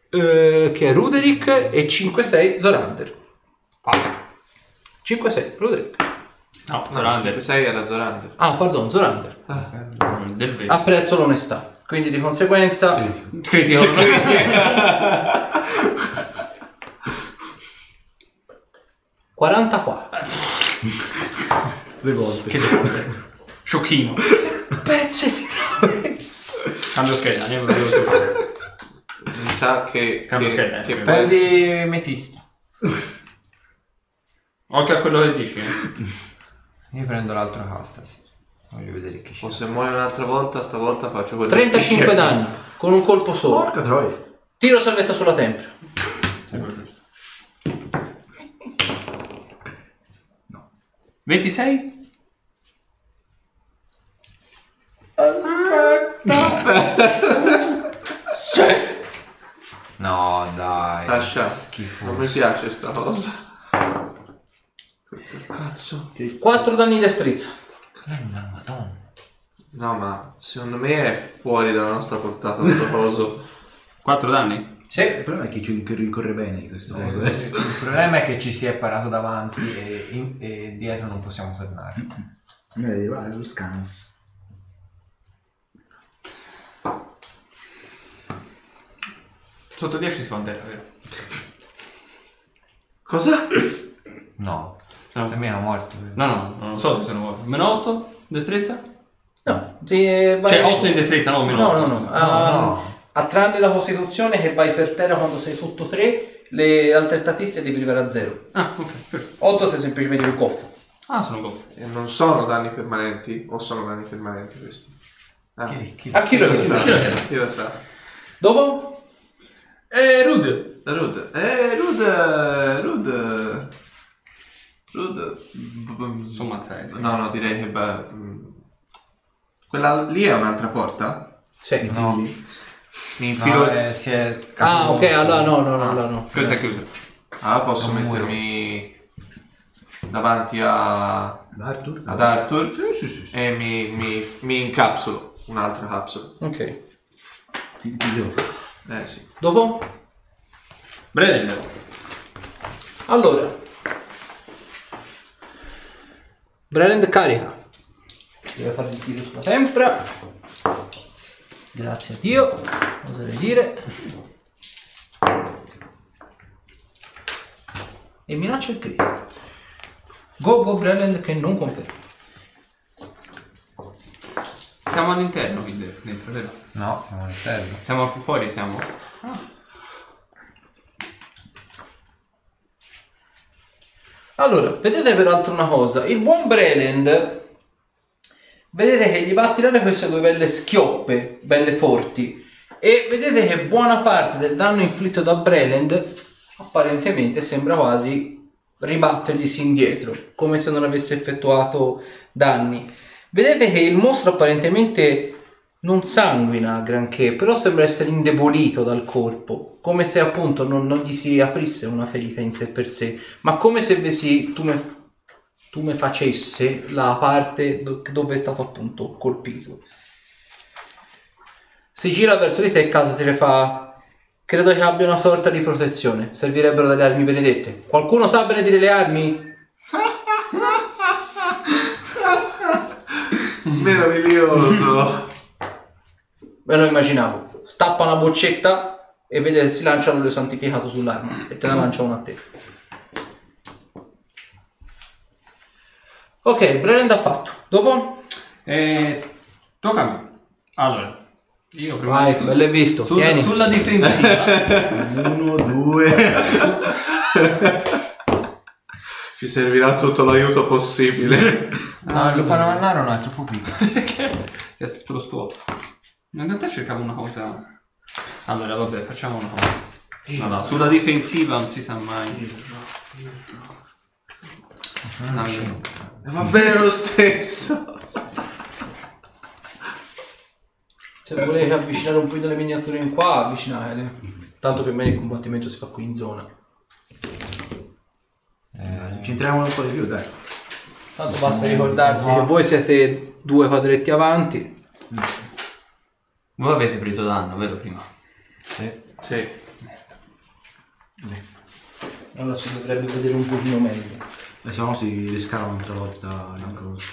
eh, che è Ruderick e 5 6 Zorander. Ah, 5 6 Ruderick. no, Zorander. 6 era Zorander. Ah, pardon, Zorander. Del vero. Apprezzo l'onestà. Quindi di conseguenza Critico. 44. Due volte. che devo Sciocchino. Pezzi di Cambio scheda, andiamo a vedere su. Mi sa che... Cambio che, scheda, che eh. Prendi Mephisto. Occhio a quello che dici. eh. Io prendo l'altro Castas. Voglio vedere che c'è. O se muoio un'altra volta, stavolta faccio quello 35 che- danni con un colpo solo. Porca troia. Tiro salvezza sulla tempra. Sembra giusto. 26? No, dai. Sasha, Schifo. non mi piace sta cosa. Che cazzo? 4 danni di destrezza. Bella madonna. No, ma secondo me è fuori dalla nostra portata sto coso. 4 danni? Sì. Il problema è che ci ricorre bene di queste cose. Il problema è che ci si è parato davanti e, in- e dietro non possiamo tornare. Eh, vai, lo scans. Sotto 10 si terra, vero? Cosa? No. No. Per me era morto. No, no, non lo so se sono morto. Meno 8 destrezza? No, sì, eh, vai- Cioè 8 in destrezza, no, meno No, 8. no, no. Ah, A tranne la costituzione che vai per terra quando sei sotto 3, le altre statistiche devi arrivare a 0. Ah, ok, perfetto. 8 sei semplicemente un goffo. Ah, sono goffo. E non sono danni permanenti? O sono danni permanenti questi? Ah, Chi, chi- A chi lo chi lo sa? Chi lo sa? Dopo? Eh, Rude. Rud. Eh, Rud. Rud. Rud. Sono mazzai, sì. No, no, direi che... beh, Quella lì è un'altra porta? Sì. No, Mi infilo... no eh, si è Ah, ok, allora no, no, no, allora no. Questa è chiusa. Ah, posso Non mettermi davanti a... Arthur? ad Arthur e mi, mi, mi incapsulo. Un'altra capsula. Ok. Ti, ti do. Eh sì. Dopo? Brelender. Allora. Brand carica. Deve fare il tiro sulla tempra. Grazie a Dio. Oserei dire. E minaccia il critico. Go Go Breland che non conferma. Siamo all'interno, quindi, dentro, vero? No, siamo all'interno. Siamo fu- fuori, siamo. Allora, vedete peraltro una cosa, il buon Breland, vedete che gli va a tirare queste due belle schioppe, belle forti, e vedete che buona parte del danno inflitto da Breland apparentemente sembra quasi ribatterglisi indietro, come se non avesse effettuato danni. Vedete che il mostro apparentemente non sanguina granché, però sembra essere indebolito dal colpo, come se appunto non, non gli si aprisse una ferita in sé per sé, ma come se vesi tu me, tu me facesse la parte do- dove è stato appunto colpito. Si gira verso di te e casa si le fa. Credo che abbia una sorta di protezione. Servirebbero delle armi benedette. Qualcuno sa benedire le armi? Meraviglioso. Me lo immaginavo. Stappa una boccetta e vede che si lancia l'olio santificato sull'arma e te ne lancia una a te. Ok, Brennan ha fatto. Dopo? E... Tocca a me. Allora. Io prima Vai, tutto- bello e visto. Sulla, Tieni. sulla difensiva. Uno, due. Ci servirà tutto l'aiuto possibile. No, il lupo mannaro no, è troppo piccolo. che è tutto lo stuoio. In realtà cercavo una cosa. Allora, vabbè, facciamo una cosa. No, no, sulla difensiva non si sa mai. Va bene lo stesso. Se volete avvicinare un po' delle miniature in qua, avvicinatele. Tanto per me il combattimento si fa qui in zona. Ci entriamo un po' di più, dai. Tanto basta ricordarsi che voi siete due quadretti avanti. Voi avete preso danno, vero prima? Sì. Sì. Allora si dovrebbe vedere un pochino meglio. E se no si riscala un'altra volta in cosa.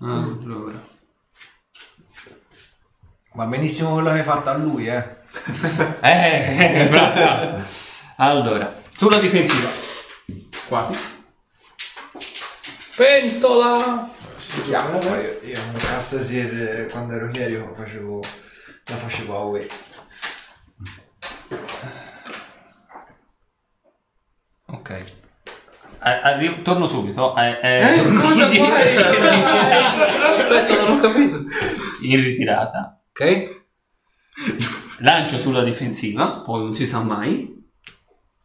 Ah, allora. Va benissimo quello che hai fatto a lui, eh. Eh, brava. Allora, sulla difensiva. Quasi. Pentola! Chiamo io, io con Astasier eh, quando ero chiaro facevo la facevo a UE. Ok. Eh, arri- torno subito. Eh, eh, Cosa su di- fai? Aspetta, non ho capito. In ritirata. Ok? Lancio sulla difensiva, poi non si sa mai.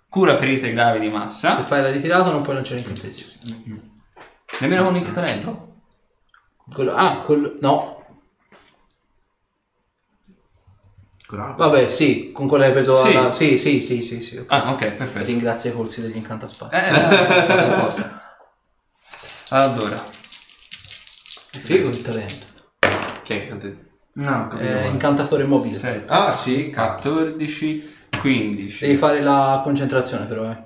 Cura ferite gravi di Se massa. fai la ritirata non puoi lanciare incantesimi. Nemmeno con l'incantamento? Quello, ah, quello, no. Curato. Vabbè, sì, con quella che hai preso Sì. alla... Sì, sì, sì, sì, sì. ok. Ah, ok, perfetto. Ringrazio i corsi degli incantaspade. Eh, eh. Allora, È figo il talento. Che è incantesimo? No, capito. È incantatore mobile. 7, Ah sì, cazzo. 14, 15. Devi fare la concentrazione però, eh.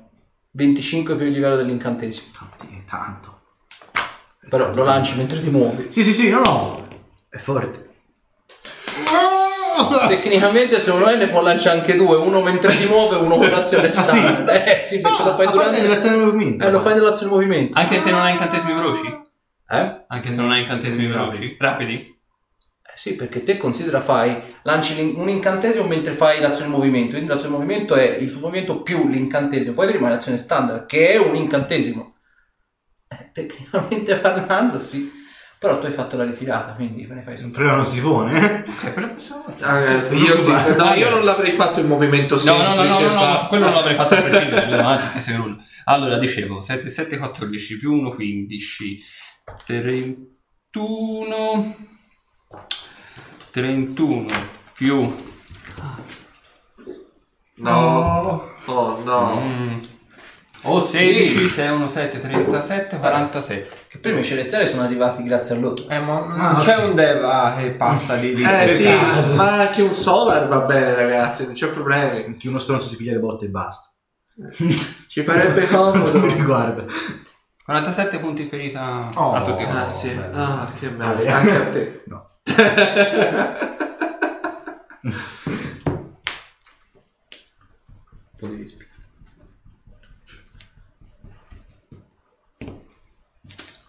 25 più il livello dell'incantesimo. Tanti, tanto. Però lo lanci mentre ti muovi. Sì, sì, sì, no, no. È forte. Tecnicamente se uno è ne può lanciare anche due, uno mentre si muove e uno con l'azione Ah, sì? standard. Eh sì, perché lo fai durante... l'azione di movimento. Eh, lo fai nell'azione di movimento. Anche se non hai incantesimi veloci? Eh? Anche se non hai incantesimi veloci? Rapidi? Sì, perché te considera fai, lanci un incantesimo mentre fai l'azione di movimento, quindi l'azione di movimento è il tuo movimento più l'incantesimo, poi ti rimane l'azione standard, che è un incantesimo. Eh, tecnicamente parlando sì, però tu hai fatto la ritirata, quindi me ne fai sempre. Però non si pone, eh? Ah, eh, io, no, io non l'avrei fatto il movimento No, semplice. no, no, no, no, quello non l'avrei fatto sei rullo. Allora, dicevo, 7, 7, 14 più 1, 15, 31, 31 più... No. Oh no. Mm, o 16, 6, 1, 7, 37, 47. Che prima i celestiali sono arrivati grazie a loro. Eh, ma non c'è un deva che passa di lì. Eh per sì, caso. ma anche un solar va bene ragazzi, non c'è problemi. Che uno stronzo si piglia le botte e basta. Ci farebbe Non mi comodo. riguarda. 47 punti ferita Oh, a tutti. Grazie. Ah, che bello. Dai. Anche a te. No.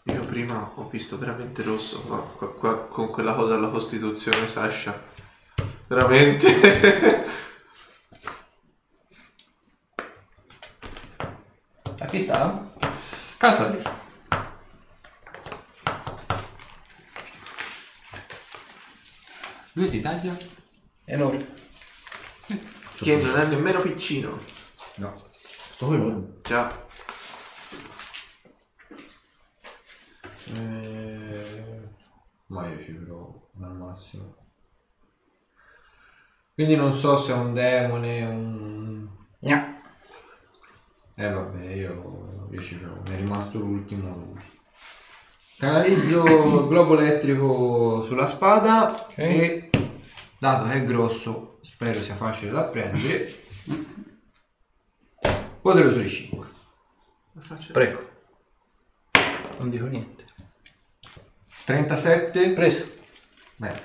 Io prima ho visto veramente rosso qua, qua- qua- con quella cosa alla Costituzione, Sasha. Veramente. A chi sta? Castasi. Lui ti taglia? Enorme. che non è nemmeno piccino. No. Sto quello. Già. Eh, ma io ci provo al massimo. Quindi non so se è un demone, un... Gna. Eh vabbè, io, ci provo. Mi è rimasto l'ultimo lui. Canalizzo il globo elettrico sulla spada e dato che è grosso, spero sia facile da prendere. Poderoso di 5. Prego. Non dico niente. 37. Preso. Bene.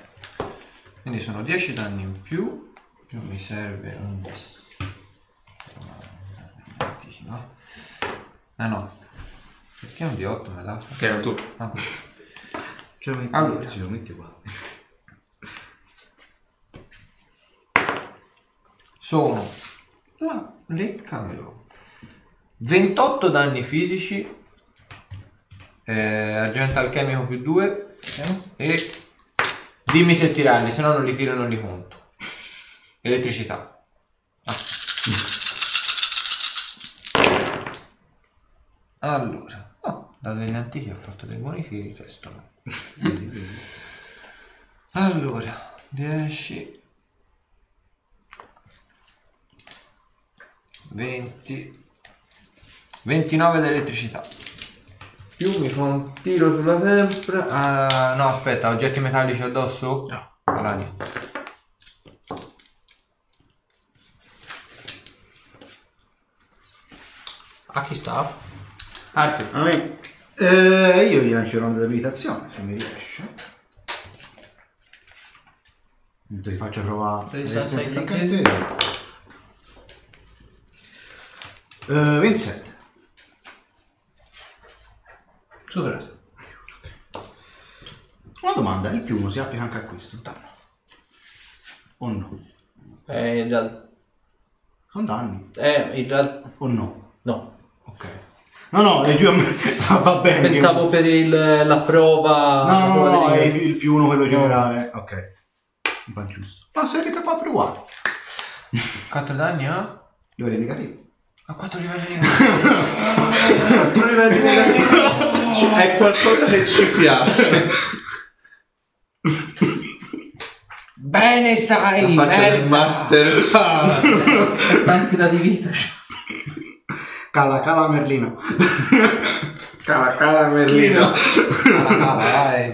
Quindi sono 10 danni in più. Più mi serve un... no? Ah no. Perché un di 8 me l'ha? Che era tu. Ah, Ce lo metti, Allora. ce lo metti qua. sono... La leccamelo. 28 danni fisici. Eh, argento alchemico più 2. E... Dimmi se tirarli, se no non li tiro e non li conto. Elettricità. Allora, oh, dato degli antichi ho fatto dei buoni tiri, il resto no. allora, 10, 20, 29 di elettricità. Più mi fa un tiro sulla tempra. Ah, no, aspetta, oggetti metallici addosso? No. Niente. A chi sta? Arte. A me. Eh, io gli lancio una abilitazione, se mi riesce. Intanto Ti faccio provare Resistenza resistenza ai di incantesimo. Eh, 27. Superato. Una domanda, il più uno si applica anche a questo? O no? Eh, in realtà... Sono danni? Eh, in realtà... O no? No. Ok. No, no, è più a me. Va bene. Pensavo per il, la prova... No, la no, prova no, no, è il il più uno quello generale. Ok. Mi fa giusto. Ma sei che 4 uguali. 4 danni a? Livelli negativi. A 4 livelli negativi. Quattro livelli negativi. Ci- È qualcosa che ci piace. Bene sai, La faccia del master. Tanti dati vita. Cala, cala Merlino. Cala, cala Merlino. Cala, cala, vai.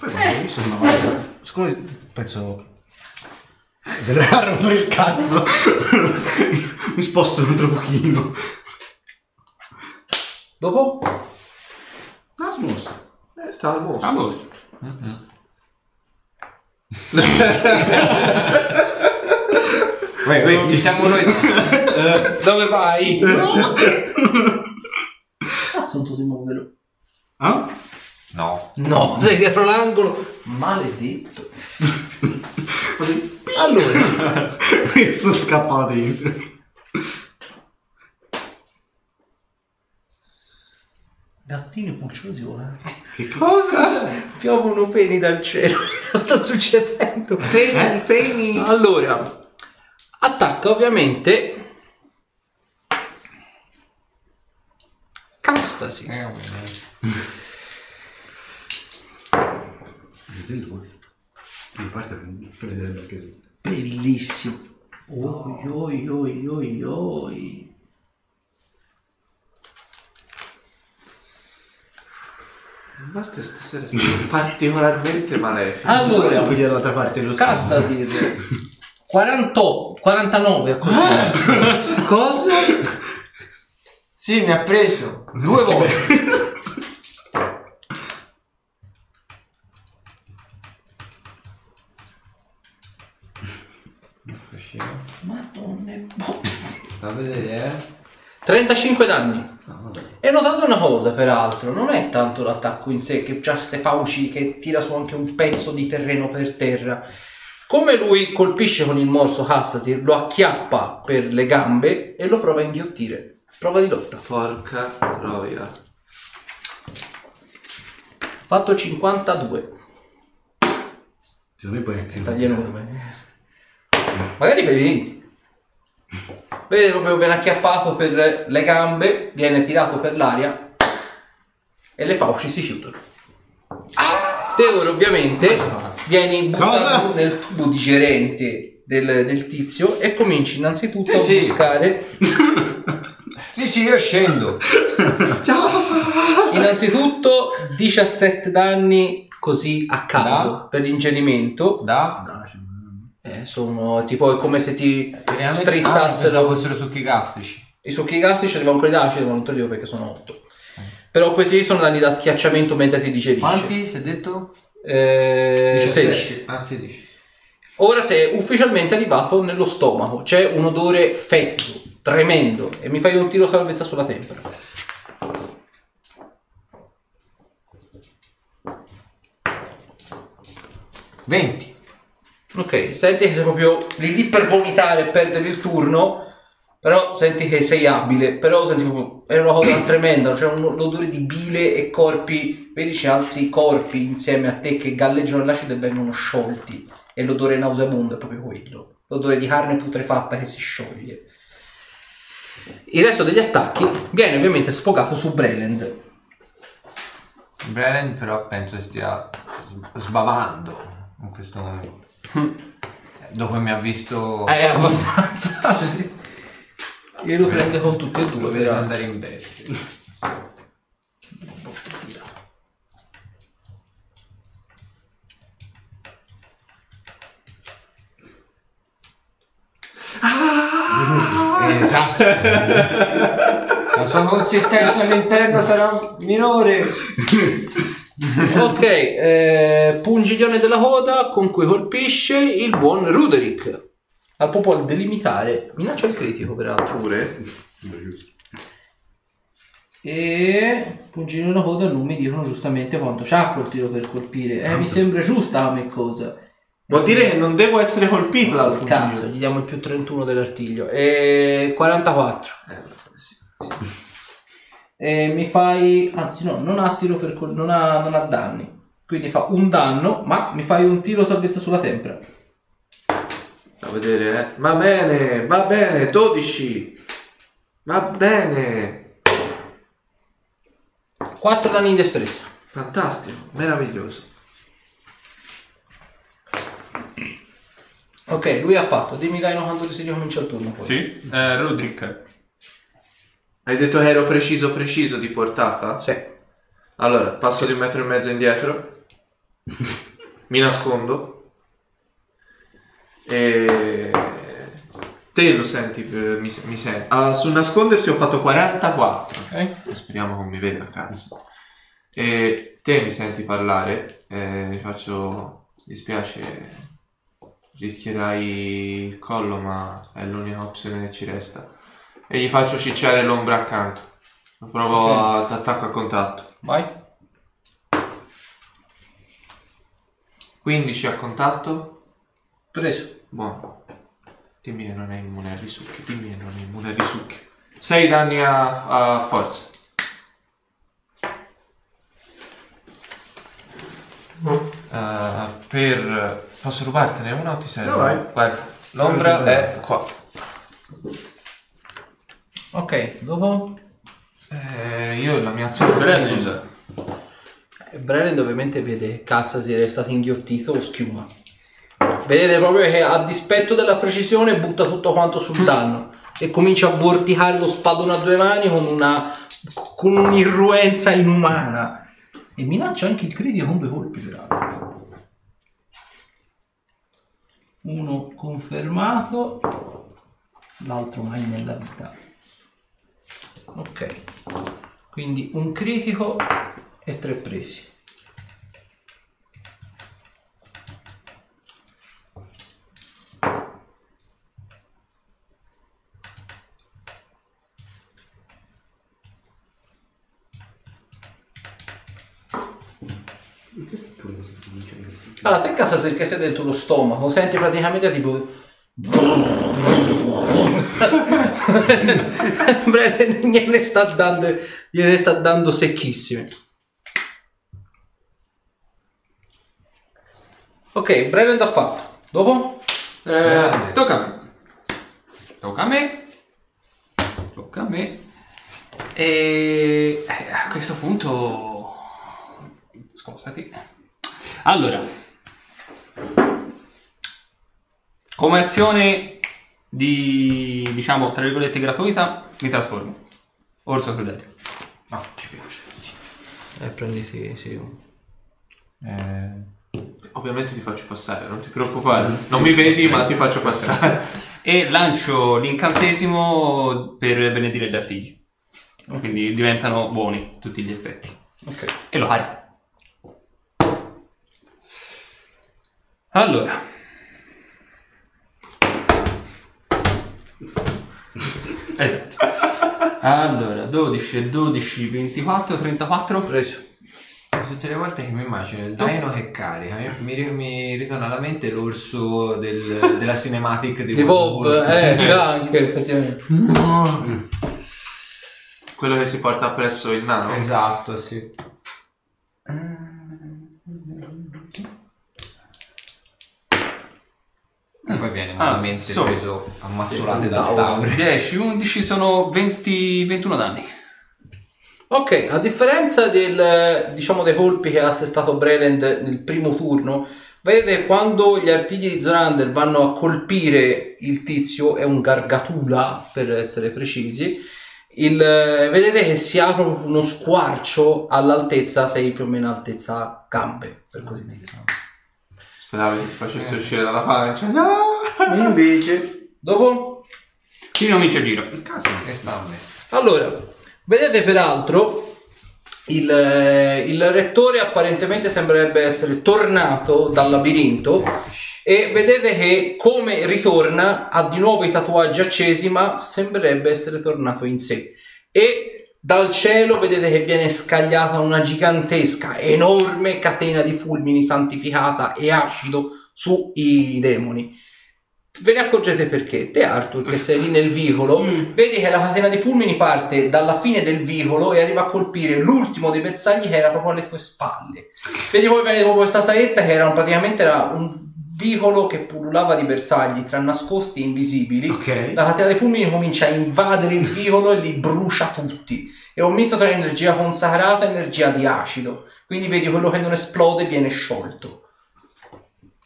Poi quando mi sono avanzato, siccome penso rompere il cazzo, mi sposto un altro pochino. Dopo? Asmus. Eh, sta al mostro. Vamos. Wait, wait, ci siamo noi. Eh, dove vai? Cazzo, non so se muoverlo. Ah? No. No, sei dietro l'angolo. Maledetto. Allora, sono scappato dentro. Gattini pucciosi volanti. Che cosa? Piovono peni dal cielo. Cosa sta succedendo? Peni, peni. Allora, attacca ovviamente. Castasi. Eh, vabbè. Dentro. Mi parte per prendere anche tu. Bellissimo. Oi, oi, oi, oi, oi. Il master stasera sta particolarmente malefico. Allora, Allora, quelli dall'altra parte dello Castasir 48, 49 a colpire. Cosa? Sì, mi ha preso. Due volte. Madonna e boh. Vedere, eh. 35 danni. E notate una cosa, peraltro, non è tanto l'attacco in sé, che c'ha ste fauci che tira su anche un pezzo di terreno per terra. Come lui colpisce con il morso Hastasir, lo acchiappa per le gambe e lo prova a inghiottire. Prova di lotta. Porca troia. Fatto 52. Secondo me poi è più. Tagli enorme. Magari fai 20. Vede proprio ben acchiappato per le gambe, viene tirato per l'aria e le fauci si chiudono. Te ora ovviamente vieni buttato nel tubo digerente del, del tizio e cominci innanzitutto Sì, a sì. buscare Sì, sì, io scendo. innanzitutto 17 danni così a caso Da? per l'ingerimento. Da? Cioè, Eh, sono tipo è come se ti Ah, strizzassero fossero succhi gastrici. I succhi gastrici arrivano quelli d'acido, ma non te li dico perché sono 8. Però questi sono danni da schiacciamento mentre ti digerisce. Quanti si è detto? Eh, 16. Ah, 16. Ora sei ufficialmente arrivato nello stomaco. C'è un odore fetido, tremendo. E mi fai un tiro salvezza sulla tempra. Venti. Ok, senti che sei proprio lì, lì per vomitare e perdere il turno. Però senti che sei abile. Però senti proprio. È una cosa tremenda. C'è un odore di bile e corpi. Vedi c'è altri corpi insieme a te che galleggiano nell'acido e vengono sciolti. E l'odore nauseabondo è proprio quello. L'odore di carne putrefatta che si scioglie. Il resto degli attacchi viene ovviamente sfogato su Breland. Brelen però penso stia sbavando in questo momento. Dopo mi ha visto... È abbastanza. E lo prende con tutti e due, peraltro. andare in bestia. Esatto. La sua consistenza all'interno sarà minore. Ok, eh, pungiglione della coda con cui colpisce il buon Ruderick. Al proprio al delimitare, minaccia il critico peraltro. Pure. E pungiglione della coda non mi dicono giustamente quanto c'ha quel tiro per colpire. Eh, mi sembra giusta come cosa. Vuol dire che non devo essere colpito dal punto Cazzo, gli diamo il più 31 dell'artiglio. E 44. E mi fai... Anzi no, non ha tiro per col- non ha, non ha danni. Quindi fa un danno, ma mi fai un tiro salvezza sulla tempra. A vedere, eh. Va bene, va bene, 12. Va bene. 4 danni di destrezza. Fantastico, meraviglioso. Ok, lui ha fatto. Dimmi Dino quando si ricomincia il turno poi. Sì? Eh, Roderick. Hai detto che ero preciso preciso di portata? Sì. Allora, passo di un metro e mezzo indietro. Mi nascondo. E... Te lo senti, eh, mi, mi senti. Ah, sul nascondersi ho fatto 44. Ok. Speriamo che non mi veda, cazzo. E te mi senti parlare, e mi faccio... dispiace, rischierai il collo, ma è l'unica opzione che ci resta. E gli faccio cicciare l'ombra accanto. Provo Ok. ad attacco a contatto. Vai. 15 a contatto. Preso. Buono. Dimmi che non è immune a risucchi. Dimmi che non è immune a risucchi. 6 danni a, a forza. Eh, per... Posso rubartene una o ti serve? No, vai. Guarda, l'ombra è qua. Ok, dopo. Eh, io la mia azione Brandon. Eh, Brand ovviamente vede Cassasi è stato inghiottito o schiuma. Vedete proprio che a dispetto della precisione butta tutto quanto sul danno e comincia a vorticare lo spadone a due mani con una con un'irruenza inumana. E minaccia anche il critico con due colpi peraltro. Uno confermato, l'altro mai nella vita. Ok. Quindi un critico e tre presi. Allora, te casa se che sei dentro lo stomaco, senti praticamente tipo... Gliene sta dando, gliene sta dando secchissime. Ok, Brennan ha fatto. Dopo? Eh, tocca a me. Tocca a me. Tocca a me. E eh, a questo punto... Scusati. Allora. Come azione di, diciamo, tra virgolette gratuita, mi trasformo. Orso crudele. No, ci piace. Eh, prenditi, sì. Eh, Ovviamente ti faccio passare, non ti preoccupare. Non mi vedi, ma ti faccio passare. E lancio l'incantesimo per benedire gli artigli. Quindi diventano buoni tutti gli effetti. Ok. E lo carico. Allora. Esatto. Allora, 12, 12, 24, 34. Preso. tutte le volte che mi immagino il Dino che carica, mi, mi- ritorna alla mente l'orso del- della cinematic di Di Bob, Wolf. eh, già anche effettivamente. Quello che si porta appresso il nano. Esatto, sì. E poi viene Ah, malamente so. preso a mazzolate Sì, dal un Tauri. 10, 11 sono 20, 21 danni. Ok, a differenza del, diciamo, dei colpi che ha assestato Breland nel primo turno, vedete quando gli artigli di Zorander vanno a colpire il tizio, è un gargatula per essere precisi, il, vedete che si apre proprio uno squarcio all'altezza, sei più o meno all'altezza gambe, per così dire. Speravi che ti facesse uscire dalla pancia. No! Invece, Dopo? Chi non vince il giro? Il caso che sta a me. Allora, vedete peraltro il, eh, il rettore apparentemente sembrerebbe essere tornato dal labirinto e vedete che come ritorna ha di nuovo i tatuaggi accesi ma sembrerebbe essere tornato in sé e dal cielo vedete che viene scagliata una gigantesca enorme catena di fulmini santificata e acido sui demoni Ve ne accorgete perché? Te Arthur che sei lì nel vicolo, vedi che la catena di fulmini parte dalla fine del vicolo e arriva a colpire l'ultimo dei bersagli che era proprio alle tue spalle. Vedi poi viene proprio questa saetta che era praticamente era un vicolo che pullulava di bersagli tra nascosti e invisibili. ok. La catena dei fulmini comincia a invadere il vicolo e li brucia tutti. E È un misto tra energia consacrata e energia di acido. Quindi vedi quello che non esplode viene sciolto.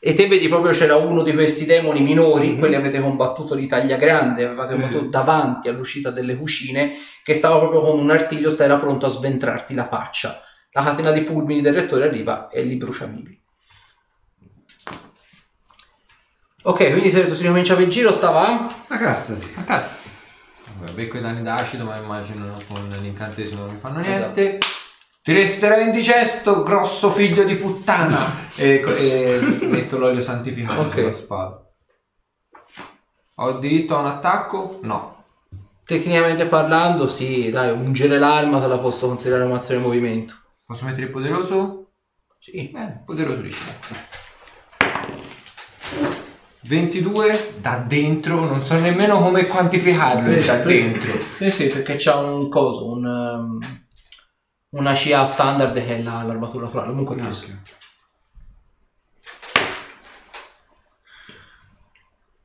E te vedi proprio c'era uno di questi demoni minori, quelli avete combattuto di taglia grande, avevate combattuto davanti all'uscita delle cucine, che stava proprio con un artiglio, sta- era pronto a sventrarti la faccia. La catena di fulmini del rettore arriva e li brucia vivi. Ok, quindi se si ricominciava il giro, stava... La cassa, sì. A casa. Vabbè, becco i danni d'acido, ma immagino con l'incantesimo non mi fanno niente. Ti resterà indigesto, grosso figlio di puttana! e, e metto l'olio santificato Ok. sulla spada. Ho diritto a un attacco? No. Tecnicamente parlando, sì, dai, ungere l'arma te la posso considerare un'azione di movimento. Posso mettere il poderoso? Sì. Bene, poderoso riuscito. 22 da dentro, non so nemmeno come quantificarlo il da dentro. Sì, sì, perché c'ha un coso, un, um, una CA standard che è la- l'armatura naturale. Comunque questo.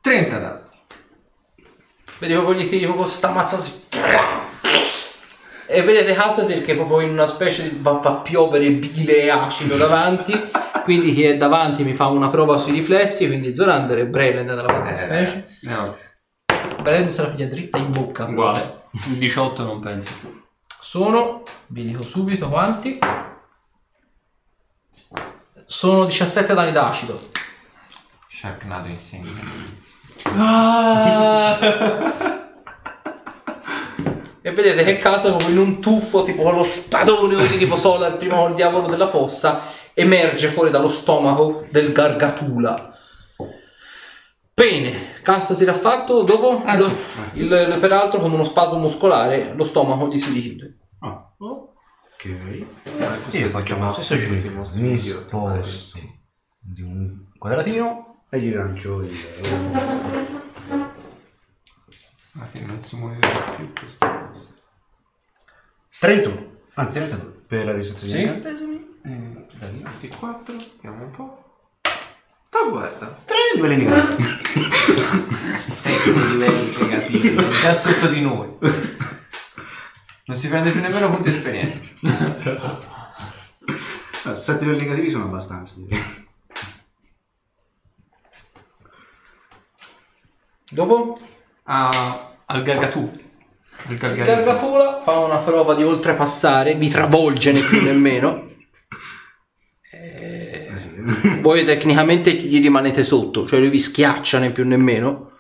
30 da. Vedi proprio gli tiri proprio sta mazzata. E vedete Hassasir che proprio in una specie di va, fa piovere bile e acido davanti. Quindi chi è davanti mi fa una prova sui riflessi. Quindi Zorander e Brelen dalla parte specie. No, Brelen se la piglia dritta in bocca. uguale. 18 non penso. Sono, vi dico subito quanti. Sono 17 danni d'acido. Sharknado insegna. E vedete che casa come in un tuffo, tipo con lo spadone così, tipo Solar, prima col diavolo della fossa, emerge fuori dallo stomaco del gargatula. Bene, cassa si era fatto, dopo, lo- il- il- peraltro con uno spasmo muscolare, lo stomaco gli si richiude. Ah, ok. questo Io è facciamo lo stesso giro. Mi sposto di un quadratino e gli lancio il... Alla fine non si muove più questo. 31, anzi 32 per la ristazione Sì? di incantesimi. Eh, lì. 24, vediamo un po'. Oh, guarda. 3 livelli negativi. 7 livelli negativi, è già sotto di noi. Non si prende più nemmeno punti esperienza. 7 livelli negativi sono abbastanza, direi. Dopo, Ah, al gargatù. Il gargatula fa una prova di oltrepassare, vi travolge né più nemmeno. Eh sì. Voi tecnicamente gli rimanete sotto, cioè lui vi schiaccia né più nemmeno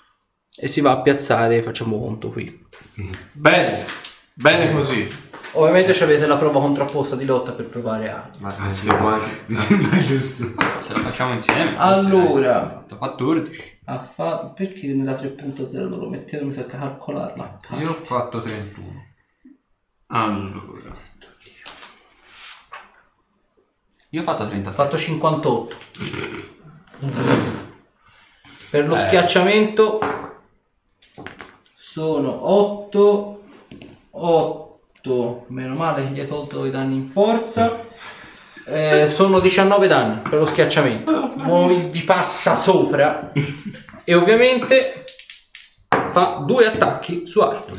e si va a piazzare, facciamo conto qui. Bene, bene così. Ovviamente ci avete la prova contrapposta di lotta per provare a... Ma Ah, sì, mi sembra giusto. Se la facciamo insieme. Allora, Ho fatto 14. Ha fa- perché nella 3.0 non lo mettevo, mi tocca calcolarla. Io ho fatto 31. Allora. Io ho fatto Ha 36. fatto 58. Per lo schiacciamento sono 8, 8, meno male che gli hai tolto i danni in forza. Eh, sono 19 danni per lo schiacciamento. Voi vi passa sopra e ovviamente fa due attacchi su Arthur.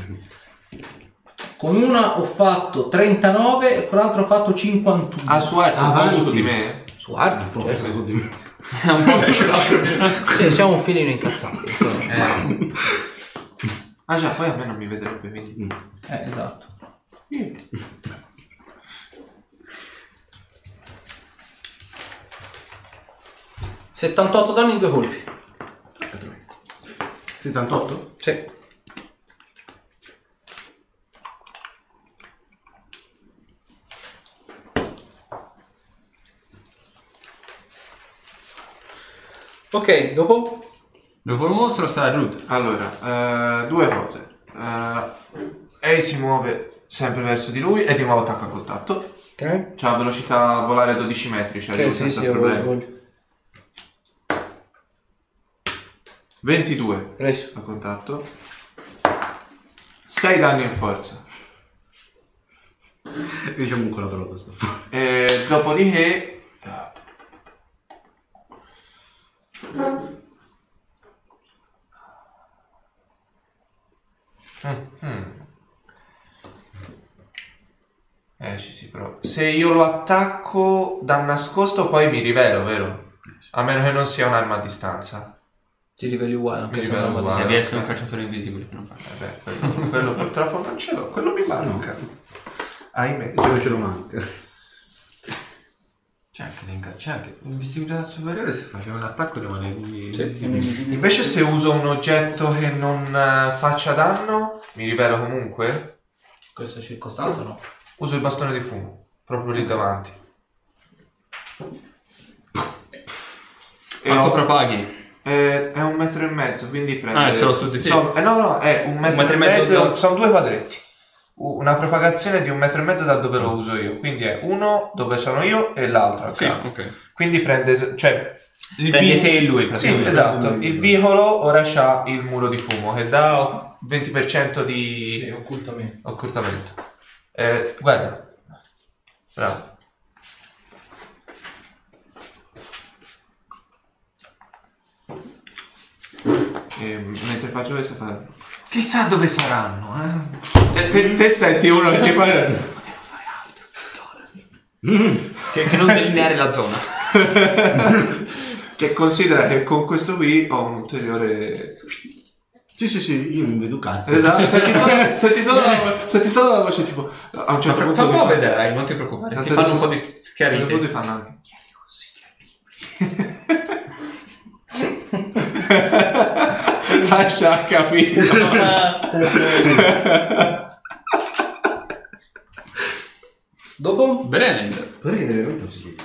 Con una ho fatto 39 e con l'altra ho fatto 51. Ah, su Arthur, Avanti. su di me? Su Arthur, certo. È un po' che ce l'ho. Sì, siamo un filino incazzato. Eh, Ah già, poi a me non mi vedrebbe, quindi... Eh, esatto. ...78 danni in due colpi. 78? Sì. Ok, dopo? dopo il mostro sta Rude. Allora, eh, due cose. Eh, Ei si muove sempre verso di lui e di nuovo attacca a contatto. Ok. C'ha velocità a volare 12 metri, cioè sì, senza problemi. voglio, voglio. 22 Preso. a contatto. 6 danni in forza. Diciamo ancora però questo. E dopodiché... Eh, ci si prova. Se io lo attacco da nascosto, poi mi rivelo, vero? A meno che non sia un'arma a distanza. Ti riveli uguale anche Mi se rivelo non uguale. Se devi essere un calciatore invisibile. Non fa. Eh beh, quello, quello purtroppo non ce l'ho, quello mi manca. Ahimè. Dove ce lo manca? C'è anche, l'inca- c'è anche l'invisibilità superiore se facevi un attacco rimanevi Invece se uso un oggetto che non eh, faccia danno, mi rivelo comunque. Questa circostanza no. Uso il bastone di fumo, proprio lì davanti. E Quanto ho- propaghi? Eh, è un metro e mezzo, quindi prende... Ah, è solo su di te? Sono- eh, no, no, è un metro, metro e mezzo mezzo, da- sono due quadretti. Una propagazione di un metro e mezzo da dove lo uso io. Quindi è uno dove sono io e l'altro. Sì, ok. Quindi prende... Cioè, il vi- te e lui Sì, praticamente. esatto. Il vicolo ora c'ha il muro di fumo che dà 20% di Sì, occultamento. occultamento. Eh, guarda. Bravo. E mentre faccio questo fa chissà dove saranno eh? Te, te- te senti uno che ti parla. Che, che non delineare la zona. Che considera che con questo qui ho un ulteriore. Sì, sì, sì, io mi vedo cazzo. Esatto, senti solo, senti solo, la, senti solo la voce tipo. A un certo Fa, punto. fa un po' fa- vedrai, non ti preoccupare. Ti fanno un po' di schiarite. ti fanno anche. Sasha ha capito. Dopo? Deve aver non si chiede?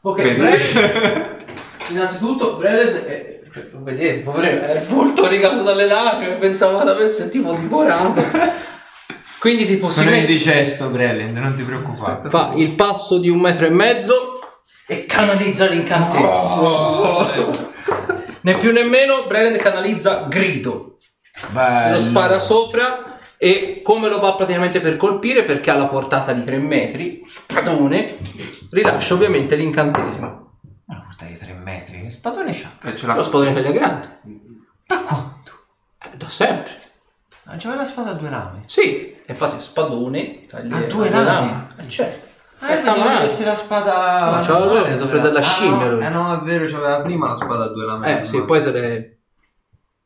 Ok? Brandon. Innanzitutto, Brandon è, vedete, poverino, è molto rigato dalle lacrime, pensavo di avesse tipo divorato. Quindi tipo si sono mette- indigesto Breland non ti preoccupare fa il passo di un metro e mezzo e canalizza l'incantesimo. Né più né meno, Brandon canalizza grido. Lo spara sopra e come lo va praticamente per colpire perché ha la portata di 3 metri, spadone, rilascia ovviamente l'incantesimo. ma la porta di 3 metri che spadone c'ha Eh, ce Lo l'ha. spadone tagliagrande, grande, da quanto? eh, da sempre. non c'aveva la spada a due lame Sì, e infatti spadone taglia- Ha due taglia lame? Eh certo. Ah, È pensavo avesse la spada No, c'aveva lui, l'ho quella. presa dalla scimmia no, lui. Eh no, è vero, c'aveva prima la spada a due lame. Eh sì, poi se l'è,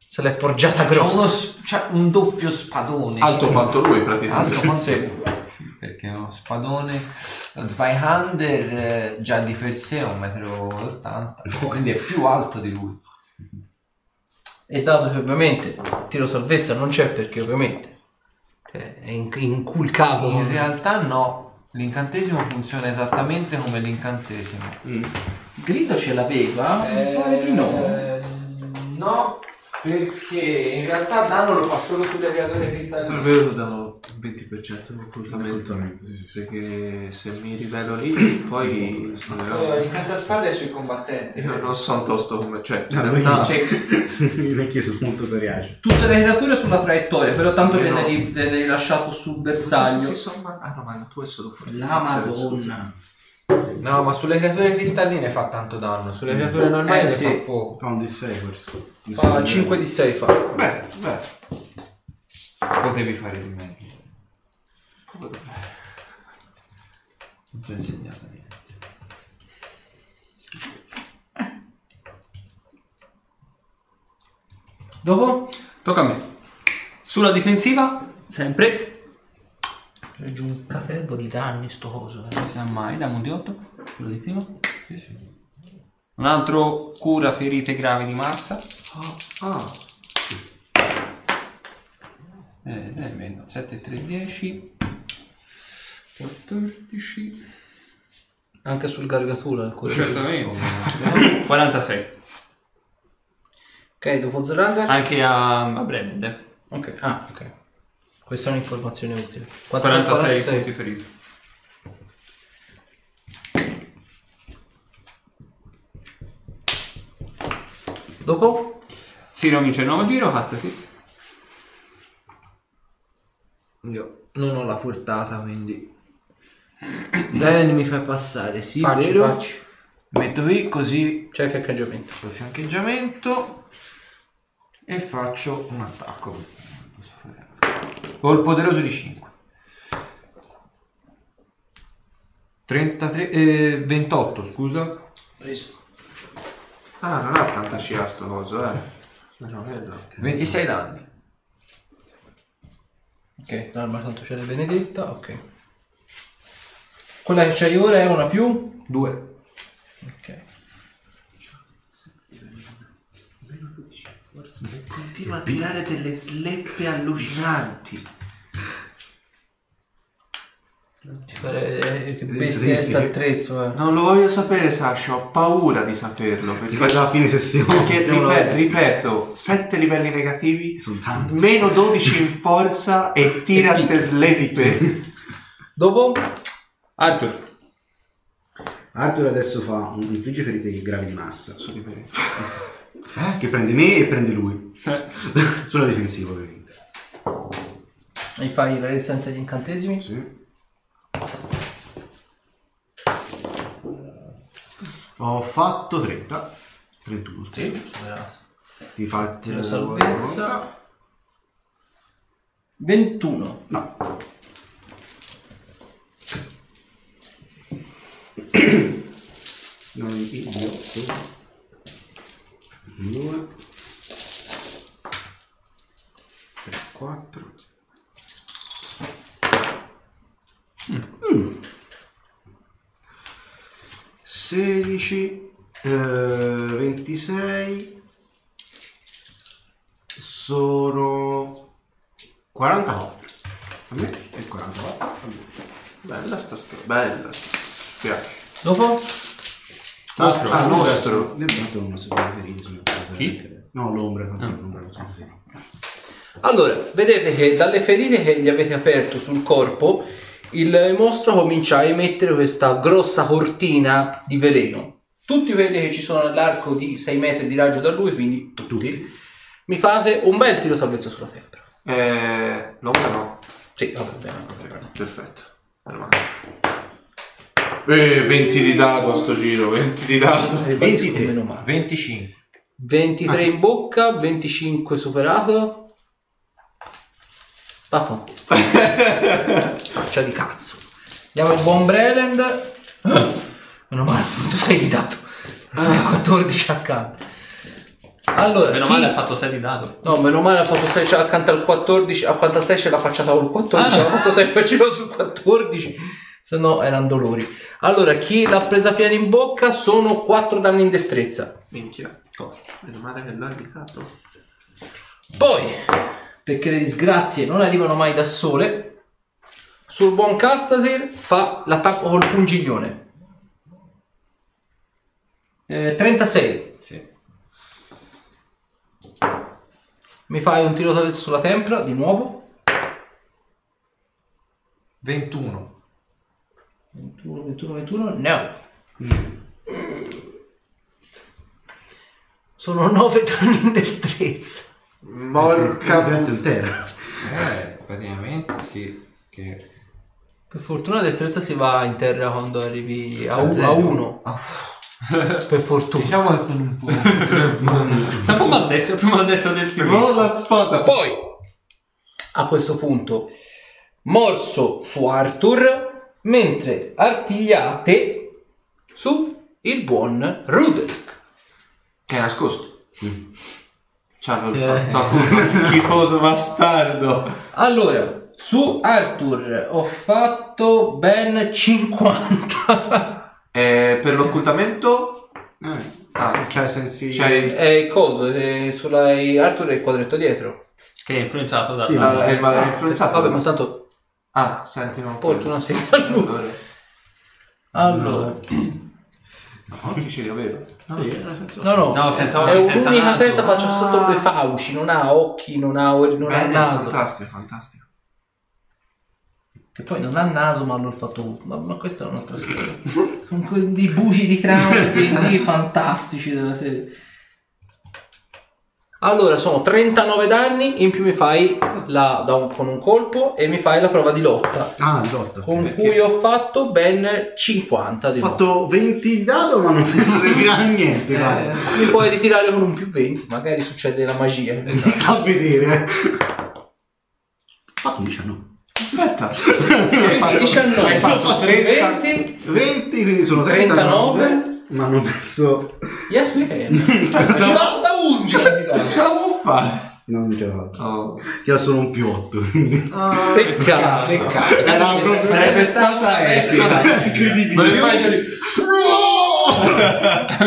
se l'è forgiata uno, grossa. s- c'ha un doppio spadone. Alto quanto lui praticamente. Alto quanto Perché uno spadone, lo Zweihander eh, già di per sé è 1,80 m, quindi è più alto di lui. E dato che ovviamente tiro salvezza non c'è perché ovviamente cioè, è in- inculcato. In realtà no, l'incantesimo funziona esattamente come l'incantesimo. Grido ce l'aveva? Mi pare di no. Eh, No, perché in realtà danno lo fa solo sulle creature cristalline. vero lo danno 20% di occultamento. Sì, sì, sì. Perché se mi rivelo lì, poi sono Eh, L'incantaspada è sui combattenti. Io non sono tosto come. Cioè, in realtà. Cioè, Neanche io sono molto coriaceo. Tutte le creature sulla traiettoria, però tanto Eh, viene, no. ri- viene rilasciato sul bersaglio. sì, sì, sono ma- Ah no, ma tu è solo forte. La madonna. No, ma sulle creature cristalline fa tanto danno, sulle creature normali Eh, ne sì. fa poco. Fa un D6 forse. Mi Fa sembra. 5 di 6 fa. Beh, beh. Potevi fare di meglio. Non ti ho insegnato niente. Dopo? Tocca a me. Sulla difensiva, sempre. Giù un catervo di danni sto coso. eh. Non sa mai, dammo un di 8. Quello di prima. Sì, sì. Un altro cura ferite gravi di massa. Ah, Eh, eh, meno. 7, 3, 10. 14. Anche sul gargatura il cuore. Certamente. 46. Ok, dopo Zerander? Anche a, a eh. Ok, ah, ok. Questa è un'informazione utile. 46 punti feriti. Dopo? Si ricomincia il nuovo giro, casta sì. Io non ho la portata, quindi... Bene, mi fai passare, sì, Facci, vero? facci. Metto qui così C'è il fiancheggiamento. il fiancheggiamento e faccio un attacco. Col poderoso di 5. 33, eh, 28, scusa. Preso. Ah, non ha tanta scia sto coso, eh. Meno quello. 26 danni. Ok, l'arma tanto c'è la benedetta, ok. Quella che c'hai ora è una più? 2. Continua a tirare delle sleppe allucinanti. Ti pare eh, che bestia sta attrezzo, eh. Non lo voglio sapere, Sasha, ho paura di saperlo. Si Perché, fa alla fine sessione. perché Andiamolo ripe- avanti. ripeto, 7 livelli negativi, Sono tanti. meno 12 in forza e tira ste sleppe. Dopo? Arthur. Arthur adesso fa un infligge ferite gravi di massa. Sono ripeto. Che prende me e prende lui. Eh, Sulla difensiva ovviamente. Mi fai la resistenza agli incantesimi? Sì. Ho fatto 30. 31. scusa. Sì, superato. Ti faccio La salvezza. 21. No. Non io. 2 3 4 16 eh, 26 sono 44 a me e 44 a me. Bella sta storia. Bella. Piace. Dopo? Nostro. Ah. Nel fatto può ferire. Chi? No, l'ombra, fatto l'ombra ferire. Allora, vedete che dalle ferite che gli avete aperto sul corpo, il mostro comincia a emettere questa grossa cortina di veleno. Tutti quelli che ci sono all'arco di 6 metri di raggio da lui, quindi tutti, mi fate un bel tiro salvezza sulla tempra. Eh, l'ombra no. Sì, vabbè, bene. Perfetto. Meno male. Eh, 20 di dato a sto giro, 20 di dato. 23. Meno male. 25. 23 in bocca, 25 superato. Vaffanculo. Faccia di cazzo. Andiamo in buon Breland. Meno male, tu sei di dato. Sei 14 accanto. Allora, Meno chi- male ha fatto 6 di dato. No, meno male ha fatto 6 cioè, accanto al 14, accanto al 6 c'è la facciata col 14, Ah. ha fatto 6 facciata sul 14, se no erano dolori. Allora, chi l'ha presa piena in bocca sono 4 danni in destrezza. Minchia. Meno male che l'ho evitato. Poi, perché le disgrazie non arrivano mai da sole, sul buon Castasir fa l'attacco col pungiglione. Eh, 36. Sì. Mi fai un tiro sulla tempra, di nuovo. 21. 21, 21, 21, no. Sono 9 danni in destrezza. Morca Pianta intera. Eh, praticamente sì. Che... Per fortuna la destrezza si va in terra quando arrivi a, A zero. a 1. Per fortuna. Diciamo che sono un po'... Sta un po' maldestro, più maldestro del primo. la spada. Poi, a questo punto, morso su Arthur, mentre artigliate su il buon Ruderick. Che è nascosto. C'hanno il fatto uno schifoso bastardo. Allora, su Arthur ho fatto ben 50. Eh, per l'occultamento. Eh, Ah, cioè, sensi... c'hai. E cosa? E sulla e Arthur è il quadretto dietro. Che è influenzato da... Sì, da- Ah, è, ma è influenzato. Vabbè, ma tanto Ah, senti, non porto una sega a lui. Allora, Allora, no, chi ci vero? Sì, nel senso- no, no, No, senza è occhi, senza un'unica naso. testa, faccio sotto due fauci, non ha occhi, non ha, or- non ha Bene, naso. fantastico, fantastico. Che poi non ha naso, ma l'ho fatto. Ma, ma questa è un'altra storia. Sono quei buchi di traume fantastici della serie. Allora, sono 39 danni, in più mi fai la, da un- con un colpo e mi fai la prova di lotta. Ah, dot. Con Perché? cui ho fatto ben 50 di Ho fatto 20 di dato, ma non penso servirà a niente. lotta. Mi puoi ritirare con un più 20, magari succede la magia. Sta a vedere. Ho fatto 19. Aspetta. Hai fatto, 19, hai fatto 30. 20, 20, quindi sono 39. 39. Ma hanno perso. yes we can. Ci basta 11 Ce la può fare. No, non ce la faccio. Oh. Ti ha solo un più 8. Quindi. Peccato, peccato. Era proprio- sarebbe stata. Incredibile. Lo immagini.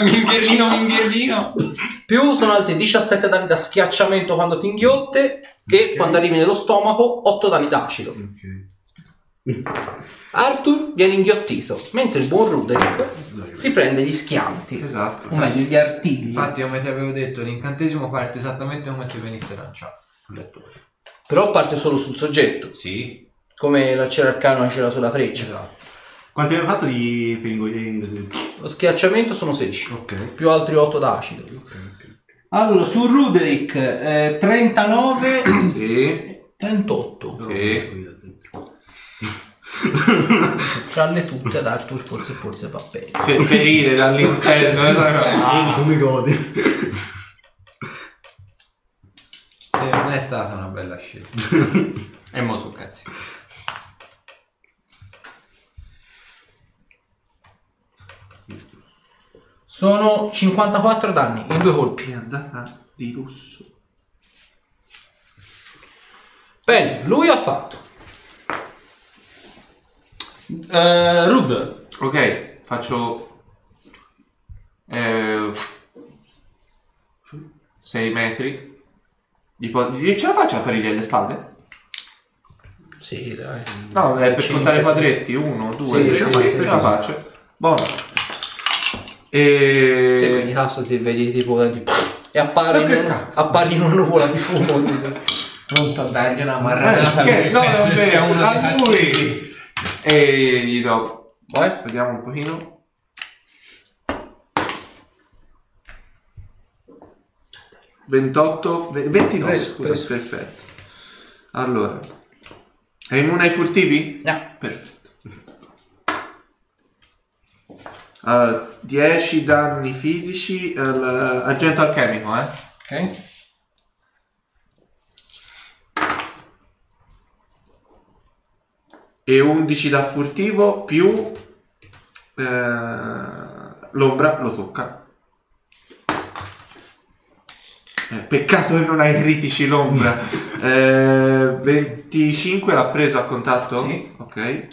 minghierlino, minghierlino. Più sono altri 17 danni da schiacciamento quando ti inghiotte e quando arrivi nello stomaco 8 danni d'acido. Arthur viene inghiottito, mentre il buon Ruderick si prende gli schianti. Esatto. O meglio, gli artigli. Infatti, come ti avevo detto, l'incantesimo parte esattamente come se venisse lanciato lettore. Però parte solo sul soggetto, Sì, come la cerarcano c'era sulla freccia. esatto. Quanti abbiamo fatto di pinguini? Lo schiacciamento sono 16, Ok. più altri 8 d'acido. Allora, su Ruderick eh, 39, Sì. 38. Sì. Tranne tutte ad Arthur forse forse va bene. Fe- ferire dall'interno. Vedi come godi. Eh, non è stata una bella scelta. E mo su cazzi. Sono 54 danni in due colpi. È andata di lusso. Bene, lui ha fatto. Eh, Rud. Ok, faccio... 6 metri. Gli po- gli- ce la faccio a aprirgli alle spalle? Sì, dai. No, è per Cinque. contare i quadretti. 1, 2, Sì, 3, sì, 4. sì, Ce la sì. faccio. Buono. E quindi E... cazzo si vedi tipo di... e appare, Ma che in, cazzo? appare in una nuvola di fumo. Pronto a dargli una Eh, marrata. che- no, Penso vabbè, sia uno a lui. E gli do... Vai. Vediamo un pochino. «28, ve- 29, Preso, scusa, preso. perfetto. Allora, è immune ai furtivi? No. Perfetto. Allora, 10 danni fisici al agente alchemico, eh? Ok. E 11 da furtivo più eh, l'ombra lo tocca. Eh, peccato che non hai critici l'ombra. Eh, 25 l'ha preso a contatto? Sì. Ok.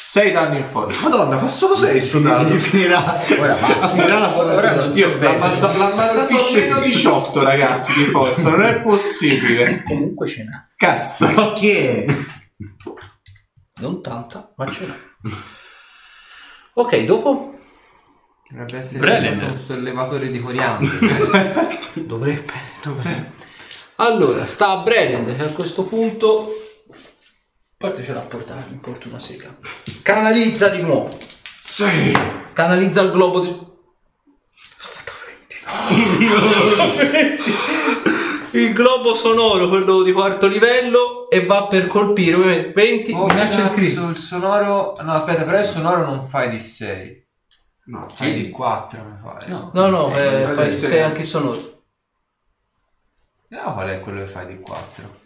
6 danni in forza. Madonna, fa solo 6 sto dado. finirà. Ora basta. finirà la Ora non Io c'è l'ha mandato meno 18 ragazzi di forza, non è possibile. Comunque ce n'ha. Cazzo. Ma che? Non tanta, ma ce n'ha. Ok, dopo Dovrebbe essere Brennan. un sollevatore di coriandolo. dovrebbe, dovrebbe. Allora, sta a Brennan che a questo punto portacela a portare, mi porto una sega. Canalizza di nuovo. Sì. Canalizza il globo di... Ha fatto 20. Il globo sonoro, quello di quarto livello, e va per colpire ovviamente, 20, Oh, minaccia il crit. il sonoro... No, aspetta, però il sonoro non fai di 6. No, Fai di 4 mi fai. No. No, no, eh, Sì, fai- sì. sei anche il sonoro. No, qual è quello che fai di 4?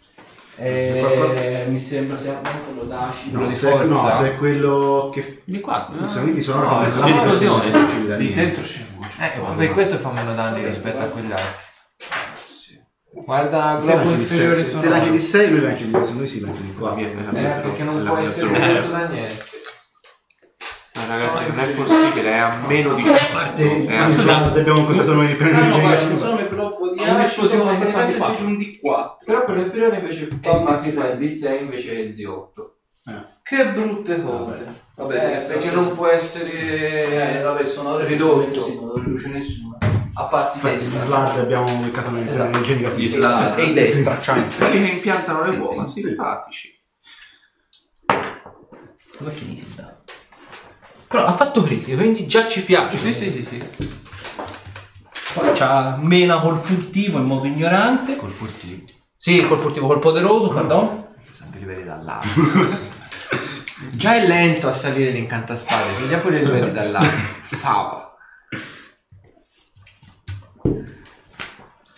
Eh, mi sembra sia quello d'acido. No, di se, forza. no, se è quello che... Di qua. I suoni sono No, è sono- l'esplosione. Lì dentro c'è voce. Eh, per questo fa meno danni rispetto a quegli altri. Guarda, globo di inferiore sei- te lanci sonoro. di 6, lui lanci di 2, noi si lanci di 4. Via, nella Eh, perché non nella può essere prodotto da niente. Ma ragazzi, non è possibile, è a meno di 18. È a- Scusate, abbiamo incontrato noi per No, no, guarda, energia. non sono blocco di di ma quattro. un di 4. Però quello inferiore invece infatti fa il D6 invece è il D8. Che brutte cose. Vabbè, Eh, perché sono- non può essere Eh, vabbè, sono ridotto. Sì, non riduce nessuno. A parte i Infatti, in destra. slide abbiamo beccato Esatto. negativa. Gli slide. E i destra, c'hai. Quelli che impiantano le uova, Sì. simpatici. Dove dado? Però ha fatto critico, quindi già ci piace. Sì, sì, sì, sì. Poi c'ha mena col furtivo in modo ignorante. Col furtivo. Sì, col furtivo, col poderoso, pardon. Sempre livelli dall'alto. Già è lento a salire l'incantaspade, quindi pure i livelli dall'alto. Fava.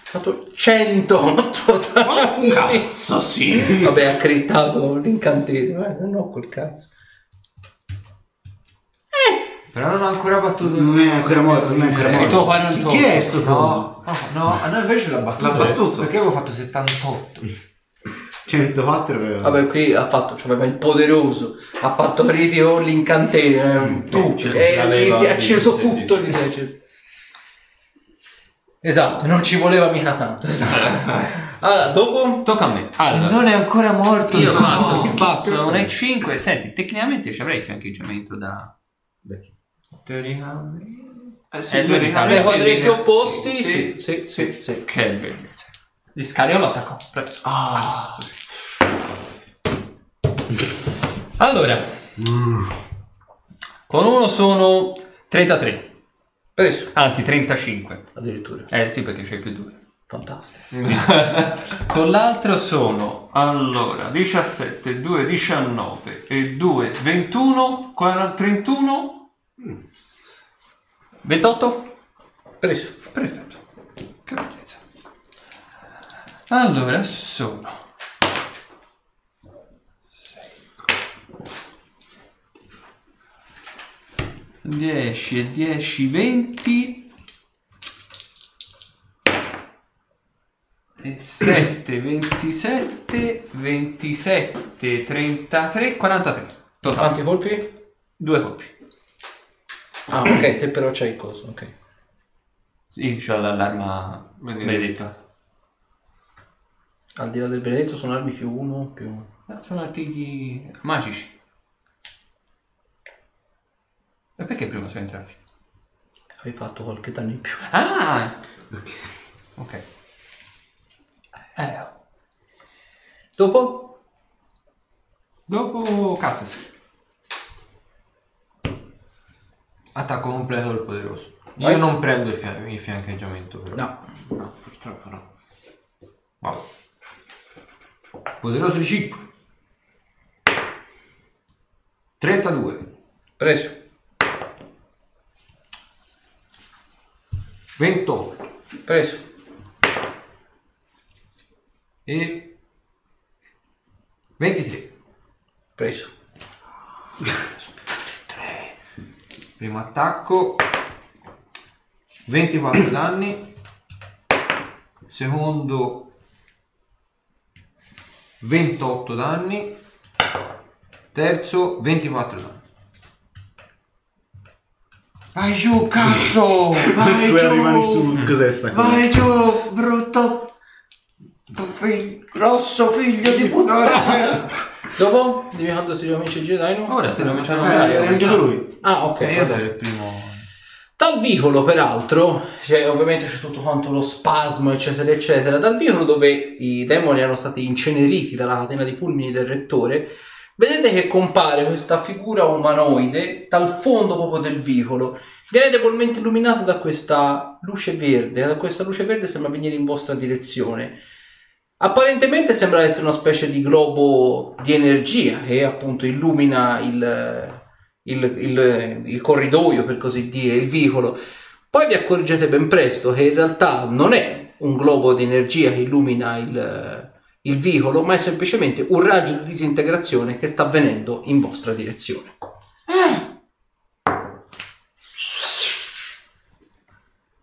Fatto 108 danni. Cazzo sì! Vabbè, ha crittato l'incantesimo. Eh, non ho quel cazzo. Però non ho ancora battuto Non è ancora morto, non è ancora Eh, morto. tuo 48. Chi è sto coso? No, no, no, a noi invece l'ha battuto. L'ha battuto. Perché avevo fatto 78. 104 aveva. Vabbè, qui ha fatto, cioè, vabbè, il poderoso. Ha fatto critico l'incantesimo. Tu, Ce e gli l'aveva, si è acceso tutto. Gli si è acceso. Esatto, non ci voleva mica tanto. Esatto. Allora, dopo Tocca a me. Allora, Non è ancora morto. io no. passo, passo un e 5. Senti, tecnicamente ci avrei fiancheggiamento da... Da chi? Teoricamente. Eh Eh, sì, tu teoricamente. nei quadretti opposti, sì. sì, sì, sì, sì. Che bellezza. Gli scarico l'attacco. Ah, Allora. Con uno sono 33. Preso. Anzi, 35. Addirittura. Eh sì, perché c'hai più due. Fantastico. Con l'altro sono allora 17, 2, 19 e 2, 21, 40, 31, 28. Preso. Perfetto. Che bellezza. Allora sono 10 e 10, 20 e 7, 27, 27, 33, 43. Totale. Quanti colpi? Due colpi. Ah, ok, te però c'hai il coso, ok. Sì, c'ho l'allarma Benedetta. benedetta. Al di là del benedetto sono armi più uno, più... No, sono artigli magici. E perché prima sono entrati? Hai fatto qualche danno in più. Ah! Ok. Eh, Dopo? dopo Castas. Attacco completo del poderoso. Io Vai. non prendo il, fia- il fiancheggiamento però. No. No, purtroppo no. Vabbè. Poderoso di 5. 32. Preso. 28. Preso. E 23. Preso. Primo attacco. 24 danni. Secondo 28 danni. Terzo 24 danni. Vai giù, cazzo! Vai giù! rimani su. Cos'è sta cosa? Vai giù, brutto! Tu figlio, grosso figlio di puttana! Dopo? Dimmi quando si ricomincia il giro, no? Ora se lo cominciano a Eh, usare. è anche lui. Ah, ok. Eh, io darei il primo. Dal vicolo, peraltro, cioè, ovviamente c'è tutto quanto lo spasmo, eccetera, eccetera. Dal vicolo dove i demoni erano stati inceneriti dalla catena di fulmini del rettore, vedete che compare questa figura umanoide dal fondo proprio del vicolo. Viene debolmente illuminata da questa luce verde. Da questa luce verde sembra venire in vostra direzione. Apparentemente sembra essere una specie di globo di energia che appunto illumina il, il, il- il corridoio, per così dire, il vicolo. Poi vi accorgete ben presto che in realtà non è un globo di energia che illumina il, il vicolo, ma è semplicemente un raggio di disintegrazione che sta avvenendo in vostra direzione.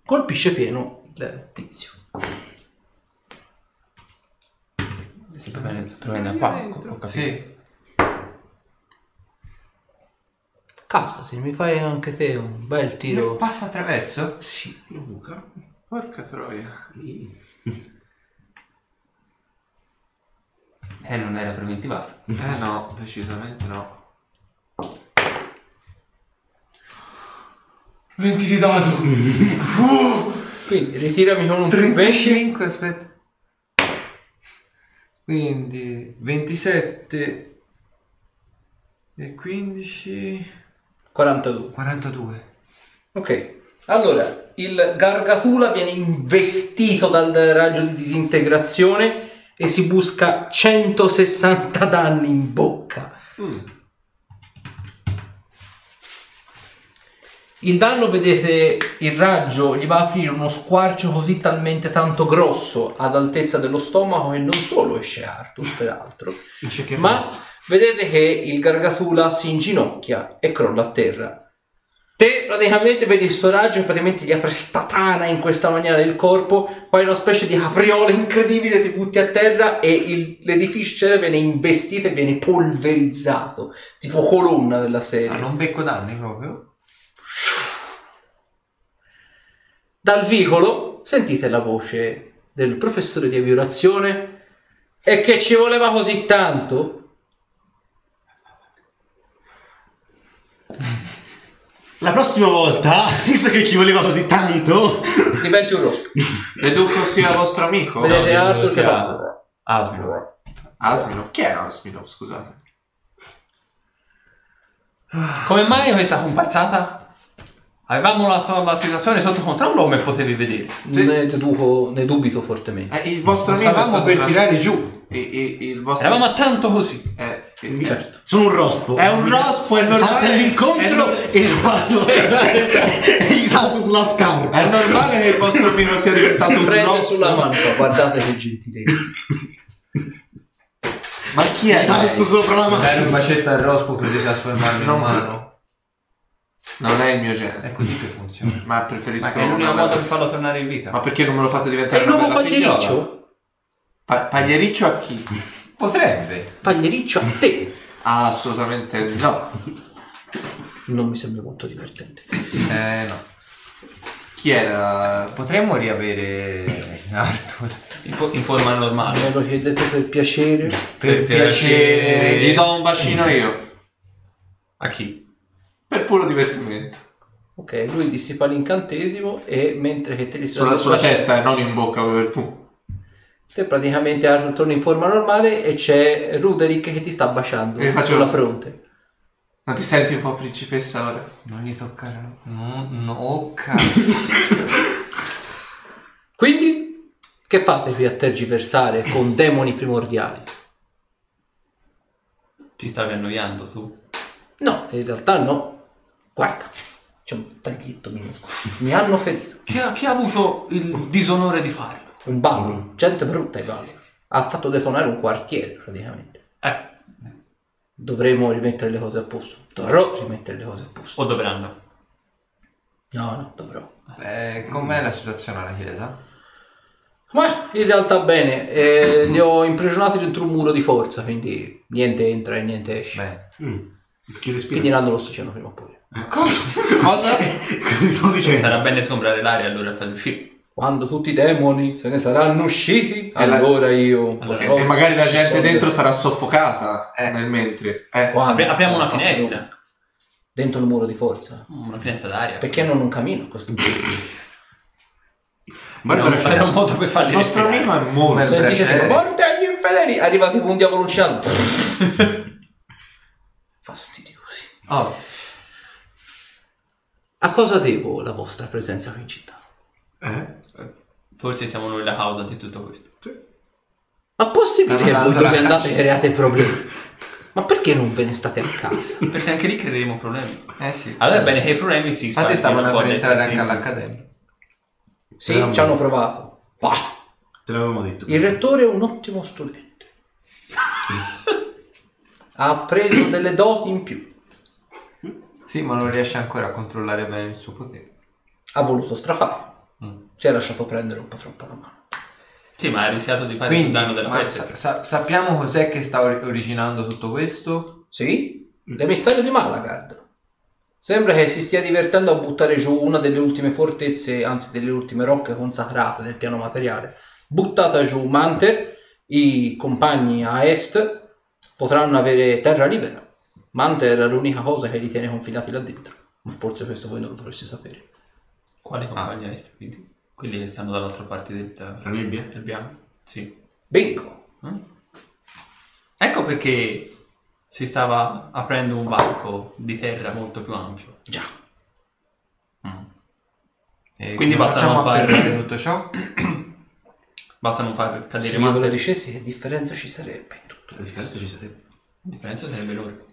Colpisce pieno il tizio. Si prende, prende a pacco, ho capito. Sì. Castasi, mi fai anche te un bel tiro. Passa attraverso? Sì. Luca. Porca troia. Eh, non era preventivato. Eh no, decisamente no. 20 di dato. Quindi ritirami con un più 20. 35, aspetta. Quindi 27 e 15 42. 42. Ok, allora il Gargatula viene investito dal raggio di disintegrazione e si busca 160 danni in bocca. Il danno, vedete, il raggio gli va a aprire uno squarcio così talmente tanto grosso ad altezza dello stomaco che non solo esce Arthur, peraltro, ma vedete che il gargatula si inginocchia e crolla a terra. Te praticamente vedi sto raggio e praticamente gli apre statana in questa maniera del corpo, poi una specie di capriola incredibile ti butti a terra e il- l'edificio viene investito e viene polverizzato, tipo colonna della serie. Ah, non becco danni proprio? Dal vicolo sentite la voce del professore di aviazione e che ci voleva così tanto? La prossima volta, visto che ci voleva così tanto, Diventi un rospo. Deduco sia vostro amico. Vedete Arthur che sia- fa... Asmino. Asminov. Chi è Asminov, scusate? Come mai questa comparsata? Avevamo la, so- la situazione sotto controllo come potevi vedere? Ne, deduco, ne dubito fortemente. Eh, il vostro amico è Stavamo stato per tras- tirare giù. E- e- il vostro... Eravamo a tanto così. eh, Certo. sono un rospo. È un rospo, è normale. Salta all'incontro È, no- e vado e gli salto sulla scarpa. è normale che il vostro amico sia diventato un prende rospo. sulla mancia, guardate che gentilezza. Ma chi è? Salto lei? sopra la mano. Dare un bacetto al rospo per trasformarlo in umano. Non è il mio È genere. così che funziona. Ma preferisco... Ma è l'unico modo per farlo tornare in vita. Ma perché non me lo fate È diventare il una nuovo bella pagliericcio? Pa- pagliericcio a chi? Potrebbe. Pagliericcio a te. Ah, assolutamente no. Non mi sembra molto divertente. Eh no. Chi era? Potremmo riavere Arthur. In, fo- in forma normale. Me lo chiedete per piacere? Per piacere. Gli do un bacino io. A chi? Per puro divertimento. Ok, lui dissipa l'incantesimo e mentre che te li Sulla, sulla testa e non in bocca per tu. Te praticamente Arthur torna in forma normale e c'è Ruderick che ti sta baciando faccio sulla lo- fronte. Non ti senti un po' principessa ora? Non gli toccare. No, no, oh cazzo. Quindi, che fate qui a tergiversare con demoni primordiali? Ti stavi annoiando tu? No, in realtà no. Guarda, c'è un taglietto minuscolo. Mi hanno ferito. Chi ha, chi ha avuto il disonore di farlo? Un ballo, gente brutta ai balli. Ha fatto detonare un quartiere praticamente. Eh, Dovremo rimettere le cose a posto. Dovrò rimettere le cose a posto. o dovranno? No, no, dovrò. Eh, com'è la situazione alla chiesa? Ma in realtà bene, eh, li ho imprigionati dentro un muro di forza, quindi niente entra e niente esce. Beh. Chi respira? Finiranno prima o poi. Cosa? Che sto dicendo? Sarà bene sgombrare l'aria allora e farli uscire. Quando tutti i demoni se ne saranno usciti, E la- allora io Allora- potrò E magari la gente dentro sarà soffocata nel mentre. Eh. Quando? Apri- apriamo una finestra. Dentro il muro di forza. Una finestra d'aria. Perché non un cammino a questo punto? Barbara Era un- era un modo per farli Il nostro amico è molto... Sentite tipo, morte agli infedeli! Arriva tipo un diavolo luciano. Fastidiosi. Oh, A cosa devo la vostra presenza qui in città? Eh? Forse siamo noi la causa di tutto questo. Ma possibile che voi dove andate create problemi? Ma perché non ve ne state a casa? Perché anche lì creeremo problemi. eh sì. Allora è bene che i problemi si Infatti spargano stavano per entrare e anche all'accademia. Sì, ci hanno provato. Bah, Te l'avevamo detto. il rettore è un ottimo studente. ha preso delle doti in più. Sì, ma non riesce ancora a controllare bene il suo potere. Ha voluto strafare. Mm. Si è lasciato prendere un po' troppo la mano. Sì, ma ha rischiato di fare Quindi, un danno della peste. sa- sa- sappiamo cos'è che sta or- originando tutto questo? Sì? L'emissario di Malagard. Sembra che si stia divertendo a buttare giù una delle ultime fortezze, anzi delle ultime rocche consacrate del piano materiale. Buttata giù Manter, i compagni a est potranno avere terra libera. Manter era l'unica cosa che li tiene confinati là dentro. Ma forse questo voi non lo dovreste sapere. Quali compagni est? Quindi quelli che stanno dall'altra parte del, La nebbia? del piano. Sì. Bingo! Ecco perché si stava aprendo un varco di terra molto più ampio. Già. E Quindi come basta facciamo non a fare- fermare tutto ciò? Basta non far cadere Se io ve lo dicessi che differenza ci sarebbe in tutto. La differenza ci sarebbe. La differenza sarebbe enorme.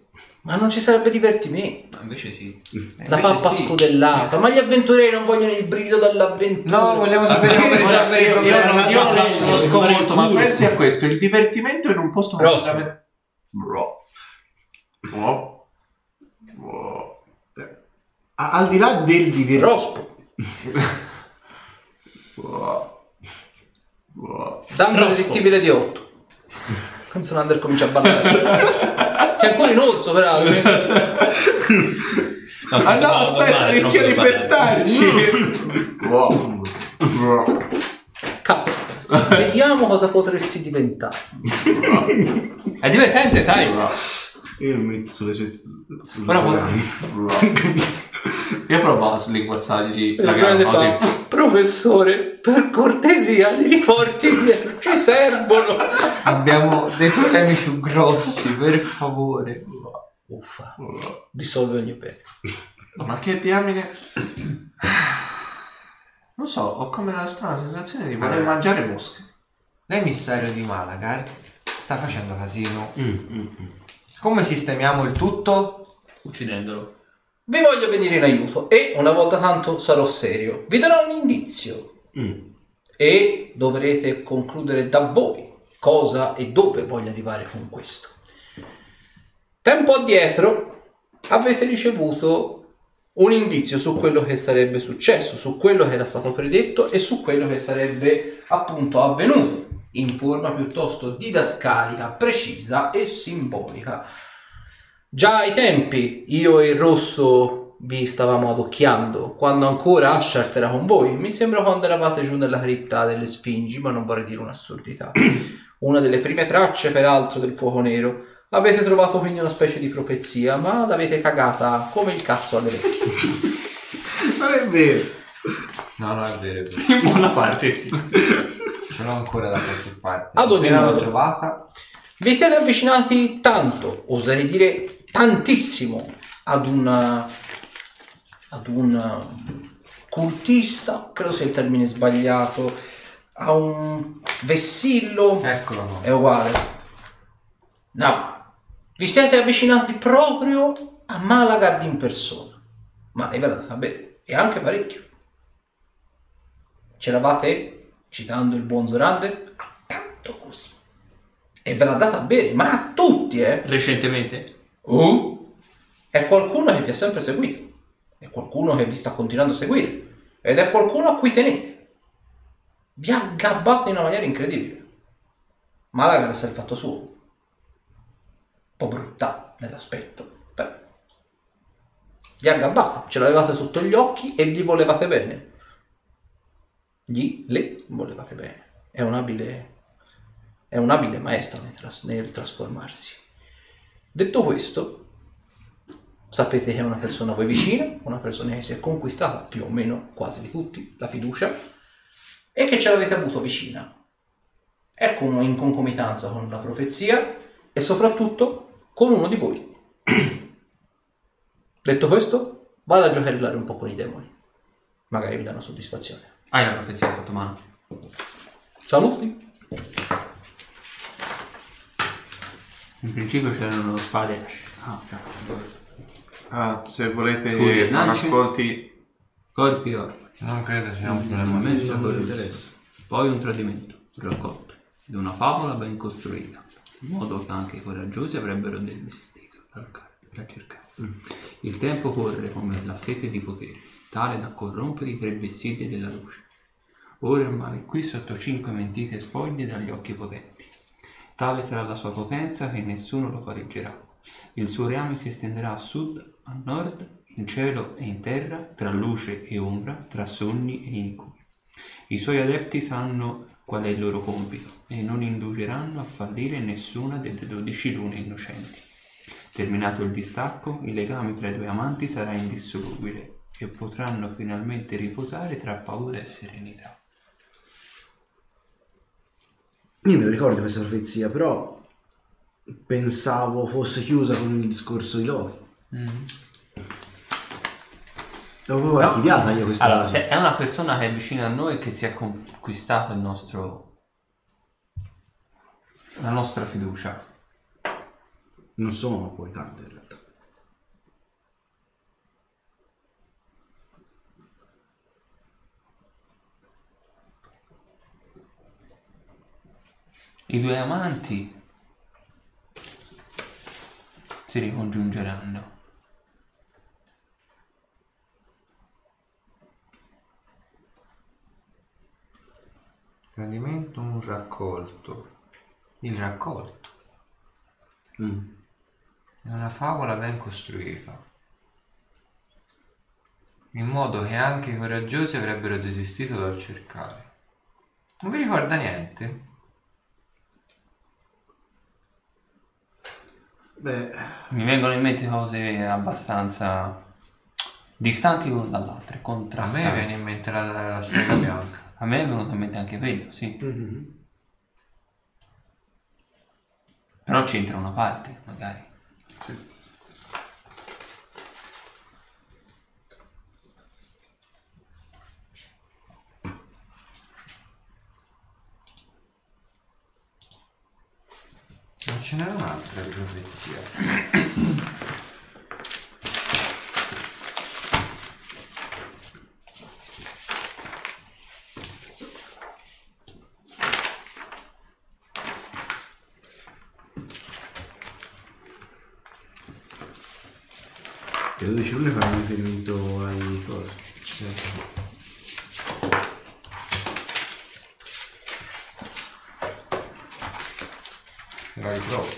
Ma non ci sarebbe divertimento. Ma invece sì. Eh, La invece pappa sì. scudellata. Ma gli avventurieri non vogliono il brivido dall'avventura. No, vogliamo sapere come risolvere i Io, problemi. non- io conosco non molto, ma pensi a questo, il divertimento in un posto completamente... Bro. Bro. Bro. Al di là del divertimento. Rospo. Dammi una vestibile di 8. Consonander comincia a ballare. Sei ancora in orso, peraltro. Ah no, aspetta, rischio di pestarci. Cast. Vediamo cosa potresti diventare. È divertente, sai? Io mi metto sulle sue. Sulle Però sue mani. Io provo a slinguazzargli la gamba fa. Professore, per cortesia, li riporti indietro, ci servono. Abbiamo dei problemi più grossi, per favore. Uffa, risolve ogni pena. Ma che diamine... Non so, ho come la strana sensazione di voler mangiare mosche. L'emissario di Malagar sta facendo casino. Come sistemiamo il tutto? Uccidendolo. Vi voglio venire in aiuto e una volta tanto sarò serio. Vi darò un indizio e dovrete concludere da voi cosa e dove voglio arrivare con questo. Tempo addietro avete ricevuto un indizio su quello che sarebbe successo, su quello che era stato predetto e su quello che sarebbe appunto avvenuto in forma piuttosto didascalica, precisa e simbolica. Già ai tempi io e il rosso vi stavamo adocchiando, quando ancora Ashart era con voi. Mi sembra quando eravate giù nella cripta delle Sfingi, ma non vorrei dire un'assurdità. Una delle prime tracce, peraltro, del fuoco nero. Avete trovato quindi una specie di profezia, ma l'avete cagata come il cazzo alle vecchie. Non è vero. No, no, è vero, è vero. In buona parte sì. Ce l'ho ancora da qualche parte. Ad ogni l'ho modo. trovata. Vi siete avvicinati tanto, oserei dire tantissimo, ad una ad un cultista, credo sia il termine sbagliato, a un vessillo, Eccolo è uguale. No, vi siete avvicinati proprio a Malagard in persona, ma lei ve l'ha data bene, e anche parecchio. C'eravate, citando il buon Zorander, a tanto così. E ve l'ha data bene, ma a tutti, eh? Recentemente? Oh, è qualcuno che vi ha sempre seguito, è qualcuno che vi sta continuando a seguire, ed è qualcuno a cui tenete. Vi ha gabbato in una maniera incredibile. Malaga sa il fatto suo. Un po' brutta nell'aspetto, però. Vi ha gabbato, ce l'avevate sotto gli occhi e gli volevate bene. Gli, le volevate bene. È un abile, è un abile maestro nel, tras- nel trasformarsi. Detto questo, sapete che è una persona a voi vicina, una persona che si è conquistata più o meno quasi di tutti la fiducia e che ce l'avete avuto vicina. Ecco uno in concomitanza con la profezia e soprattutto con uno di voi. Detto questo, vado a giocherellare un po' con i demoni. Magari vi danno soddisfazione. Hai la profezia sotto mano. Saluti! In principio c'erano spade. Ah, già. Ah, se volete Furia, non lance. ascolti... Corpi orfani. Non credo sia un problema. mezzo interesse. Poi un tradimento raccolto ed una favola ben costruita, in modo che anche i coraggiosi avrebbero del vestito da da cercare. Il tempo corre come la sete di potere, tale da corrompere i tre vessilli della luce. Ora male qui sotto cinque mentite spoglie dagli occhi potenti. Tale sarà la sua potenza che nessuno lo pareggerà. Il suo reame si estenderà a sud, a nord, in cielo e in terra, tra luce e ombra, tra sogni e incubi. I suoi adepti sanno qual è il loro compito e non indugeranno a fallire nessuna delle dodici lune innocenti. Terminato il distacco, il legame tra i due amanti sarà indissolubile e potranno finalmente riposare tra paura e serenità. Io me lo ricordo questa profezia, però pensavo fosse chiusa con il discorso di Loki. L'avevo archiviata io questa Allora, cosa. se è una persona che è vicina a noi che si è conquistato il nostro la nostra fiducia. Non sono poi tante I due amanti si ricongiungeranno. Tradimento, un raccolto. Il raccolto. Mm. È una favola ben costruita. In modo che anche i coraggiosi avrebbero desistito dal cercare. Non vi ricorda niente? Beh, Mi vengono in mente cose abbastanza distanti l'una dall'altra, A contrastanti. me viene in mente la, la strega bianca. A me è venuto in mente anche quello, sì. mhm. Però c'entra una parte, magari. Sì. Ce n'era un'altra profezia. Le 12 rune fanno riferimento ai cosi. La ritrovo.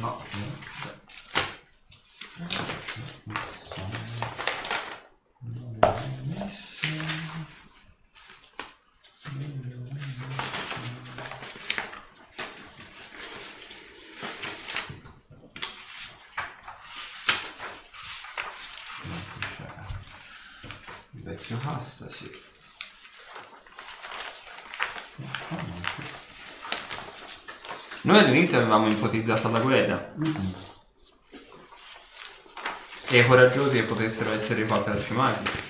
No, Il vecchio casta, sì. Noi all'inizio avevamo ipotizzato la guerra. E i coraggiosi che potessero essere fatti da cimati.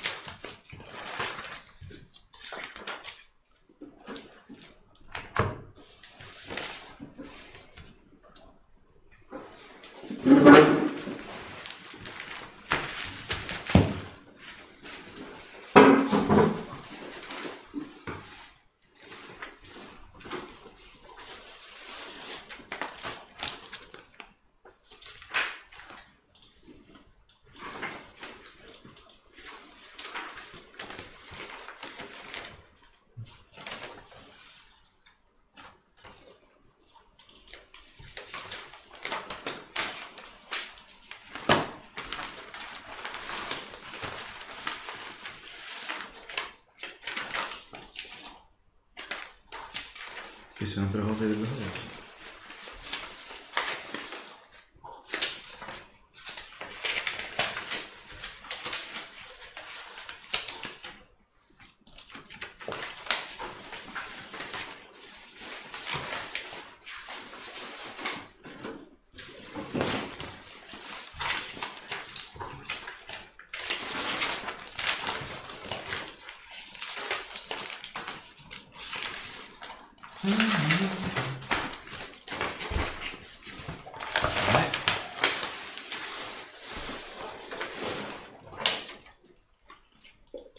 Che sono per copie delle cose.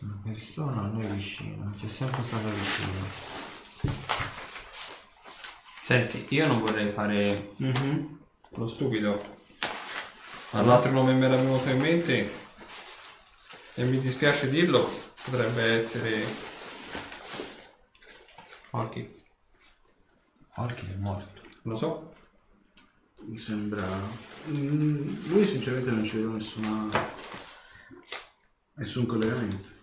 Una persona a noi vicino, c'è sempre stata vicino. Senti, io non vorrei fare Mhm. lo stupido. Ma l'altro nome mi era venuto in mente e mi dispiace dirlo, potrebbe essere Orchi. Orchi è morto. lo so. Mi sembra... Mm, lui sinceramente non ci vedo nessuna... nessun collegamento.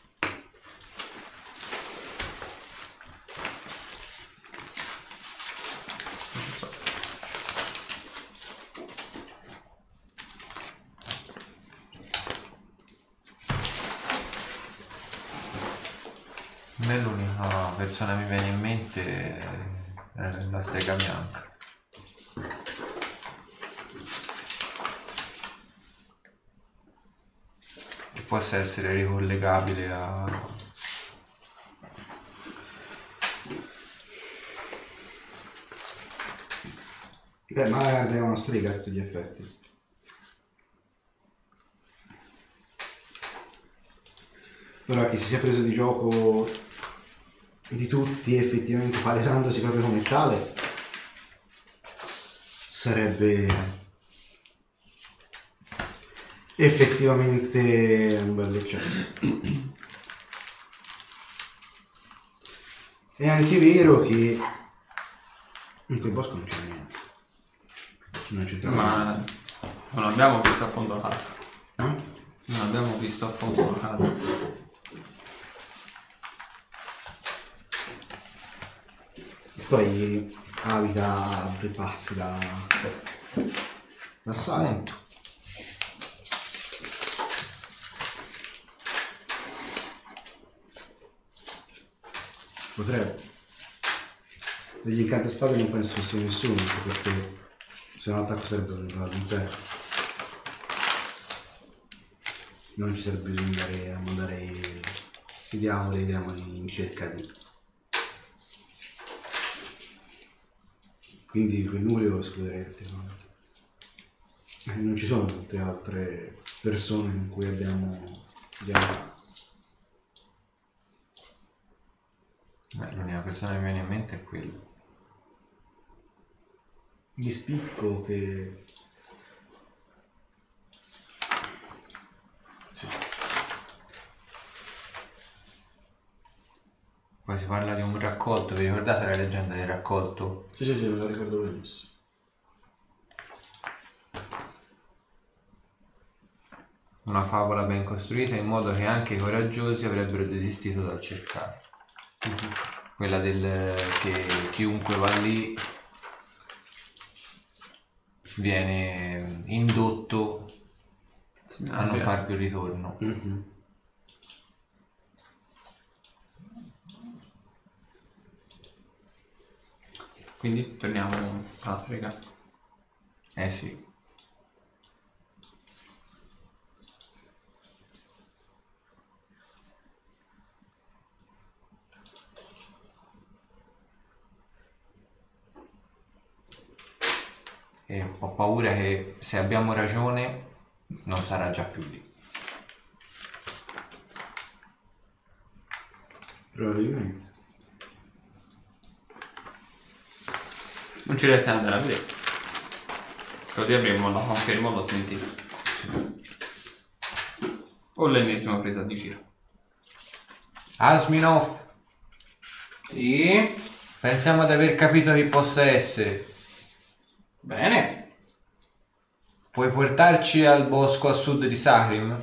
A me l'unica persona che mi viene in mente è la strega bianca. Che possa essere ricollegabile a... Beh, ma è una strega a tutti gli effetti. Ora chi si sia preso di gioco di tutti effettivamente palesandosi proprio come tale sarebbe effettivamente un bel eccesso. È anche vero che in quel bosco non c'è niente. Non c'è. Ma non abbiamo visto a fondo la casa. Eh? Non abbiamo visto a fondo la casa. Poi abita a due passi da, da Salento. Potrebbe. Degli incantespadi non penso fosse nessuno, anche perché se no l'attacco sarebbe un un zero. Non ci sarebbe bisogno di andare a mandare i, diavoli i demoni in cerca di Quindi quel nucleo lo escluderei effettivamente. Eh, Non ci sono tutte altre persone con cui abbiamo dialogato. Beh, l'unica persona che mi viene in mente è quello. Di spicco che... Poi si parla di un raccolto, vi ricordate la leggenda del raccolto? Sì, sì, sì, me lo ricordo benissimo. Una favola ben costruita in modo che anche i coraggiosi avrebbero desistito dal cercare. Quella del che chiunque va lì viene indotto a non far più ritorno. Quindi torniamo alla strega. Eh sì. E ho paura che se abbiamo ragione non sarà già più lì. Probabilmente. Non ci resta da andare a vedere. Così avremo la conferma o la smentita. O l'ennesima presa di giro. Asminov, Sì. pensiamo di aver capito chi possa essere. Bene. Puoi portarci al bosco a sud di Sakrim?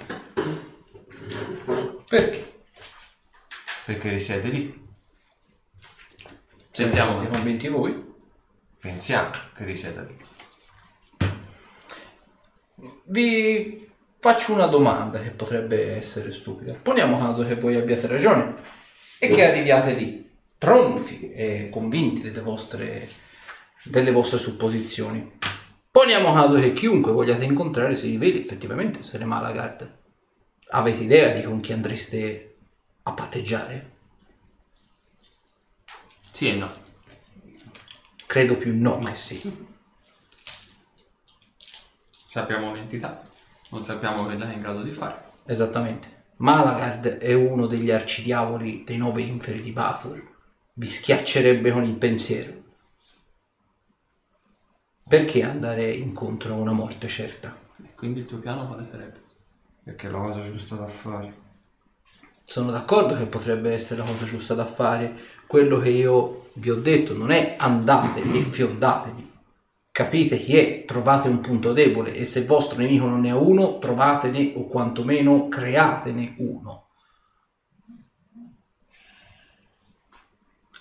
Perché? Perché risiede lì. Pensiamo Siete convinti voi? Pensiamo che risieda lì. Vi faccio una domanda che potrebbe essere stupida. Poniamo caso che voi abbiate ragione e che arriviate lì tronfi e convinti delle vostre, delle vostre supposizioni. Poniamo caso che chiunque vogliate incontrare si riveli effettivamente essere Malagard. Avete idea di con chi andreste a patteggiare? Sì e no. Credo più no che sì. Sappiamo l'entità. Non sappiamo cosa è in grado di fare. Esattamente. Malagard è uno degli arcidiavoli dei nove inferi di Bathor. Vi schiaccerebbe con il pensiero. Perché andare incontro a una morte certa? E quindi il tuo piano quale sarebbe? Perché è la cosa giusta da fare. Sono d'accordo che potrebbe essere la cosa giusta da fare. Quello che io vi ho detto non è andatevi e fiondatevi. Capite chi è, trovate un punto debole e se il vostro nemico non ne ha uno, trovatene o quantomeno createne uno.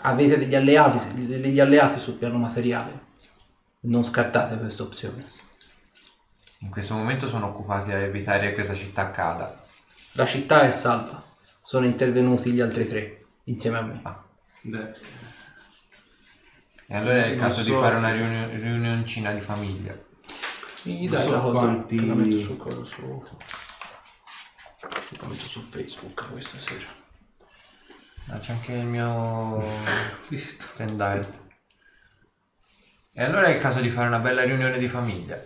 Avete degli alleati, degli alleati sul piano materiale. Non scartate questa opzione. In questo momento sono occupati a evitare che questa città cada. La città è salva. Sono intervenuti gli altri tre insieme a me. Beh, E allora è il Non caso di so. fare una riunione, riunioncina di famiglia. Mi dai so la cosa quanti- la metto sul coso su la metto su Facebook questa sera Ah, c'è anche il mio stand E allora è il caso di fare una bella riunione di famiglia.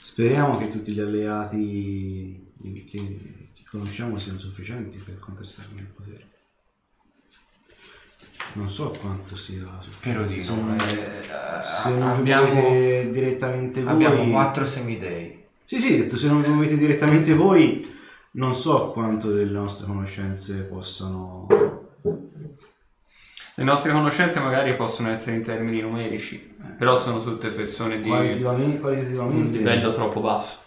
Speriamo che tutti gli alleati che, che conosciamo siano sufficienti per contrastarne il potere. Non so quanto sia. Però dico, Sono- eh, Se non abbiamo, direttamente voi. abbiamo quattro semidei. Sì, sì, detto, se non vi muovete direttamente voi, non so quanto delle nostre conoscenze possano. Le nostre conoscenze magari possono essere in termini numerici, però sono tutte persone di un Qualitativamente, qualitativamente livello troppo basso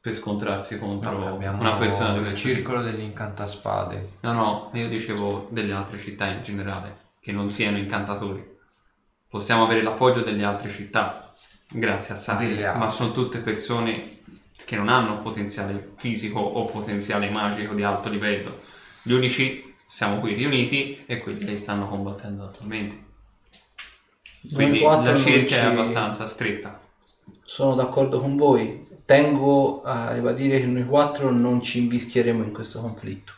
per scontrarsi contro Vabbè, una persona quel circolo degli incantaspade. No, no, io dicevo delle altre città in generale, che non siano incantatori. Possiamo avere l'appoggio delle altre città, grazie a Sari, ma sono tutte persone che non hanno potenziale fisico o potenziale magico di alto livello. Gli unici siamo qui riuniti e quelli che stanno combattendo attualmente. Quindi la ci- è abbastanza stretta. Sono d'accordo con voi. Tengo a ribadire che noi quattro non ci invischieremo in questo conflitto.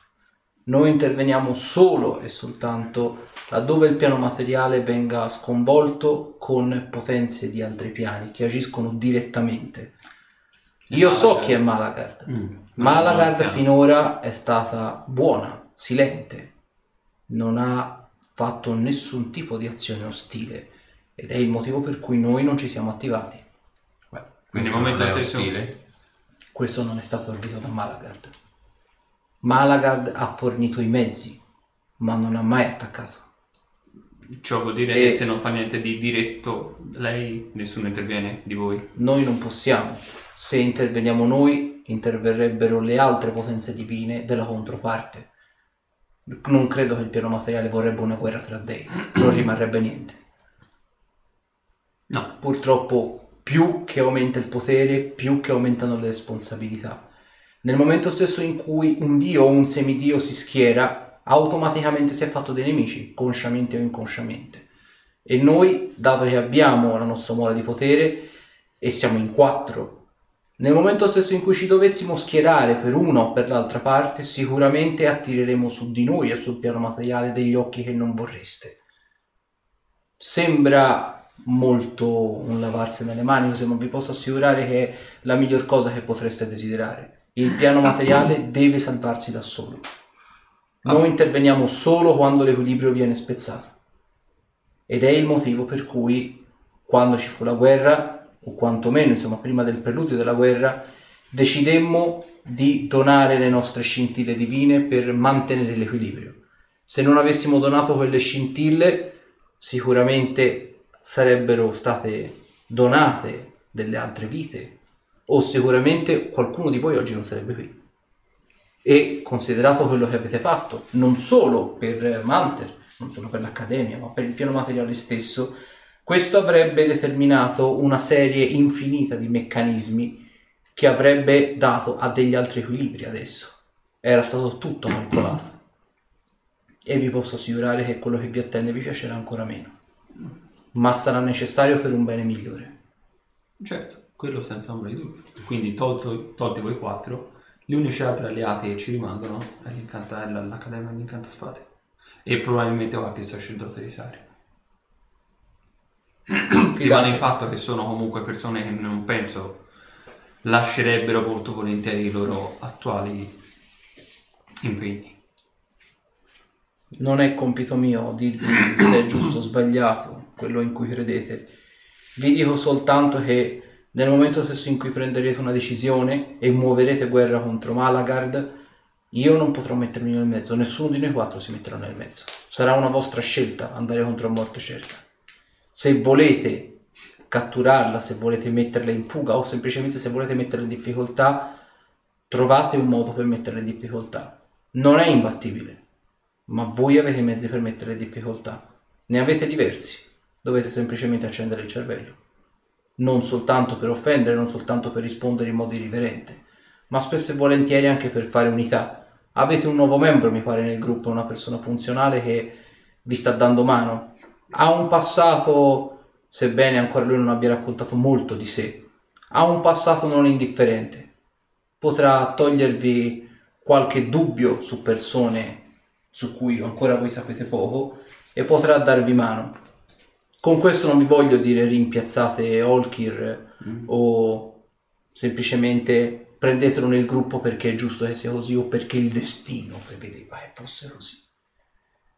Noi interveniamo solo e soltanto laddove il piano materiale venga sconvolto con potenze di altri piani che agiscono direttamente. Io so chi è Malagard. Malagard piano. finora è stata buona, silente, non ha fatto nessun tipo di azione ostile ed è il motivo per cui noi non ci siamo attivati. Beh, Quindi al momento non è ostile. Questo non è stato ordito da Malagard. Malagard ha fornito i mezzi, ma non ha mai attaccato. Ciò vuol dire E- che se non fa niente di diretto lei, nessuno interviene di voi. Noi non possiamo. Se interveniamo noi, interverrebbero le altre potenze divine della controparte. Non credo che il piano materiale vorrebbe una guerra tra dei, non rimarrebbe niente. No, Purtroppo più che aumenta il potere, più che aumentano le responsabilità. Nel momento stesso in cui un dio o un semidio si schiera, automaticamente si è fatto dei nemici, consciamente o inconsciamente. E noi, dato che abbiamo la nostra mora di potere e siamo in quattro, nel momento stesso in cui ci dovessimo schierare per una o per l'altra parte, sicuramente attireremo su di noi e sul piano materiale degli occhi che non vorreste. Sembra molto un lavarsi nelle mani, così, ma vi posso assicurare che è la miglior cosa che potreste desiderare. Il piano materiale deve salvarsi da solo. Noi interveniamo solo quando l'equilibrio viene spezzato. Ed è il motivo per cui quando ci fu la guerra, o quantomeno insomma prima del preludio della guerra, decidemmo di donare le nostre scintille divine per mantenere l'equilibrio. Se non avessimo donato quelle scintille, sicuramente sarebbero state donate delle altre vite o sicuramente qualcuno di voi oggi non sarebbe qui. E considerato quello che avete fatto, non solo per Manter, non solo per l'Accademia, ma per il piano materiale stesso, questo avrebbe determinato una serie infinita di meccanismi che avrebbe dato a degli altri equilibri adesso. Era stato tutto calcolato. E vi posso assicurare che quello che vi attende vi piacerà ancora meno. Ma sarà necessario per un bene migliore. certo, quello senza ombra di dubbio. Quindi tolto, tolti voi quattro, gli unici altri alleati che ci rimangono è l'Accademia degli Incantaspade. E probabilmente qualche sacerdote di Sari. Rimane il fatto che sono comunque persone che non penso lascerebbero molto volentieri i loro attuali impegni. Non è compito mio dirvi se è giusto o sbagliato quello in cui credete. Vi dico soltanto che nel momento stesso in cui prenderete una decisione e muoverete guerra contro Malagard, io non potrò mettermi nel mezzo, nessuno di noi quattro si metterà nel mezzo. Sarà una vostra scelta andare contro a morte certa. Se volete catturarla, se volete metterla in fuga o semplicemente se volete metterla in difficoltà, trovate un modo per metterla in difficoltà. Non è imbattibile, ma voi avete i mezzi per metterla in difficoltà. Ne avete diversi, dovete semplicemente accendere il cervello. Non soltanto per offendere, non soltanto per rispondere in modo irriverente, ma spesso e volentieri anche per fare unità. Avete un nuovo membro, mi pare, nel gruppo, una persona funzionale che vi sta dando mano. Ha un passato, sebbene ancora lui non abbia raccontato molto di sé, ha un passato non indifferente. Potrà togliervi qualche dubbio su persone su cui ancora voi sapete poco e potrà darvi mano. Con questo non vi voglio dire rimpiazzate Olkir o semplicemente prendetelo nel gruppo perché è giusto che sia così o perché il destino prevedeva che fosse così.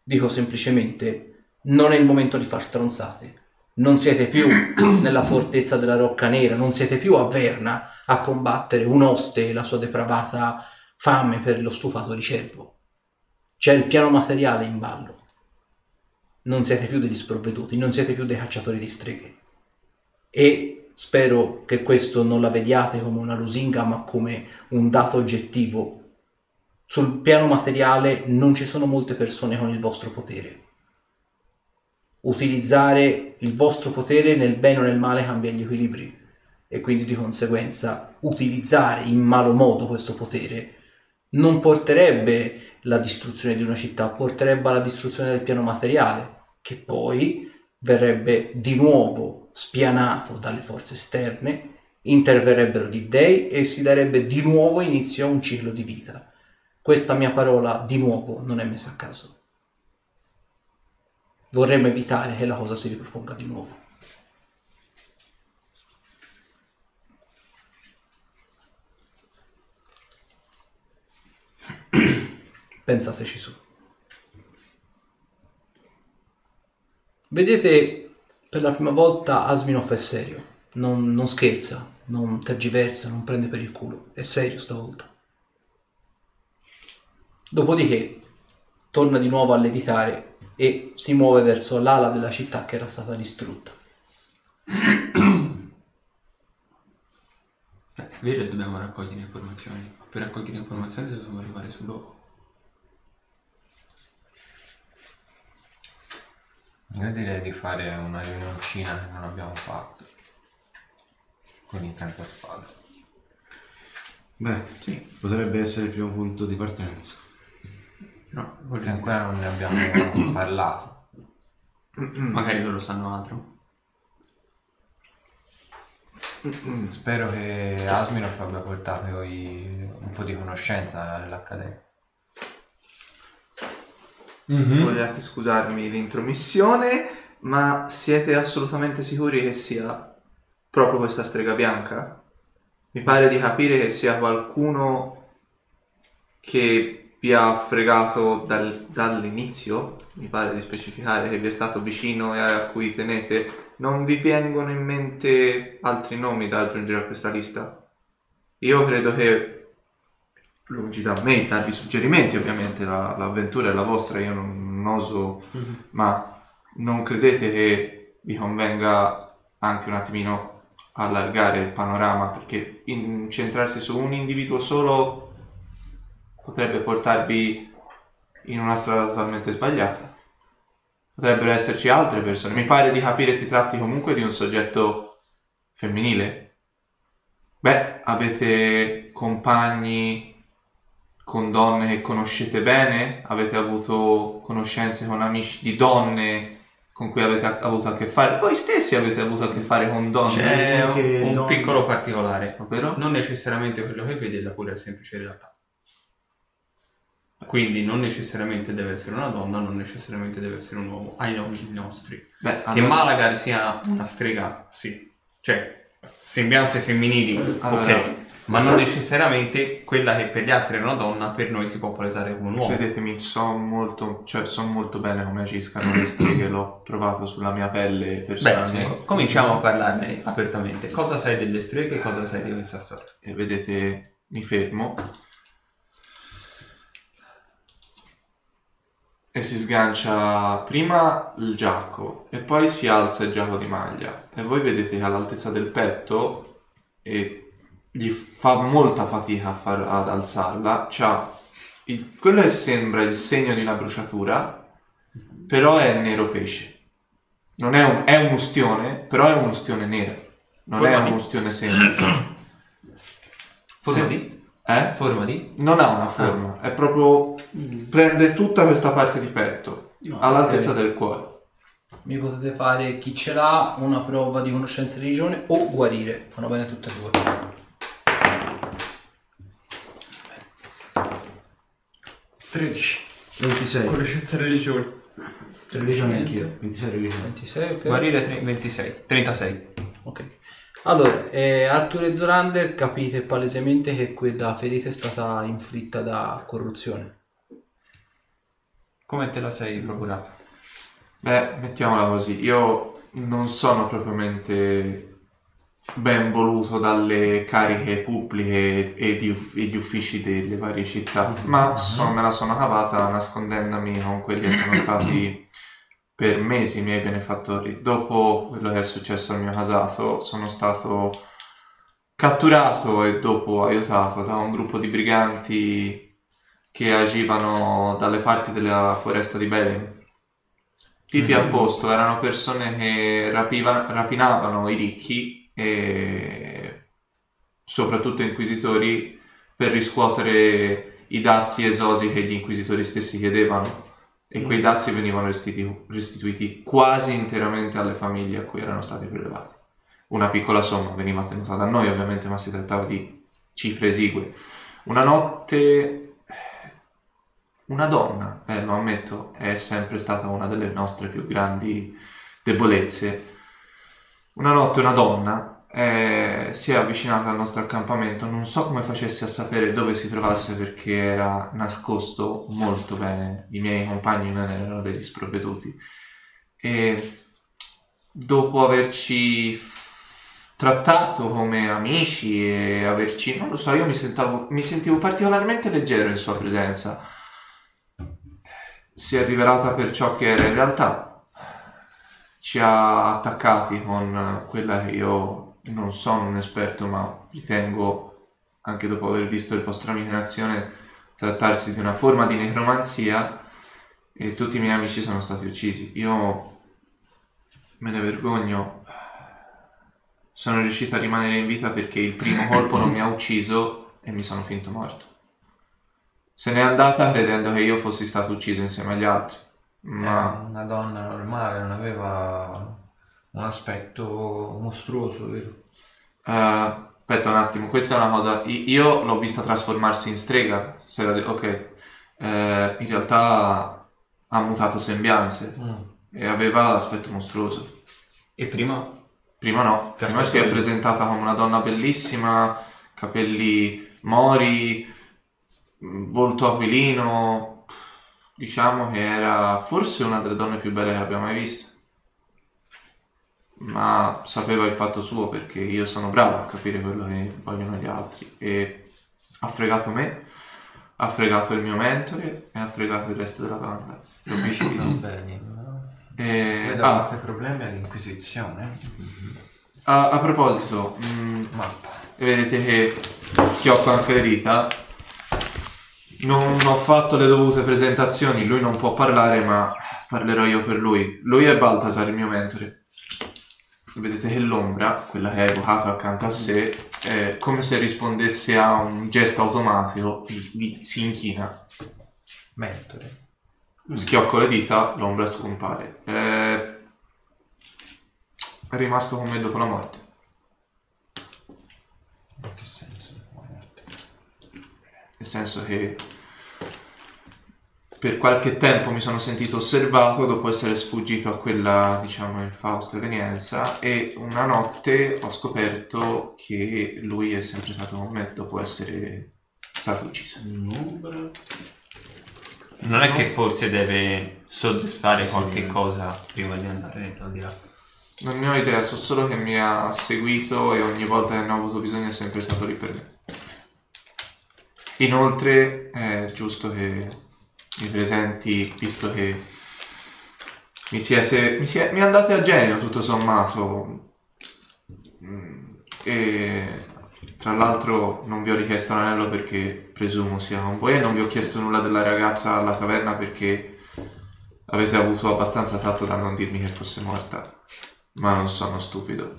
Dico semplicemente Non è il momento di far stronzate. Non siete più nella fortezza della Rocca Nera, non siete più a Verna a combattere un oste e la sua depravata fame per lo stufato di cervo. C'è il piano materiale in ballo. Non siete più degli sprovveduti, non siete più dei cacciatori di streghe. E spero che questo non la vediate come una lusinga, ma come un dato oggettivo. Sul piano materiale non ci sono molte persone con il vostro potere. Utilizzare il vostro potere nel bene o nel male cambia gli equilibri e quindi di conseguenza utilizzare in malo modo questo potere non porterebbe la distruzione di una città, porterebbe alla distruzione del piano materiale, che poi verrebbe di nuovo spianato dalle forze esterne, interverrebbero gli dei e si darebbe di nuovo inizio a un ciclo di vita. Questa mia parola di nuovo non è messa a caso. Vorremmo evitare che la cosa si riproponga di nuovo. Pensateci su. Vedete, per la prima volta Asminov è serio. Non, non scherza, non tergiversa, non prende per il culo. È serio stavolta. Dopodiché torna di nuovo a levitare e si muove verso l'ala della città che era stata distrutta. Eh, È vero che dobbiamo raccogliere informazioni, ma per raccogliere informazioni dobbiamo arrivare sul luogo. Io direi di fare una riunioncina che non abbiamo fatto. Con il campo a spada. Beh, potrebbe essere il primo punto di partenza. No, Perché ancora non ne abbiamo parlato. magari loro sanno altro. Spero che Asminov abbia portato i- un po' di conoscenza all'Accademia. Vogliate scusarmi l'intromissione, ma siete assolutamente sicuri che sia proprio questa strega bianca? Mi pare di capire che sia qualcuno che vi ha fregato dal- dall'inizio, mi pare di specificare che vi è stato vicino e a cui tenete. Non vi vengono in mente altri nomi da aggiungere a questa lista? Io credo che lungi da me darvi suggerimenti, ovviamente la- l'avventura è la vostra, io non, non oso, ma non credete che vi convenga anche un attimino allargare il panorama, perché incentrarsi su un individuo solo potrebbe portarvi in una strada totalmente sbagliata. Potrebbero esserci altre persone. Mi pare di capire si tratti comunque di un soggetto femminile. Beh, avete compagni con donne che conoscete bene? Avete avuto conoscenze con amici di donne con cui avete a- avuto a che fare? Voi stessi avete avuto a che fare con donne? C'è un, un piccolo particolare, Ovvero? non necessariamente quello che vede è la pura semplice realtà. Quindi non necessariamente deve essere una donna, non necessariamente deve essere un uomo, ai nomi nostri. Beh, Che allora- Malaga sia una strega, sì. Cioè, sembianze femminili, Allora- ok. Ma non necessariamente quella che per gli altri è una donna, per noi si può palesare come un uomo. Credetemi, so molto, cioè, so molto bene come agiscano le streghe, l'ho provato sulla mia pelle Beh, personalmente. cominciamo a parlarne apertamente. Cosa sai delle streghe? Cosa sai di questa storia? E vedete, mi fermo. E si sgancia prima il giacco e poi si alza il giacco di maglia. E voi vedete che all'altezza del petto e gli fa molta fatica a far- ad alzarla. C'ha il- quello che sembra il segno di una bruciatura, però è nero pesce. Non è un, è un ustione, però è un ustione nero. Non è Forma di- un ustione semplice. Forma Se- di? Eh? Forma di? Non ha una forma, è proprio. prende tutta questa parte di petto all'altezza del cuore. Mi potete fare chi ce l'ha una prova di conoscenza e religione o guarire. Vanno bene tutte e due. 13. 26. Conoscenza e religione. Religione anch'io. 26 religione. 26, ok. Guarire tre- 26. 36. Ok. Allora, eh, Arthur e Zorander capite palesemente che quella ferita è stata inflitta da corruzione. Come te la sei procurata? Beh, mettiamola così, io non sono propriamente ben voluto dalle cariche pubbliche e di uff- e uffici delle varie città, ma so- me la sono cavata nascondendomi con quelli che sono stati per mesi i miei benefattori. Dopo quello che è successo al mio casato, sono stato catturato e dopo aiutato da un gruppo di briganti che agivano dalle parti della foresta di Belen. Tipi a posto, erano persone che rapiva- rapinavano i ricchi e soprattutto inquisitori per riscuotere i dazi esosi che gli inquisitori stessi chiedevano e quei dazi venivano restitui- restituiti quasi interamente alle famiglie a cui erano stati prelevati. Una piccola somma veniva tenuta da noi ovviamente, ma si trattava di cifre esigue. Una notte una donna, eh, lo ammetto, è sempre stata una delle nostre più grandi debolezze. Una notte una donna eh, si è avvicinata al nostro accampamento, non so come facesse a sapere dove si trovasse perché era nascosto molto bene, i miei compagni non erano degli sprovveduti. E dopo averci f- trattato come amici e averci, non lo so, io mi, sentavo- mi sentivo particolarmente leggero in sua presenza si è rivelata per ciò che era in realtà. Ci ha attaccati con quella che io non sono un esperto, ma ritengo, anche dopo aver visto il vostro amico trattarsi di una forma di necromanzia e tutti i miei amici sono stati uccisi. Io me ne vergogno. Sono riuscito a rimanere in vita perché il primo colpo non mi ha ucciso e mi sono finto morto. Se n'è andata credendo che io fossi stato ucciso insieme agli altri. Ma Era una donna normale, non aveva un aspetto mostruoso, vero? Eh, aspetta un attimo, questa è una cosa. Io l'ho vista trasformarsi in strega. de- ok. Eh, in realtà ha mutato sembianze Mm. e aveva l'aspetto mostruoso. E prima Prima no, prima si è presentata come una donna bellissima, capelli mori, mh, volto aquilino. Diciamo che era forse una delle donne più belle che abbia mai visto. Ma sapeva il fatto suo perché io sono bravo a capire quello che vogliono gli altri. E ha fregato me, ha fregato il mio mentore e ha fregato il resto della banda. Li ho visti. Va bene. E- Vedo ah, altri problemi all'Inquisizione. a, a proposito, mh, Mappa. e vedete che schiocco anche le dita. Non ho fatto le dovute presentazioni, lui non può parlare, ma parlerò io per lui. Lui è Baltasar, il mio mentore. Vedete che l'ombra, quella che è evocata accanto a sé, è come se rispondesse a un gesto automatico, si inchina. Mentore. Schiocco le dita, l'ombra scompare. È rimasto con me dopo la morte. In che senso? nel senso che per qualche tempo mi sono sentito osservato dopo essere sfuggito a quella, diciamo, infausta evenienza e una notte ho scoperto che lui è sempre stato con me dopo essere stato ucciso. non è che forse deve soddisfare qualche cosa prima di andare nell'aldilà. Non ne ho idea, so solo che mi ha seguito e ogni volta che ne ho avuto bisogno è sempre stato lì per me. Inoltre è giusto che mi presenti, visto che mi siete. mi, sie- mi andate a genio tutto sommato. Mm, E tra l'altro non vi ho richiesto l'anello perché presumo sia con voi e non vi ho chiesto nulla della ragazza alla taverna perché avete avuto abbastanza tatto da non dirmi che fosse morta ma non sono stupido.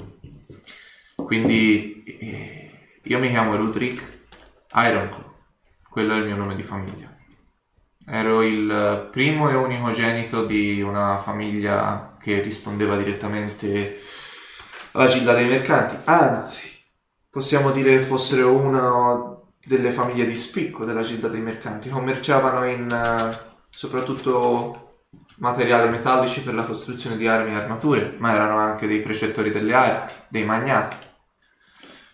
Quindi eh, io mi chiamo Rudrick Ironclaw, quello è il mio nome di famiglia. Ero il primo e unicogenito di una famiglia che rispondeva direttamente alla Gilda dei Mercanti, anzi, possiamo dire che fossero una delle famiglie di spicco della Gilda dei Mercanti, commerciavano in eh, soprattutto materiali metallici per la costruzione di armi e armature, ma erano anche dei precettori delle arti, dei magnati.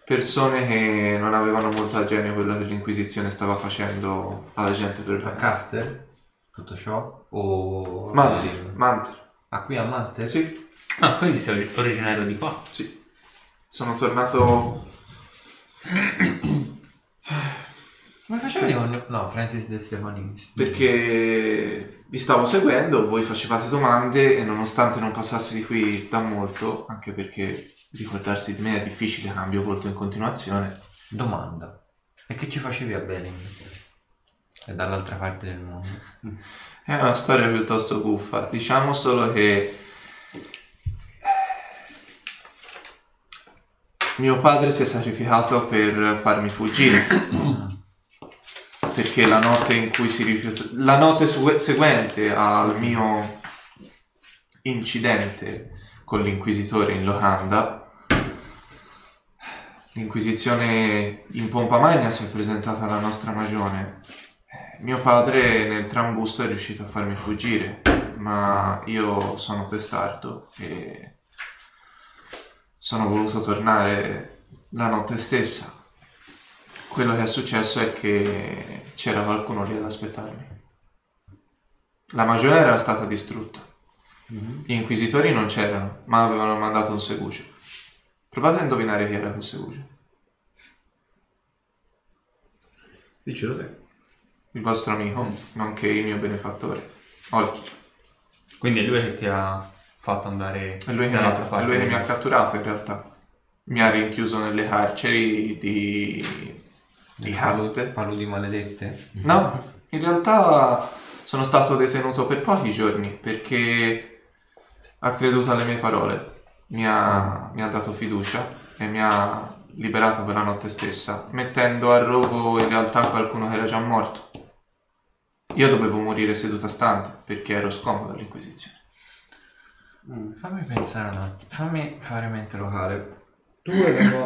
Persone che non avevano molto a genio quello che l'Inquisizione stava facendo alla gente per A Caster? Tutto ciò? O... Manter, Manter. Ah, qui a Matte? Sì, Ah, quindi sei originario di qua. sì. Sono tornato... Come facevi con... No, Francis De Stefanis. perché vi stavo seguendo, voi facevate domande e nonostante non passassi di qui da molto, anche perché ricordarsi di me è difficile, cambio volto in continuazione, Domanda. E che ci facevi a Belling? È dall'altra parte del mondo. È una storia piuttosto buffa. Diciamo solo che mio padre si è sacrificato per farmi fuggire. Perché la notte in cui si rifiuta la notte su- seguente al mio incidente con l'inquisitore in locanda l'inquisizione in pompa magna si è presentata alla nostra magione mio padre nel trambusto è riuscito a farmi fuggire, ma io sono testardo e sono voluto tornare la notte stessa. Quello che è successo è che c'era qualcuno lì ad aspettarmi. La magione era stata distrutta. Gli inquisitori non c'erano, ma avevano mandato un seguce. Provate a indovinare chi era quel seguce. Diccelo te. Il vostro amico, nonché il mio benefattore. Olki. Quindi è lui che ti ha fatto andare È lui, che mi, dall'altra ha, è parte. lui che mi ha catturato in realtà. Mi ha rinchiuso nelle carceri di... di Haste. Paludi maledette. No, in realtà sono stato detenuto per pochi giorni perché ha creduto alle mie parole. Mi ha, mi ha dato fiducia e mi ha liberato quella notte stessa, mettendo a rogo in realtà qualcuno che era già morto. Io dovevo morire seduta stante perché ero scomodo all'inquisizione. Fammi pensare un attimo. Fammi fare mente locale. Tu e la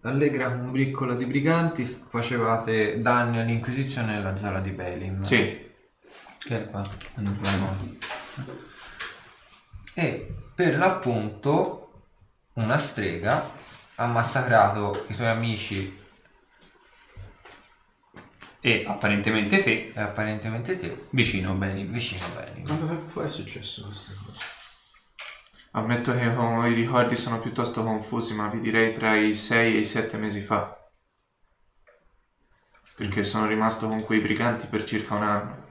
tua allegra combriccola di briganti facevate danni all'Inquisizione nella zona di Belim. Sì, Che è qua? Non è problema. E per l'appunto una strega ha massacrato i tuoi amici E apparentemente te, e apparentemente te vicino a Benin. vicino a. Quanto tempo fa è successo questa cosa? ammetto che i ricordi sono piuttosto confusi, ma vi direi tra i 6 e i 7 mesi fa. Perché sono rimasto con quei briganti per circa un anno.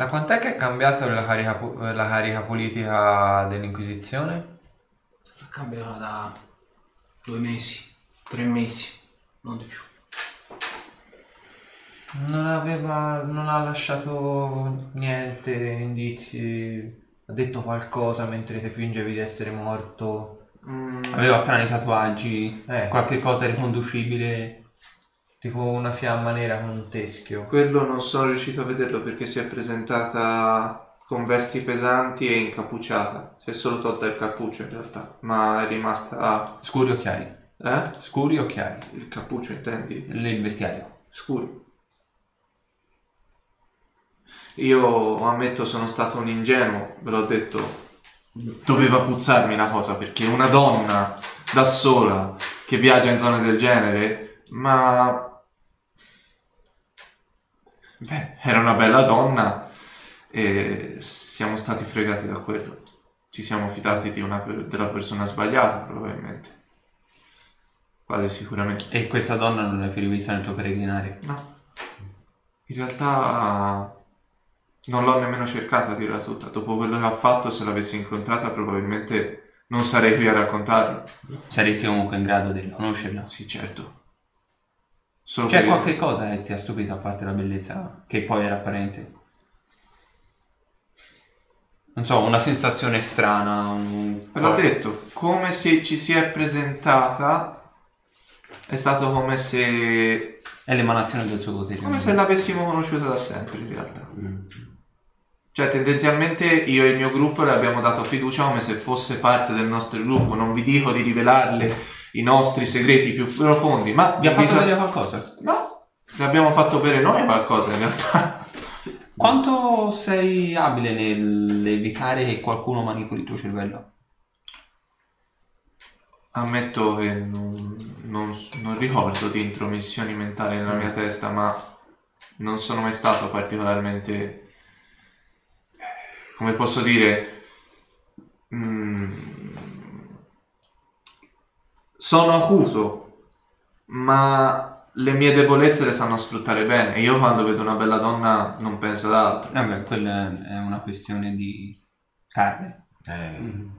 Da quant'è che è cambiata la carica, po- la carica politica dell'Inquisizione? Cambiava da due mesi, tre mesi, non di più. Non aveva. non ha lasciato niente, indizi. Ha detto qualcosa mentre ti fingevi di essere morto. Mm, Aveva strani tatuaggi, Eh. qualche cosa riconducibile. Tipo una fiamma nera con un teschio. quello non sono riuscito a vederlo perché si è presentata con vesti pesanti e incappucciata. Si è solo tolta il cappuccio in realtà, ma è rimasta... Scuri o chiari? Eh? Scuri o chiari? Il cappuccio intendi? Il vestiario. Scuri. Io ammetto sono stato un ingenuo, ve l'ho detto. Doveva puzzarmi la cosa perché una donna da sola che viaggia in zone del genere, ma... Beh, era una bella donna e siamo stati fregati da quello. Ci siamo fidati di una della persona sbagliata, probabilmente. Quasi sicuramente. E questa donna non l'hai più rivista nel tuo peregrinario. No. In realtà non l'ho nemmeno cercata a dirla tutta. Dopo quello che ha fatto, se l'avessi incontrata, probabilmente non sarei qui a raccontarlo. Saresti comunque in grado di riconoscerla. Sì, certo. Solo C'è per- qualche cosa che ti ha stupito a parte la bellezza, che poi era apparente? Non so, una sensazione strana. Un... L'ho detto, come se ci si è presentata, è stato come se... È l'emanazione del suo potere. come se l'avessimo conosciuta da sempre, in realtà. Cioè, tendenzialmente io e il mio gruppo le abbiamo dato fiducia come se fosse parte del nostro gruppo. Non vi dico di rivelarle i nostri segreti più profondi, ma Vi ha fatto vedere qualcosa? No, le abbiamo fatto bere noi qualcosa in realtà. Quanto sei abile nell'evitare che qualcuno manipoli il tuo cervello? Ammetto che non, non- non ricordo di intromissioni mentali nella mia testa, ma non sono mai stato particolarmente, eh, come posso dire, mm, sono acuto, ma le mie debolezze le sanno sfruttare bene. Io quando vedo una bella donna non penso ad altro. Vabbè, quella è una questione di carne. Eh,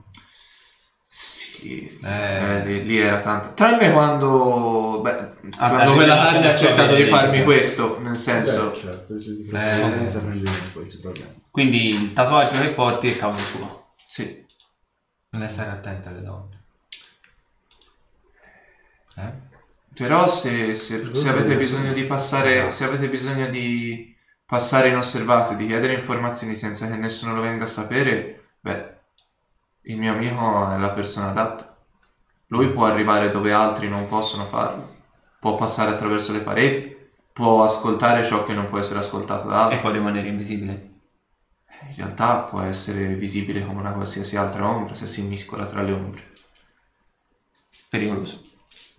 Sì, Eh. eh, lì, lì era tanto. Tranne quando, beh, Ah, quando quella la- carne ha cercato di farmi la- questo, nel senso, Beh, certo, di Eh. Quindi il tatuaggio che porti è causa sua. sì. non è stare attento alle donne. Eh? Però se, se- se avete bisogno di passare, Esatto. se avete bisogno di passare inosservati, di chiedere informazioni senza che nessuno lo venga a sapere, beh, il mio amico è la persona adatta. Lui può arrivare dove altri non possono farlo, può passare attraverso le pareti, può ascoltare ciò che non può essere ascoltato da E altri. poi rimanere invisibile. In realtà può essere visibile come una qualsiasi altra ombra se si immiscola tra le ombre. Pericoloso.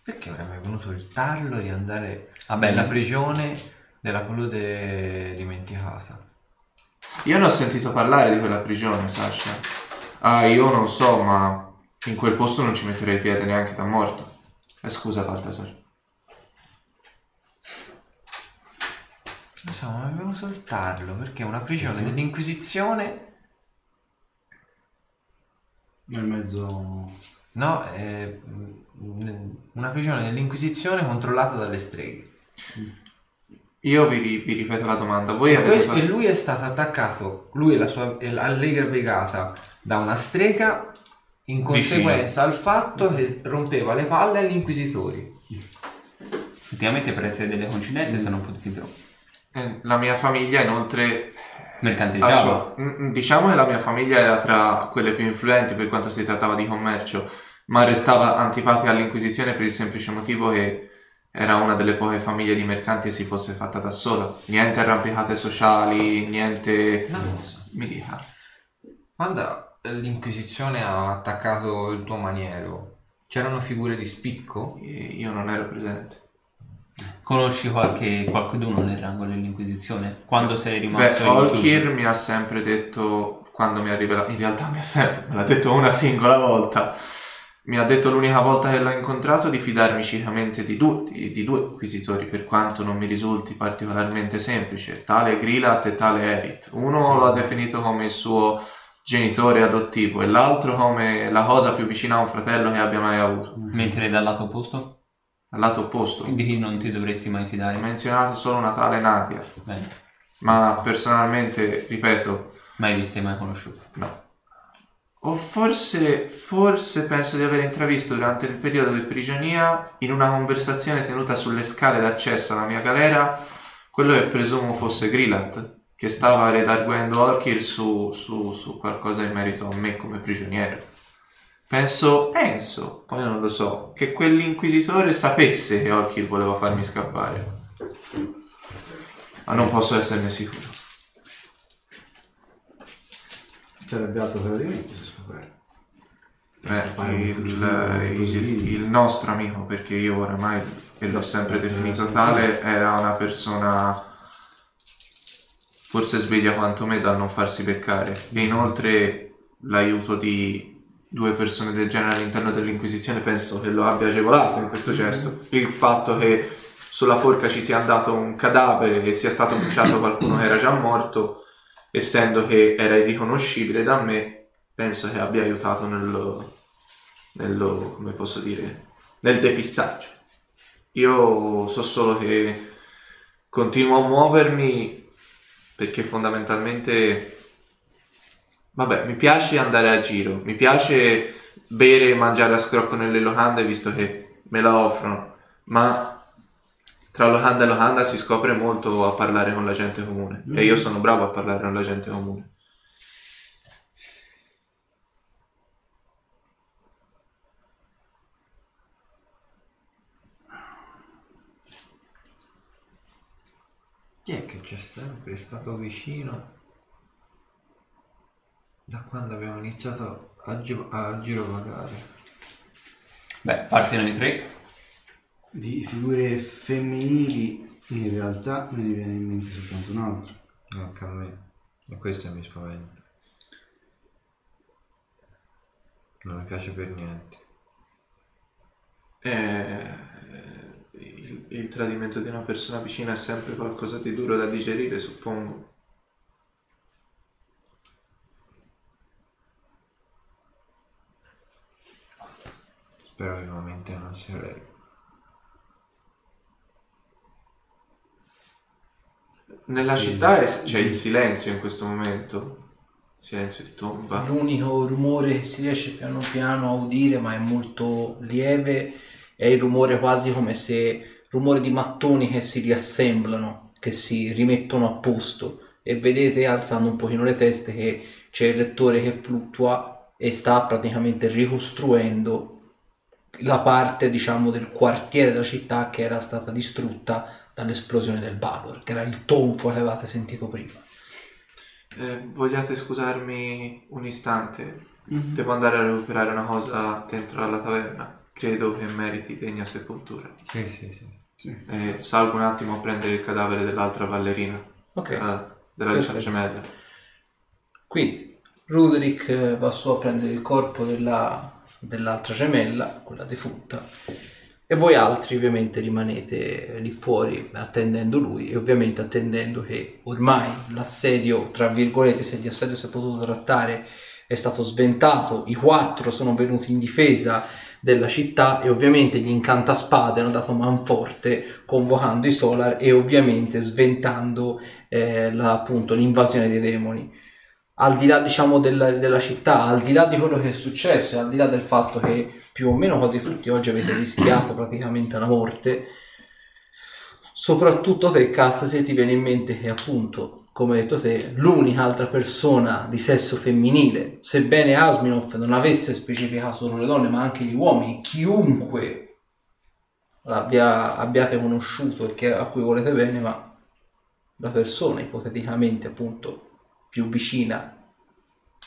Perché avrei mai voluto il tarlo di andare Vabbè, nella la- prigione della palude dimenticata? Io ne ho sentito parlare di quella prigione, Sasha. Ah, io non so, ma in quel posto non ci metterei piede neanche da morto. Eh, scusa, Baltasar. Non so, ma mi è venuto il tarlo perché è una prigione dell'Inquisizione. Nel mezzo... No, è mm, una prigione dell'Inquisizione controllata dalle streghe. Io vi, ri- vi ripeto la domanda. Voi avete Questo- fatto... lui è stato attaccato, lui e la sua l'allegra brigata, da una strega in conseguenza al fatto che rompeva le palle agli inquisitori. Effettivamente per essere delle coincidenze sono potuti troppo. eh, la mia famiglia, inoltre... Mercanteggiava. assu- mm, mm, diciamo che la mia famiglia era tra quelle più influenti per quanto si trattava di commercio, ma restava antipatica all'Inquisizione per il semplice motivo che era una delle poche famiglie di mercanti che si fosse fatta da sola. Niente arrampicate sociali, niente... Lo so. Mi dica. Quando l'Inquisizione ha attaccato il tuo maniero, c'erano figure di spicco? Io non ero presente. Conosci qualche qualcuno nel rango dell'Inquisizione? Quando sei rimasto Beh? Olkir mi ha sempre detto, quando mi ha rivelato, in realtà mi ha sempre, me l'ha detto una singola volta, mi ha detto l'unica volta che l'ho incontrato di fidarmi ciecamente di due, di, di due inquisitori, per quanto non mi risulti particolarmente semplice, tale Grilat e tale Erit. Uno lo ha definito come il suo genitore adottivo e l'altro come la cosa più vicina a un fratello che abbia mai avuto. Mentre dal lato opposto? Al lato opposto, Di chi non ti dovresti mai ho fidare? menzionato solo una tale Nadia, Bene. ma personalmente, ripeto, Mai vista e mai conosciuta. No. O forse, forse penso di aver intravisto durante il periodo di prigionia, in una conversazione tenuta sulle scale d'accesso alla mia galera, quello che presumo fosse Grillat, che stava redarguendo Orkir su, su, su qualcosa in merito a me come prigioniero. Penso, penso, poi non lo so, che quell'inquisitore sapesse che Orkir voleva farmi scappare. Ma non posso esserne sicuro. Sarebbe alto tradimento se scoperto. Beh, il, il- il nostro amico, perché io oramai, e l'ho sempre definito tale, era una persona forse sveglia quanto me dal non farsi beccare. E inoltre l'aiuto di due persone del genere all'interno dell'Inquisizione penso che lo abbia agevolato in questo gesto. Il fatto che sulla forca ci sia andato un cadavere e sia stato bruciato qualcuno che era già morto, essendo che era irriconoscibile da me, penso che abbia aiutato nello, nello come posso dire, nel depistaggio. Io so solo che continuo a muovermi perché fondamentalmente, vabbè, mi piace andare a giro, mi piace bere e mangiare a scrocco nelle locande visto che me la offrono, ma tra locanda e locanda si scopre molto a parlare con la gente comune e io sono bravo a parlare con la gente comune. Chi è che c'è sempre stato vicino da quando abbiamo iniziato a, gi- a girovagare? Beh, partono i tre. Di figure femminili in realtà me ne viene in mente soltanto un'altra. Anche a me. E questo mi spaventa. Non mi piace per niente. Eh, il, il tradimento di una persona vicina è sempre qualcosa di duro da digerire, suppongo. Spero vivamente non sia lei. Nella città è- c'è il silenzio in questo momento. Silenzio di tomba. L'unico rumore che si riesce piano piano a udire, ma è molto lieve, è il rumore quasi come se rumore di mattoni che si riassemblano, che si rimettono a posto. E vedete alzando un pochino le teste che c'è il rettore che fluttua e sta praticamente ricostruendo la parte, diciamo, del quartiere della città che era stata distrutta dall'esplosione del Balor, che era il tonfo che avevate sentito prima. Eh, vogliate scusarmi un istante? Devo andare a recuperare una cosa dentro alla taverna. Credo che meriti degna sepoltura. Sì, sì, sì. Eh, salgo un attimo a prendere il cadavere dell'altra ballerina. Ok. della- della gemella. Quindi Ruderick va su a prendere il corpo della- dell'altra gemella, quella defunta, e voi altri ovviamente rimanete lì fuori attendendo lui e ovviamente attendendo che ormai l'assedio, tra virgolette, se di assedio si è potuto trattare, è stato sventato, i quattro sono venuti in difesa della città e ovviamente gli incantaspade hanno dato manforte convocando i Solar e ovviamente sventando eh, la- appunto l'invasione dei demoni. Al di là diciamo della, della città, al di là di quello che è successo, e al di là del fatto che più o meno quasi tutti oggi avete rischiato praticamente la morte, soprattutto te Cass se ti viene in mente che appunto, come detto te, l'unica altra persona di sesso femminile, sebbene Asminov non avesse specificato solo le donne ma anche gli uomini, chiunque l'abbia, abbiate conosciuto e che- a cui volete bene, ma la persona ipoteticamente appunto più vicina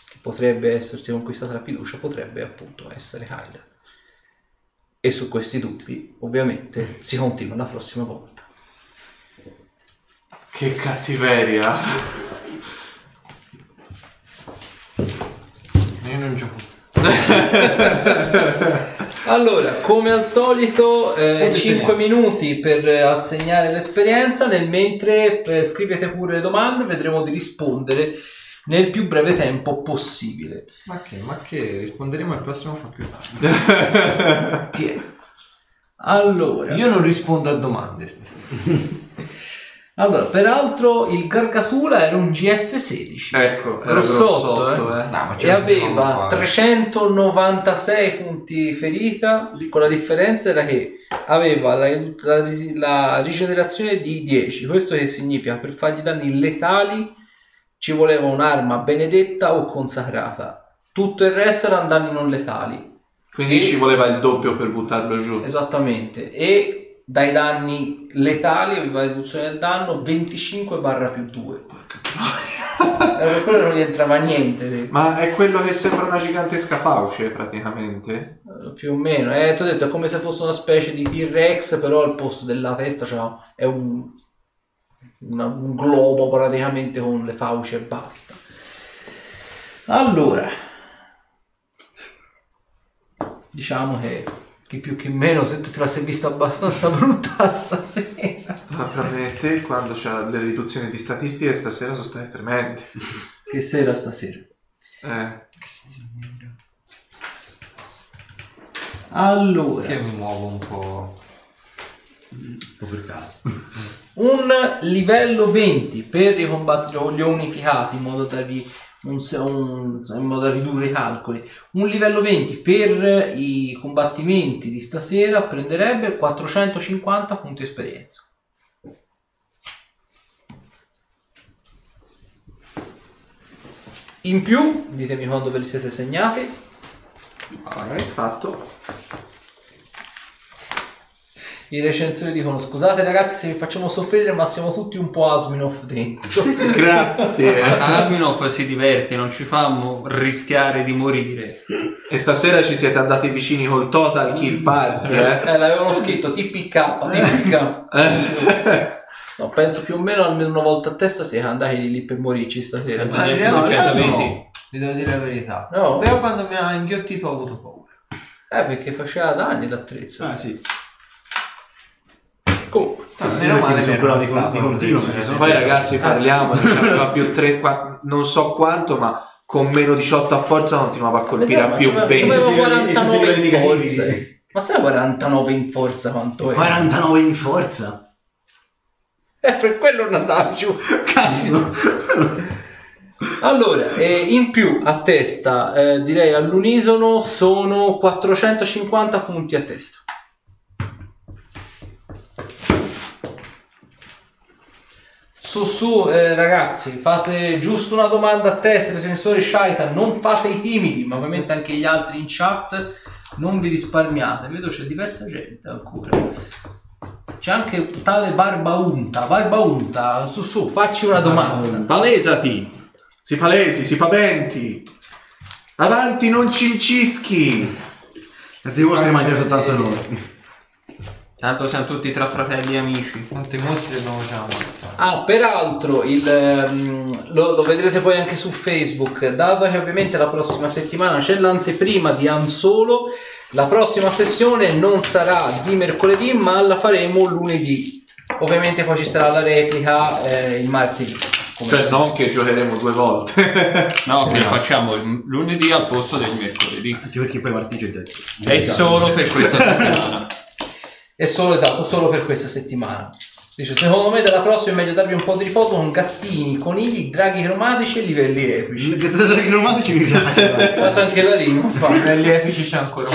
che potrebbe essersi conquistata la fiducia potrebbe appunto essere Kyler. E su questi dubbi ovviamente si continua la prossima volta. Che cattiveria! Io non gioco. Allora, come al solito, Punto 5 esperienza. minuti per eh, assegnare l'esperienza, nel mentre eh, scrivete pure le domande, vedremo di rispondere nel più breve tempo possibile. Ma che, ma che, risponderemo al prossimo fa più tardi. Tieni. Allora, Io non rispondo a domande stasera. allora, peraltro il Gargatura era un GS16. Ecco, era grossotto, grossotto, eh. eh. No, e aveva possiamo fare. 396 punti ferita con la differenza era che aveva la, la la rigenerazione di 10 questo che significa per fargli danni letali ci voleva un'arma benedetta o consacrata tutto il resto erano danni non letali Quindi E- ci voleva il doppio per buttarlo giù. esattamente e dai danni letali aveva riduzione del danno 25 barra più 2 per quello non gli entrava niente Ma è quello che sembra una gigantesca fauce, praticamente. Eh, più o meno. Eh, ti ho detto è come se fosse una specie di T-Rex però al posto della testa c'ha- è un, una- un globo praticamente con le fauci e basta. Allora. Diciamo che chi più chi meno se te la sei vista abbastanza brutta stasera Ma fra me e te, quando c'ha le riduzioni di statistiche, stasera sono state tremendi. che sera stasera Eh, allora Io mi muovo un po'. Un po' per caso. un livello 20 per i combattimenti gli unificati in modo da, ri- un un- in modo da ridurre i calcoli. Un livello 20 per i combattimenti di stasera prenderebbe 450 punti esperienza. In più ditemi quando ve li siete segnati. Ok, fatto. I recensori dicono scusate ragazzi se vi facciamo soffrire ma siamo tutti un po' Asminov dentro Grazie. Asminov si diverte, non ci fa mo- rischiare di morire. e stasera ci siete andati vicini col total kill party, eh? Eh, l'avevano scritto TPK, TPK. Eh, No, penso più o meno almeno una volta a testa siamo andati lì per morirci stasera. Ma realtà su 120. no. Vi devo dire la verità. No. Però quando mi ha inghiottito ho avuto paura. Eh, perché faceva danni l'attrezzo. Ah sì. Comunque. Meno male sono ero di, continuo. Poi ragazzi parliamo, non c'aveva più 3, non so quanto, ma con meno 18 a forza continuava a colpire a più C'avevo 20. c'avevo E se ti 49 vedi in forza. Ma sai 49 in forza quanto è? 49 in forza. Eh, per quello non andava giù. Cazzo. Allora, eh, in più a testa, eh, direi all'unisono, sono 450 punti a testa. Su su eh, ragazzi, fate giusto una domanda a testa, difensore Shaita, non fate i timidi, ma ovviamente anche gli altri in chat, non vi risparmiate, vedo c'è diversa gente ancora. C'è anche tale Barbaunta, Barbaunta, su su, facci una domanda. Palesati! Si palesi, si paventi. Avanti, non cincischi. E ti dimostra che mangia soltanto noi. Tanto siamo tutti tra fratelli e amici. Quanti mostri abbiamo già ammazzato? Ah, peraltro, il, ehm, lo, lo vedrete poi anche su Facebook, dato che ovviamente la prossima settimana c'è l'anteprima di Ansolo, la prossima sessione non sarà di mercoledì, ma la faremo lunedì. Ovviamente poi ci sarà la replica eh, il martedì. come Cioè, non che giocheremo due volte. No, che facciamo il lunedì al posto del mercoledì. Anche perché poi Martì c'è detto. È solo per questa settimana. È solo esatto, solo per questa settimana. Dice, secondo me dalla prossima è meglio darvi un po' di riposo con gattini, conigli, draghi cromatici e livelli epici. Che da cromatici mi piace. Ho fatto anche la rima. infatti. Negli epici c'è ancora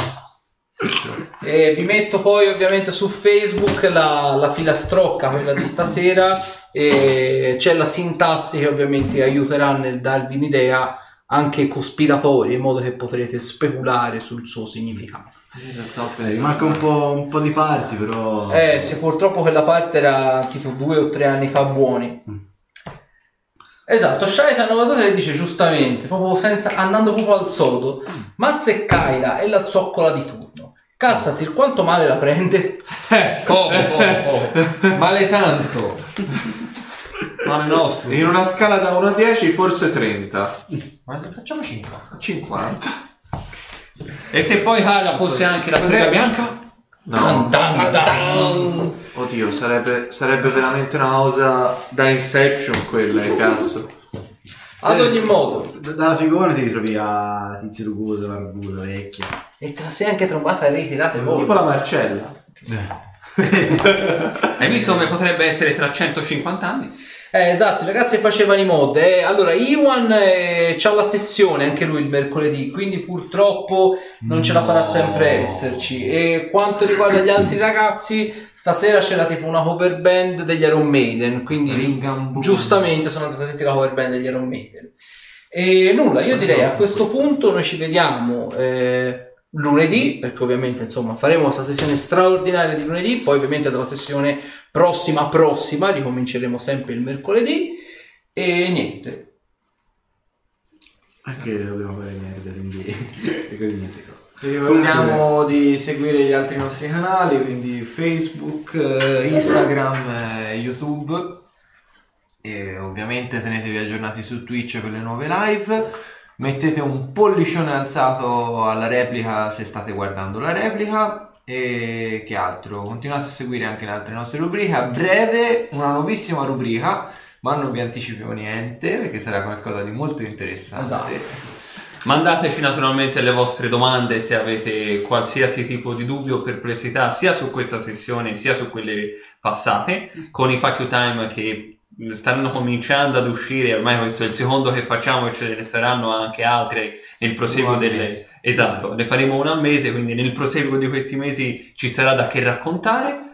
E vi metto poi ovviamente su Facebook la, la filastrocca, quella di stasera, e c'è la sintassi che ovviamente aiuterà nel darvi un'idea anche cospiratoria, in modo che potrete speculare sul suo significato. In realtà Eh, manca un po', un po' di parti, però. Eh, se purtroppo quella parte era tipo due o tre anni fa buoni. Esatto, Shaitan 93 dice giustamente, proprio senza, andando proprio al sodo, ma se Kyla è la zoccola di turno, Cassasir quanto male la prende? Poco, poco, poco. Male tanto. Male nostro. In una scala da 1 a 10, forse 30. Ma facciamo 50. 50. E se poi Kyla fosse anche la strega bianca? No. Dan, dan, dan. Oddio, sarebbe, sarebbe veramente una cosa da Inception quella, eh, cazzo. Ad ogni modo, D- Dalla figura ti ritrovi a tizio rugoso, barbuto, vecchio. e te la sei anche trovata e ritirate voi. Tipo la Marcella. Hai visto come potrebbe essere tra 150 anni? Eh, esatto, i ragazzi che facevano i mod. eh, allora, Iwan eh, c'ha la sessione anche lui il mercoledì, quindi purtroppo non ce la farà sempre esserci. E quanto riguarda gli altri ragazzi, stasera c'era tipo una cover band degli Iron Maiden, quindi giustamente sono andato a sentire la cover band degli Iron Maiden. E nulla, io direi a questo punto noi ci vediamo eh, lunedì, perché ovviamente insomma faremo questa sessione straordinaria di lunedì, poi ovviamente dalla sessione prossima prossima ricominceremo sempre il mercoledì e niente. Anche dobbiamo fare niente quindi. e quindi niente. Vi ricordiamo di seguire gli altri nostri canali, quindi Facebook, eh, Instagram e YouTube. E ovviamente tenetevi aggiornati su Twitch per le nuove live. Mettete un pollicione alzato alla replica se state guardando la replica. E che altro? Continuate a seguire anche le altre nostre rubriche. A breve una nuovissima rubrica, ma non vi anticipiamo niente perché sarà qualcosa di molto interessante. Esatto. Mandateci naturalmente le vostre domande se avete qualsiasi tipo di dubbio o perplessità sia su questa sessione sia su quelle passate con i You Time che stanno cominciando ad uscire ormai questo è il secondo che facciamo e ce ne saranno anche altre nel proseguo delle esatto ne faremo una al mese quindi nel proseguo di questi mesi ci sarà da che raccontare.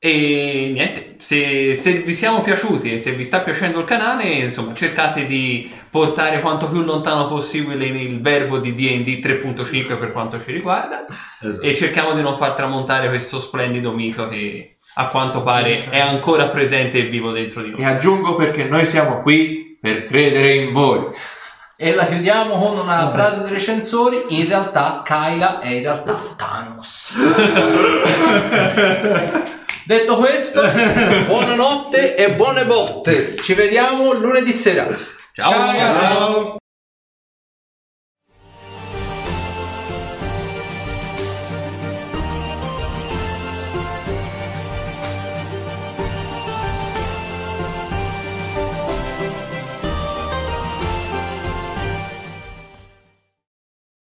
E niente, se, se vi siamo piaciuti e se vi sta piacendo il canale, insomma, cercate di portare quanto più lontano possibile il verbo di D&D 3.5 per quanto ci riguarda. E cerchiamo di non far tramontare questo splendido mito che a quanto pare è ancora presente e vivo dentro di E noi. aggiungo perché noi siamo qui per credere in voi. E la chiudiamo con una frase dei recensori, in realtà Kyla è in realtà Thanos. Detto questo, buonanotte e buone botte. Ci vediamo lunedì sera. Ciao. ragazzi.